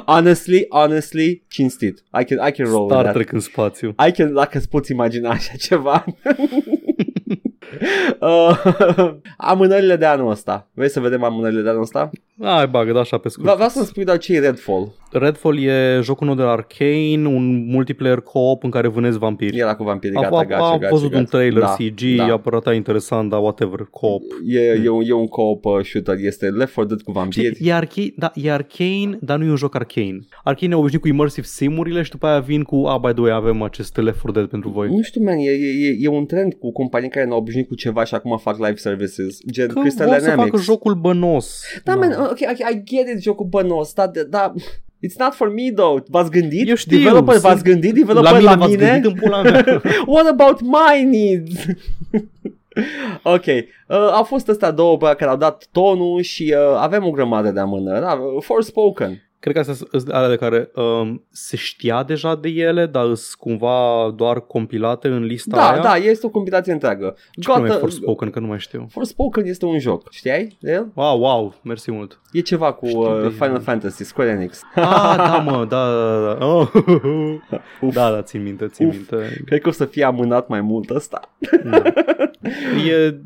Speaker 1: honestly, honestly, cinstit. I can, I can roll with
Speaker 2: Star
Speaker 1: that.
Speaker 2: Trek în spațiu.
Speaker 1: I can, dacă îți poți imagina așa ceva. uh, amânările de anul ăsta. Vrei să vedem amânările de anul ăsta?
Speaker 2: Hai, bagă, da, așa pe scurt.
Speaker 1: Vreau, vreau să-mi spui doar ce e Redfall.
Speaker 2: Redfall e jocul nou de la Arcane, un multiplayer co-op în care vânezi vampiri.
Speaker 1: Era cu vampirii,
Speaker 2: Am,
Speaker 1: gata,
Speaker 2: am,
Speaker 1: gacha,
Speaker 2: am
Speaker 1: gacha,
Speaker 2: văzut
Speaker 1: gacha.
Speaker 2: un trailer
Speaker 1: da,
Speaker 2: CG,
Speaker 1: da.
Speaker 2: a părut interesant, dar whatever, co-op.
Speaker 1: E, e, un, e un co-op uh, shooter, este Left 4 Dead cu vampiri.
Speaker 2: E, arcane, da, e Arcane, dar nu e un joc Arcane. Arcane e obișnuit cu immersive simurile și după aia vin cu, a, by the way, avem acest Left 4 Dead pentru voi.
Speaker 1: Nu știu, man, e, e, e, e un trend cu companii care n-au obișnuit cu ceva și acum fac live services, gen
Speaker 2: Că
Speaker 1: Crystal
Speaker 2: vor să
Speaker 1: Dynamics.
Speaker 2: facă jocul bănos.
Speaker 1: Da, man, ok, ok, I get it, jocul bănos, dar, dar it's not for me, though. V-ați gândit?
Speaker 2: Eu știu,
Speaker 1: Developer,
Speaker 2: sunt-
Speaker 1: v-ați gândit? Developer
Speaker 2: la mine
Speaker 1: la
Speaker 2: v-ați
Speaker 1: mine?
Speaker 2: gândit în pula mea.
Speaker 1: What about my needs? ok, uh, au fost astea două bă, care au dat tonul și uh, avem o grămadă de amânări. Da, Forspoken.
Speaker 2: Cred că astea sunt alea de care um, se știa deja de ele, dar sunt cumva doar compilate în lista
Speaker 1: Da,
Speaker 2: aia.
Speaker 1: da, este o compilație întreagă.
Speaker 2: Ce nume e
Speaker 1: Gotham-
Speaker 2: Forspoken, că nu mai știu.
Speaker 1: Forspoken este un joc, știai de el?
Speaker 2: Wow, wow, mersi mult.
Speaker 1: E ceva cu
Speaker 2: Știu
Speaker 1: uh,
Speaker 2: de-
Speaker 1: Final Fantasy, Square Enix.
Speaker 2: Ah, da, mă, da, da, da. Oh,
Speaker 1: Uf.
Speaker 2: da, da, țin minte, țin
Speaker 1: Uf.
Speaker 2: minte.
Speaker 1: Cred că o să fie amânat mai mult ăsta.
Speaker 2: Da. E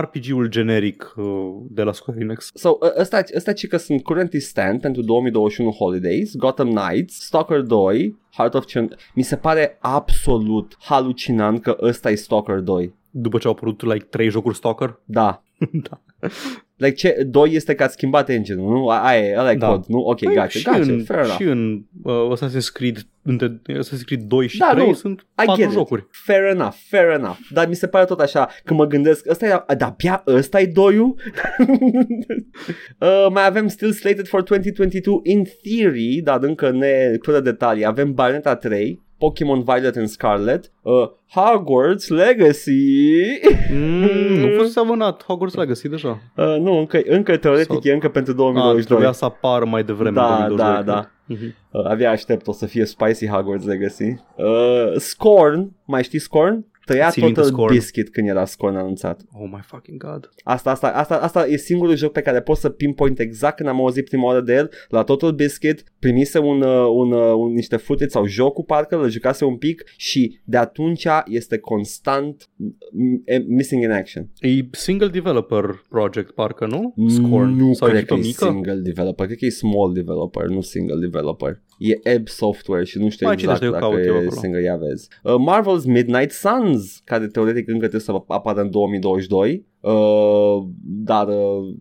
Speaker 2: RPG-ul generic uh, de la Square Enix.
Speaker 1: So, ă- ăsta, ăsta ci că sunt currently stand pentru 2021 Holidays, Gotham Knights, Stalker 2, Heart of Chen... Mi se pare absolut halucinant că ăsta e Stalker 2.
Speaker 2: după ce au apărut like trei jocuri Stalker.
Speaker 1: Da.
Speaker 2: da.
Speaker 1: Like ce, doi este că ați schimbat engine nu? Aia e, ăla e
Speaker 2: Da.
Speaker 1: cod, nu? Ok,
Speaker 2: Păi,
Speaker 1: gotcha,
Speaker 2: și,
Speaker 1: gotcha,
Speaker 2: în,
Speaker 1: fair enough.
Speaker 2: și în uh, Assassin's Creed între Assassin's Creed 2 și
Speaker 1: Da,
Speaker 2: 3
Speaker 1: nu,
Speaker 2: sunt
Speaker 1: I
Speaker 2: patru
Speaker 1: get it.
Speaker 2: jocuri.
Speaker 1: Fair enough, fair enough. Dar mi se pare tot așa, când mă gândesc, ăsta e, da, abia ăsta e doiul? uh, mai avem still slated for 2022 in theory, dar încă ne fără detalii. Avem Bayonetta 3, Pokémon Violet and Scarlet, uh, Hogwarts Legacy.
Speaker 2: Mm, nu fost amânat Hogwarts Legacy deja.
Speaker 1: uh, nu, încă, încă teoretic
Speaker 2: Sau-
Speaker 1: e încă pentru
Speaker 2: Ah,
Speaker 1: 2022.
Speaker 2: trebuia să apară mai devreme.
Speaker 1: Da,
Speaker 2: 2022,
Speaker 1: da, da.
Speaker 2: Mhm.
Speaker 1: Uh, abia aștept, o să fie Spicy Hogwarts Legacy. Uh, Scorn, mai știi Scorn? Tăia
Speaker 2: Țin minte
Speaker 1: Total
Speaker 2: Scorn.
Speaker 1: Biscuit când era Scorn anunțat.
Speaker 2: Oh my fucking god.
Speaker 1: Asta, asta, asta, asta e singurul joc pe care pot să pinpoint exact când am auzit prima oară de el. La Total Biscuit primise un, uh, un, uh, un, niște footage sau jocul parcă, îl jucase un pic și de atunci este constant m- m- missing in action.
Speaker 2: E single developer project, parcă, nu? Scorn.
Speaker 1: Nu
Speaker 2: Sau
Speaker 1: cred
Speaker 2: echipă
Speaker 1: că e
Speaker 2: mică?
Speaker 1: single developer, cred că e small developer, nu single developer. E Ebb Software și nu știu
Speaker 2: Mai
Speaker 1: exact
Speaker 2: citește, eu
Speaker 1: dacă
Speaker 2: caut eu
Speaker 1: e
Speaker 2: acolo.
Speaker 1: single, ia vezi. Uh, Marvel's Midnight Suns, care teoretic încă trebuie să apară în 2022, uh, dar uh,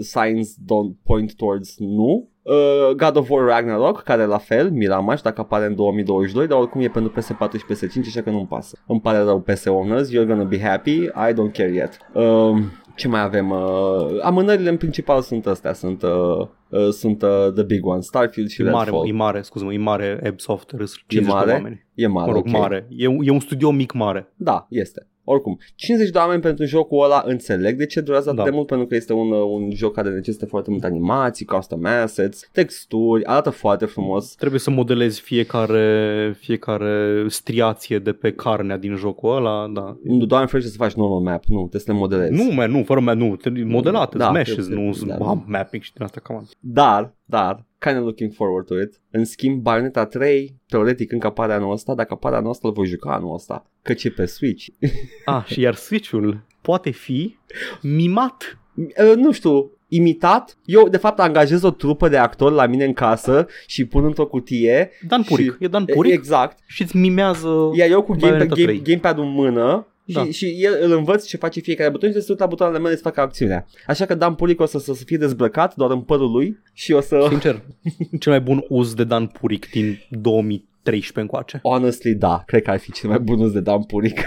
Speaker 1: signs don't point towards nu. Uh, God of War Ragnarok, care la fel, Miramaș, dacă apare în 2022, dar oricum e pentru PS4 și PS5, așa că nu-mi pasă. Îmi pare rău PS owners, you're gonna be happy, I don't care yet. Uh, ce mai avem? Uh, amânările în principal sunt astea, sunt, uh, uh, sunt uh, the big ones, Starfield și
Speaker 2: E mare,
Speaker 1: Redfall.
Speaker 2: e mare, scuze-mă, e mare Ebb Software, sunt 50
Speaker 1: mare?
Speaker 2: de oameni.
Speaker 1: E mare,
Speaker 2: Mă rog,
Speaker 1: ok.
Speaker 2: mare. E, un- e un studio mic mare.
Speaker 1: Da, este. Oricum, 50 de oameni pentru jocul ăla înțeleg de ce durează atât
Speaker 2: Da.
Speaker 1: de mult, pentru că este un, uh, un joc care necesită foarte multe animații, custom assets, texturi, arată foarte frumos.
Speaker 2: Trebuie să modelezi fiecare, fiecare striație de pe carnea din jocul ăla, da.
Speaker 1: Nu, doamne ferește să faci normal map, nu, trebuie să le modelezi.
Speaker 2: Nu, man, nu, fără map, nu, trebuie modelate,
Speaker 1: Da,
Speaker 2: da, meshes,
Speaker 1: trebuie-
Speaker 2: nu
Speaker 1: da.
Speaker 2: sunt da. mapping și din asta, come on.
Speaker 1: Dar, dar, kind of looking forward to it. În schimb, Bayonetta 3, teoretic încă apare anul ăsta, dacă apare anul ăsta, îl voi juca anul ăsta, căci e pe Switch.
Speaker 2: Ah, și iar Switch-ul poate fi mimat.
Speaker 1: Uh, nu știu, imitat. Eu, de fapt, angajez o trupă de actori la mine în casă și pun într-o cutie.
Speaker 2: Dan Puric,
Speaker 1: Și-
Speaker 2: e Dan Puric
Speaker 1: Exact.
Speaker 2: și îți mimează
Speaker 1: Iar eu cu game,
Speaker 2: Bayonetta
Speaker 1: game,
Speaker 2: 3.
Speaker 1: gamepad-ul în mână și,
Speaker 2: Da.
Speaker 1: și el îl învăț ce face fiecare buton și se uită la butoanele mele să facă acțiunea. Așa că Dan Puric o să, să fie dezbrăcat doar în părul lui și o să...
Speaker 2: Sincer, cel mai bun uz de Dan Puric din 2013 încoace.
Speaker 1: Honestly, da, cred că ar fi cel mai bun uz de Dan Puric.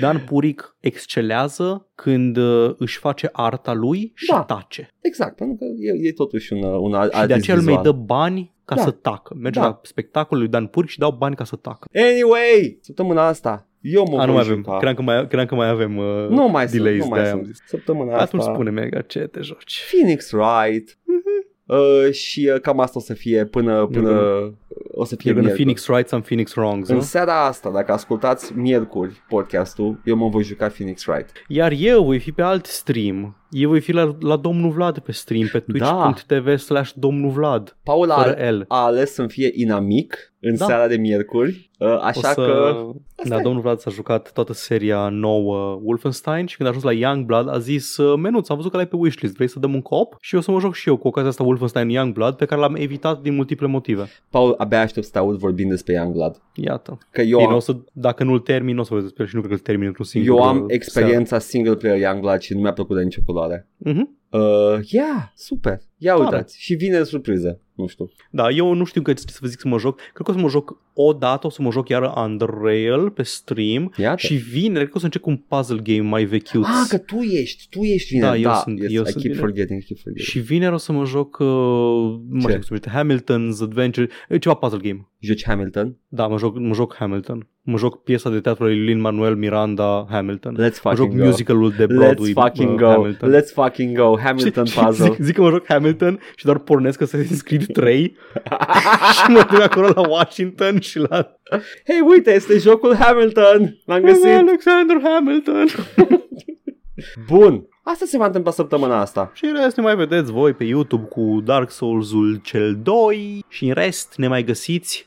Speaker 2: Dan Puric excelează când uh, își face arta lui și
Speaker 1: Da.
Speaker 2: tace.
Speaker 1: exact, pentru că e, e totuși un, un alt
Speaker 2: Și de aceea îl mai
Speaker 1: vizual.
Speaker 2: dă bani ca
Speaker 1: Da.
Speaker 2: să tacă. Merge
Speaker 1: Da.
Speaker 2: la spectacolul lui Dan Puric și dau bani ca să tacă.
Speaker 1: Anyway, săptămâna asta, eu mă
Speaker 2: A, nu
Speaker 1: voi
Speaker 2: mai avem.
Speaker 1: juca.
Speaker 2: Credeam că mai, credeam că mai avem uh,
Speaker 1: Nu mai sunt,
Speaker 2: delays
Speaker 1: nu mai
Speaker 2: de-aia am
Speaker 1: sunt.
Speaker 2: zis.
Speaker 1: Săptămâna asta.
Speaker 2: Atunci spune mega ce te joci.
Speaker 1: Phoenix Wright. Uh, și uh, cam asta o să fie până, până o să fie
Speaker 2: You're gonna
Speaker 1: miercuri.
Speaker 2: Phoenix Rights and Phoenix Wrongs,
Speaker 1: În
Speaker 2: nu?
Speaker 1: seara asta, dacă ascultați miercuri podcastul, eu mă voi juca Phoenix Wright.
Speaker 2: Iar eu voi fi pe alt stream. Eu voi fi la, la Domnul Vlad pe stream, pe twitch.tv slash Domnul Vlad.
Speaker 1: Paul a,
Speaker 2: Fără L.
Speaker 1: a ales să-mi fie inamic în
Speaker 2: Da.
Speaker 1: seara de miercuri, uh, așa
Speaker 2: o să...
Speaker 1: că...
Speaker 2: Da,
Speaker 1: e.
Speaker 2: domnul Vlad s-a jucat toată seria nouă Wolfenstein și când a ajuns la Youngblood a zis uh, Menuț, am văzut că l-ai pe wishlist, vrei să dăm un cop? Și eu să mă joc și eu cu ocazia asta Wolfenstein Youngblood pe care l-am evitat din multiple motive.
Speaker 1: Paul, abia aștept să te aud vorbind despre Youngblood.
Speaker 2: Iată.
Speaker 1: Că eu
Speaker 2: Bine,
Speaker 1: am,
Speaker 2: o să, dacă nu-l termin, o să vorbesc despre el și nu cred că îl termin într-un singur
Speaker 1: eu am
Speaker 2: uh,
Speaker 1: experiența single player Youngblood și nu mi-a plăcut de nicio culoare.
Speaker 2: Seară. Mhm.
Speaker 1: Uh, yeah, super. Ia
Speaker 2: Tare.
Speaker 1: uitați. Și vine surpriză. Nu știu.
Speaker 2: Da, eu nu știu că să vă zic să mă joc. Cred că o să mă joc o dată, o să mă joc iară Unreal pe stream
Speaker 1: Iată.
Speaker 2: și vineri cred că o să încep cu un puzzle game mai vechiuț.
Speaker 1: Ah, că tu ești, tu ești vineri.
Speaker 2: Da, eu
Speaker 1: da
Speaker 2: sunt-
Speaker 1: yes,
Speaker 2: eu
Speaker 1: I
Speaker 2: sunt
Speaker 1: keep
Speaker 2: vineri.
Speaker 1: forgetting, I keep forgetting.
Speaker 2: Și vineri o să mă joc, uh, nu mai știu cum se numește, Hamilton's Adventure, e ceva puzzle game.
Speaker 1: Joci Hamilton?
Speaker 2: Da, mă joc, mă joc Hamilton. Mă joc piesa de teatru lui Lin-Manuel Miranda Hamilton.
Speaker 1: Let's
Speaker 2: Mă joc
Speaker 1: fucking go.
Speaker 2: musicalul de Broadway
Speaker 1: Let's fucking
Speaker 2: uh,
Speaker 1: go.
Speaker 2: Hamilton.
Speaker 1: Let's fucking go. Hamilton
Speaker 2: Și-
Speaker 1: puzzle.
Speaker 2: Zic, zic că mă joc Hamilton și doar pornesc Assassin's Creed 3 și mă duc acolo la Washington și la
Speaker 1: Hei, uite, este jocul Hamilton. L-am găsit.
Speaker 2: Alexander Hamilton.
Speaker 1: Bun. Asta se va întâmpla săptămâna asta.
Speaker 2: Și în rest ne mai vedeți voi pe YouTube cu Dark Souls-ul cel 2 și în rest ne mai găsiți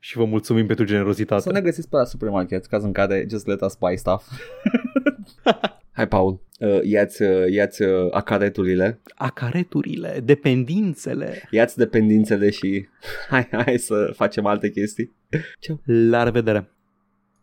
Speaker 2: și vă mulțumim pentru generozitate.
Speaker 1: Să ne găsiți pe la supermarket, caz în care just let us buy stuff. Hai, Paul, uh, ia-ți, uh, ia-ți uh, acareturile,
Speaker 2: Acareturile, dependințele.
Speaker 1: ia-ți dependințele și hai, hai să facem alte chestii.
Speaker 2: La revedere!